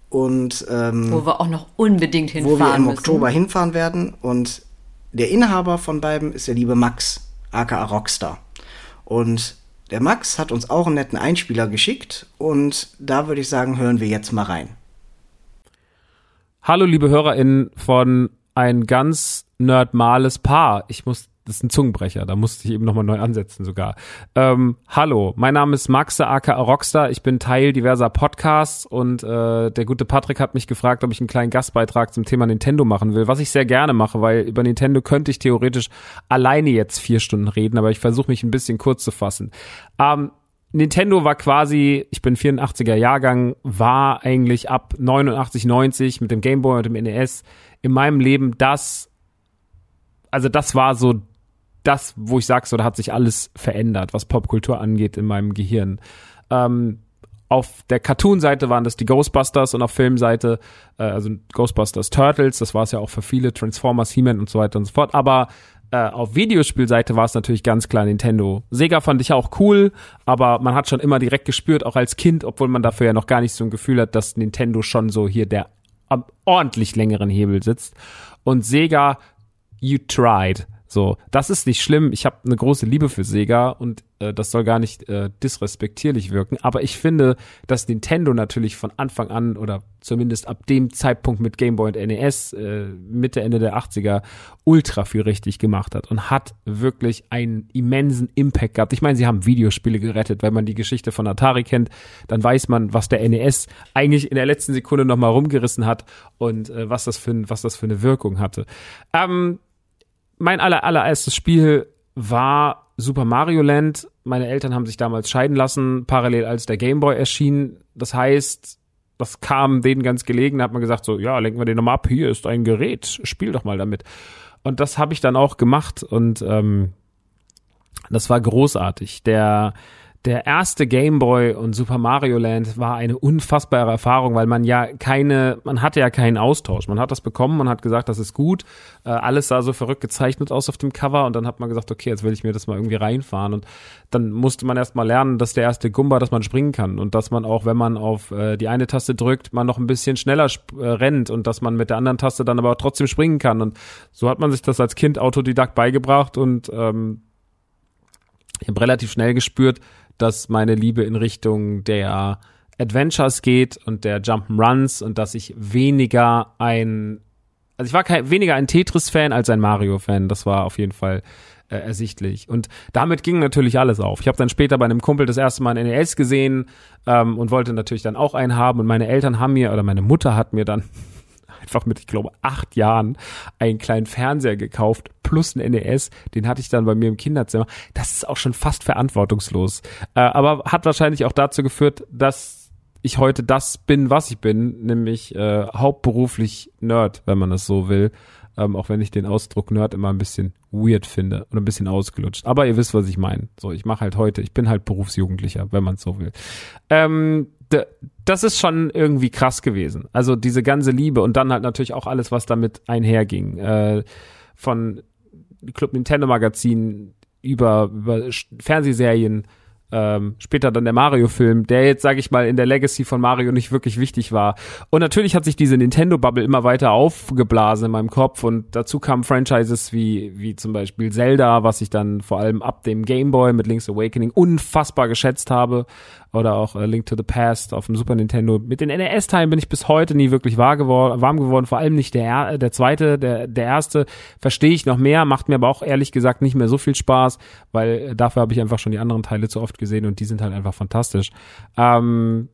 Und ähm, Wo wir auch noch unbedingt hinfahren wo wir im müssen. Oktober hinfahren werden. Und der Inhaber von beiden ist der liebe Max, aka Rockstar. Und der Max hat uns auch einen netten Einspieler geschickt. Und da würde ich sagen, hören wir jetzt mal rein. Hallo, liebe HörerInnen von ein ganz nerdmales Paar. Ich muss, das ist ein Zungenbrecher, da musste ich eben nochmal neu ansetzen sogar. Ähm, hallo, mein Name ist Maxe aka Rockstar. Ich bin Teil diverser Podcasts und äh, der gute Patrick hat mich gefragt, ob ich einen kleinen Gastbeitrag zum Thema Nintendo machen will, was ich sehr gerne mache, weil über Nintendo könnte ich theoretisch alleine jetzt vier Stunden reden, aber ich versuche mich ein bisschen kurz zu fassen. Ähm, Nintendo war quasi, ich bin 84er Jahrgang, war eigentlich ab 89, 90 mit dem Game Boy und dem NES in meinem Leben das, also das war so das, wo ich sag, so da hat sich alles verändert, was Popkultur angeht in meinem Gehirn. Ähm, auf der Cartoon-Seite waren das die Ghostbusters und auf Filmseite, äh, also Ghostbusters Turtles, das war es ja auch für viele, Transformers, He-Man und so weiter und so fort, aber äh, auf Videospielseite war es natürlich ganz klar Nintendo. Sega fand ich auch cool, aber man hat schon immer direkt gespürt, auch als Kind, obwohl man dafür ja noch gar nicht so ein Gefühl hat, dass Nintendo schon so hier der am ordentlich längeren Hebel sitzt. Und Sega, you tried. So, das ist nicht schlimm. Ich habe eine große Liebe für Sega und äh, das soll gar nicht äh, disrespektierlich wirken. Aber ich finde, dass Nintendo natürlich von Anfang an oder zumindest ab dem Zeitpunkt mit Game Boy und NES äh, Mitte Ende der 80er ultra viel richtig gemacht hat und hat wirklich einen immensen Impact gehabt. Ich meine, sie haben Videospiele gerettet. Wenn man die Geschichte von Atari kennt, dann weiß man, was der NES eigentlich in der letzten Sekunde noch mal rumgerissen hat und äh, was das für was das für eine Wirkung hatte. Ähm, mein aller, allererstes Spiel war Super Mario Land. Meine Eltern haben sich damals scheiden lassen, parallel als der Game Boy erschien. Das heißt, das kam denen ganz gelegen. Da hat man gesagt so, ja, lenken wir den nochmal ab. Hier ist ein Gerät, spiel doch mal damit. Und das habe ich dann auch gemacht und ähm, das war großartig. Der der erste Game Boy und Super Mario Land war eine unfassbare Erfahrung, weil man ja keine, man hatte ja keinen Austausch. Man hat das bekommen, man hat gesagt, das ist gut. Äh, alles sah so verrückt gezeichnet aus auf dem Cover und dann hat man gesagt, okay, jetzt will ich mir das mal irgendwie reinfahren. Und dann musste man erst mal lernen, dass der erste Gumba, dass man springen kann und dass man auch, wenn man auf äh, die eine Taste drückt, man noch ein bisschen schneller äh, rennt und dass man mit der anderen Taste dann aber trotzdem springen kann. Und so hat man sich das als Kind Autodidakt beigebracht und ähm, ich habe relativ schnell gespürt, dass meine Liebe in Richtung der Adventures geht und der Jump'n'Runs und dass ich weniger ein, also ich war kein, weniger ein Tetris-Fan als ein Mario-Fan. Das war auf jeden Fall äh, ersichtlich. Und damit ging natürlich alles auf. Ich habe dann später bei einem Kumpel das erste Mal ein NES gesehen ähm, und wollte natürlich dann auch einen haben. Und meine Eltern haben mir, oder meine Mutter hat mir dann einfach mit, ich glaube, acht Jahren einen kleinen Fernseher gekauft plus ein NES. Den hatte ich dann bei mir im Kinderzimmer. Das ist auch schon fast verantwortungslos. Äh, aber hat wahrscheinlich auch dazu geführt, dass ich heute das bin, was ich bin, nämlich äh, hauptberuflich Nerd, wenn man es so will. Ähm, auch wenn ich den Ausdruck Nerd immer ein bisschen weird finde und ein bisschen ausgelutscht. Aber ihr wisst, was ich meine. So, ich mache halt heute, ich bin halt Berufsjugendlicher, wenn man es so will. Ähm, das ist schon irgendwie krass gewesen. Also diese ganze Liebe und dann halt natürlich auch alles, was damit einherging. Äh, von Club Nintendo Magazin über, über Fernsehserien, ähm, später dann der Mario-Film, der jetzt, sage ich mal, in der Legacy von Mario nicht wirklich wichtig war. Und natürlich hat sich diese Nintendo-Bubble immer weiter aufgeblasen in meinem Kopf und dazu kamen Franchises wie, wie zum Beispiel Zelda, was ich dann vor allem ab dem Game Boy mit Link's Awakening unfassbar geschätzt habe. Oder auch äh, Link to the Past auf dem Super Nintendo. Mit den NES-Teilen bin ich bis heute nie wirklich wahr geworden, warm geworden. Vor allem nicht der, er- der zweite, der, der erste. Verstehe ich noch mehr, macht mir aber auch ehrlich gesagt nicht mehr so viel Spaß, weil äh, dafür habe ich einfach schon die anderen Teile zu oft gesehen und die sind halt einfach fantastisch. Ähm,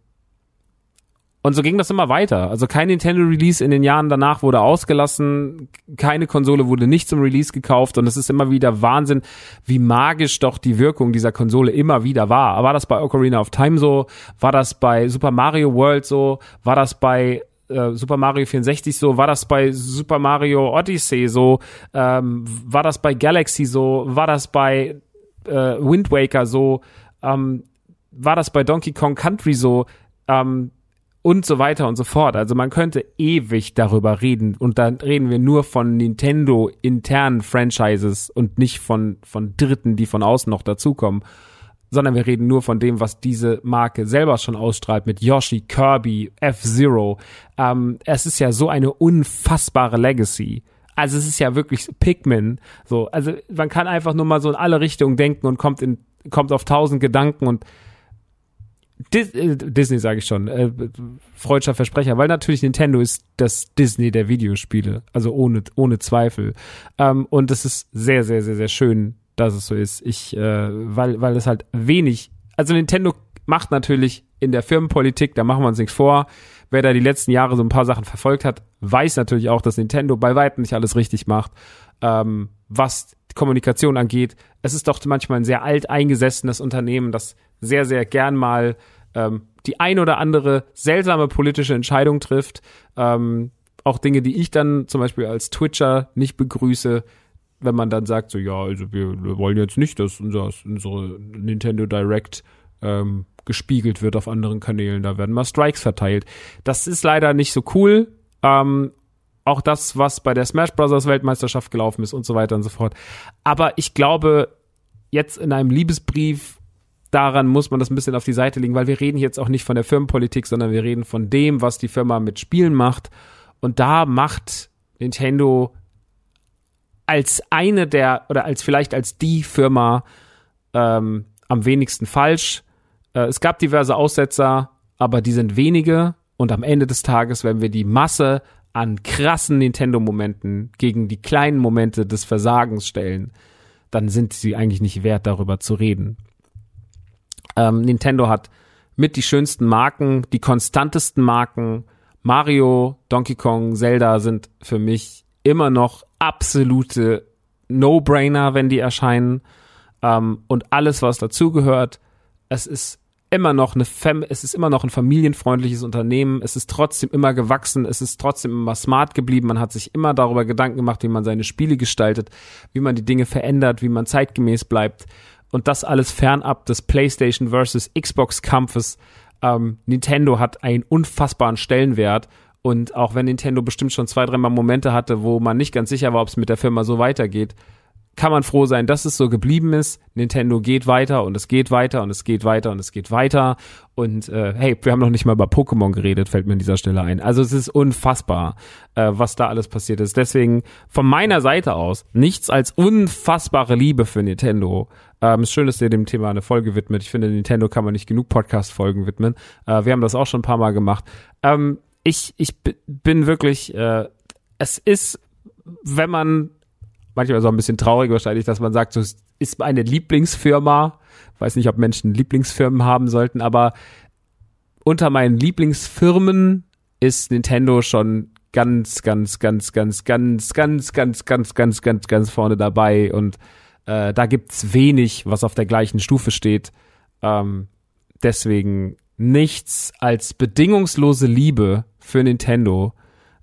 und so ging das immer weiter. Also kein Nintendo-Release in den Jahren danach wurde ausgelassen, keine Konsole wurde nicht zum Release gekauft und es ist immer wieder Wahnsinn, wie magisch doch die Wirkung dieser Konsole immer wieder war. War das bei Ocarina of Time so? War das bei Super Mario World so? War das bei äh, Super Mario 64 so? War das bei Super Mario Odyssey so? Ähm, war das bei Galaxy so? War das bei äh, Wind Waker so? Ähm, war das bei Donkey Kong Country so? Ähm, und so weiter und so fort. Also man könnte ewig darüber reden und dann reden wir nur von Nintendo internen Franchises und nicht von, von Dritten, die von außen noch dazukommen, sondern wir reden nur von dem, was diese Marke selber schon ausstrahlt mit Yoshi, Kirby, F-Zero. Ähm, es ist ja so eine unfassbare Legacy. Also es ist ja wirklich Pikmin. So, also man kann einfach nur mal so in alle Richtungen denken und kommt in, kommt auf tausend Gedanken und Dis äh, Disney sage ich schon, äh, freudscher Versprecher, weil natürlich Nintendo ist das Disney der Videospiele, also ohne ohne Zweifel. Ähm, und es ist sehr sehr sehr sehr schön, dass es so ist. Ich, äh, weil weil es halt wenig, also Nintendo macht natürlich in der Firmenpolitik, da machen wir uns nichts vor. Wer da die letzten Jahre so ein paar Sachen verfolgt hat, weiß natürlich auch, dass Nintendo bei weitem nicht alles richtig macht, ähm, was Kommunikation angeht. Es ist doch manchmal ein sehr alt eingesessenes Unternehmen, das sehr, sehr gern mal ähm, die ein oder andere seltsame politische Entscheidung trifft. Ähm, auch Dinge, die ich dann zum Beispiel als Twitcher nicht begrüße, wenn man dann sagt, so ja, also wir, wollen jetzt nicht, dass unser, unsere Nintendo Direct ähm, gespiegelt wird auf anderen Kanälen. Da werden mal Strikes verteilt. Das ist leider nicht so cool. Ähm, auch das, was bei der Smash Bros. Weltmeisterschaft gelaufen ist und so weiter und so fort. Aber ich glaube, jetzt in einem Liebesbrief daran muss man das ein bisschen auf die Seite legen, weil wir reden jetzt auch nicht von der Firmenpolitik, sondern wir reden von dem, was die Firma mit Spielen macht. Und da macht Nintendo als eine der oder als vielleicht als die Firma ähm, am wenigsten falsch. Äh, es gab diverse Aussetzer, aber die sind wenige. Und am Ende des Tages, wenn wir die Masse an krassen Nintendo-Momenten gegen die kleinen Momente des Versagens stellen, dann sind sie eigentlich nicht wert, darüber zu reden. Ähm, Nintendo hat mit die schönsten Marken, die konstantesten Marken. Mario, Donkey Kong, Zelda sind für mich immer noch absolute No-Brainer, wenn die erscheinen. Ähm, und alles, was dazugehört. Es ist immer noch eine Fam es ist immer noch ein familienfreundliches Unternehmen. Es ist trotzdem immer gewachsen. Es ist trotzdem immer smart geblieben. Man hat sich immer darüber Gedanken gemacht, wie man seine Spiele gestaltet, wie man die Dinge verändert, wie man zeitgemäß bleibt. Und das alles fernab des PlayStation versus Xbox Kampfes. Ähm, Nintendo hat einen unfassbaren Stellenwert. Und auch wenn Nintendo bestimmt schon zwei, dreimal Momente hatte, wo man nicht ganz sicher war, ob es mit der Firma so weitergeht, kann man froh sein, dass es so geblieben ist. Nintendo geht weiter und es geht weiter und es geht weiter und es geht weiter. Und äh, hey, wir haben noch nicht mal über Pokémon geredet, fällt mir an dieser Stelle ein. Also es ist unfassbar, äh, was da alles passiert ist. Deswegen von meiner Seite aus nichts als unfassbare Liebe für Nintendo. Ähm, ist schön, dass ihr dem Thema eine Folge widmet. Ich finde, Nintendo kann man nicht genug Podcast-Folgen widmen. Äh, wir haben das auch schon ein paar Mal gemacht. Ähm, ich, ich bin wirklich, äh, es ist, wenn man manchmal so ein bisschen traurig wahrscheinlich, dass man sagt, so ist meine Lieblingsfirma. Weiß nicht, ob Menschen Lieblingsfirmen haben sollten, aber unter meinen Lieblingsfirmen ist Nintendo schon ganz, ganz, ganz, ganz, ganz, ganz, ganz, ganz, ganz, ganz, ganz vorne dabei und äh, da gibt's wenig, was auf der gleichen Stufe steht. Ähm, deswegen nichts als bedingungslose Liebe für Nintendo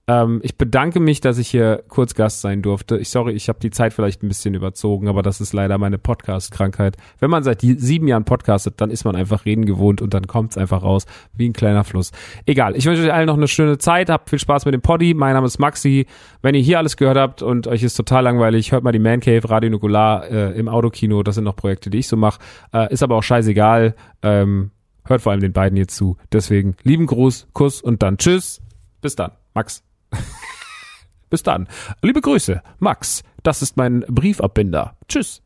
ähm, ich bedanke mich, dass ich hier kurz Gast sein durfte. Ich sorry, ich habe die Zeit vielleicht ein bisschen überzogen, aber das ist leider meine Podcast-Krankheit. Wenn man seit sieben Jahren podcastet, dann ist man einfach reden gewohnt und dann kommt's einfach raus wie ein kleiner Fluss. Egal, ich wünsche euch allen noch eine schöne Zeit, habt viel Spaß mit dem Poddy. Mein Name ist Maxi. Wenn ihr hier alles gehört habt und euch ist total langweilig, hört mal die Man Cave, Radio Nukular äh, im Autokino. Das sind noch Projekte, die ich so mache. Äh, ist aber auch scheißegal. Ähm, hört vor allem den beiden jetzt zu. Deswegen lieben Gruß, Kuss und dann Tschüss. Bis dann. Max. Bis dann. Liebe Grüße, Max. Das ist mein Briefabbinder. Tschüss.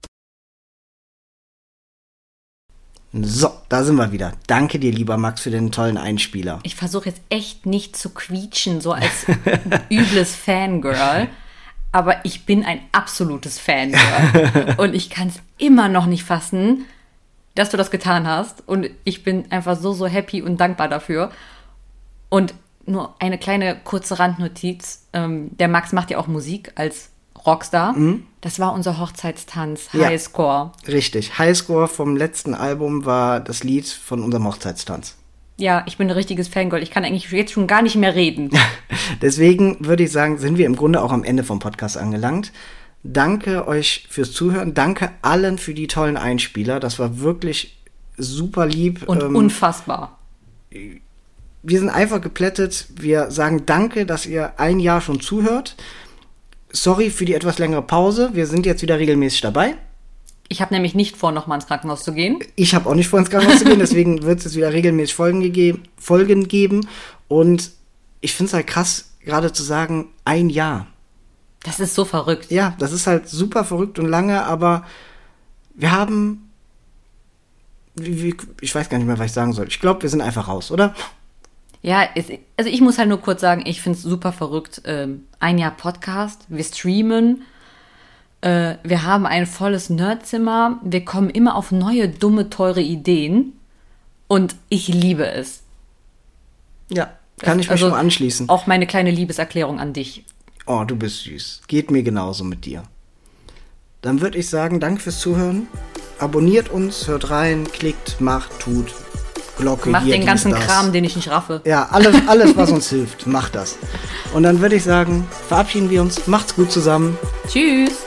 So, da sind wir wieder. Danke dir, lieber Max, für den tollen Einspieler. Ich versuche jetzt echt nicht zu quietschen, so als übles Fangirl. Aber ich bin ein absolutes Fangirl. Und ich kann es immer noch nicht fassen, dass du das getan hast. Und ich bin einfach so, so happy und dankbar dafür. Und nur eine kleine kurze Randnotiz. Ähm, der Max macht ja auch Musik als Rockstar. Mhm. Das war unser Hochzeitstanz, Ja. Highscore. Richtig. Highscore vom letzten Album war das Lied von unserem Hochzeitstanz. Ja, ich bin ein richtiges Fangirl. Ich kann eigentlich jetzt schon gar nicht mehr reden. Deswegen würde ich sagen, sind wir im Grunde auch am Ende vom Podcast angelangt. Danke euch fürs Zuhören. Danke allen für die tollen Einspieler. Das war wirklich super lieb. Und Ähm, unfassbar. Wir sind einfach geplättet. Wir sagen danke, dass ihr ein Jahr schon zuhört. Sorry für die etwas längere Pause. Wir sind jetzt wieder regelmäßig dabei. Ich habe nämlich nicht vor, nochmal ins Krankenhaus zu gehen. Ich habe auch nicht vor, ins Krankenhaus zu gehen, deswegen wird es jetzt wieder regelmäßig Folgen, gegeben, Folgen geben. Und ich finde es halt krass, gerade zu sagen, ein Jahr. Das ist so verrückt. Ja, das ist halt super verrückt und lange, aber wir haben. Ich weiß gar nicht mehr, was ich sagen soll. Ich glaube, wir sind einfach raus, oder? Ja, es, also ich muss halt nur kurz sagen, ich finde es super verrückt. Ähm, ein Jahr Podcast, wir streamen, äh, wir haben ein volles Nerdzimmer, wir kommen immer auf neue, dumme, teure Ideen und ich liebe es. Ja, kann ich mich Also nur anschließen. Auch meine kleine Liebeserklärung an dich. Oh, du bist süß. Geht mir genauso mit dir. Dann würde ich sagen, danke fürs Zuhören. Abonniert uns, hört rein, klickt, macht, tut. Glocke, Mach hier, den dies, ganzen das. Kram, den ich nicht raffe. Ja, alles, alles, was uns hilft, macht das. Und dann würde ich sagen, verabschieden wir uns. Macht's gut zusammen. Tschüss.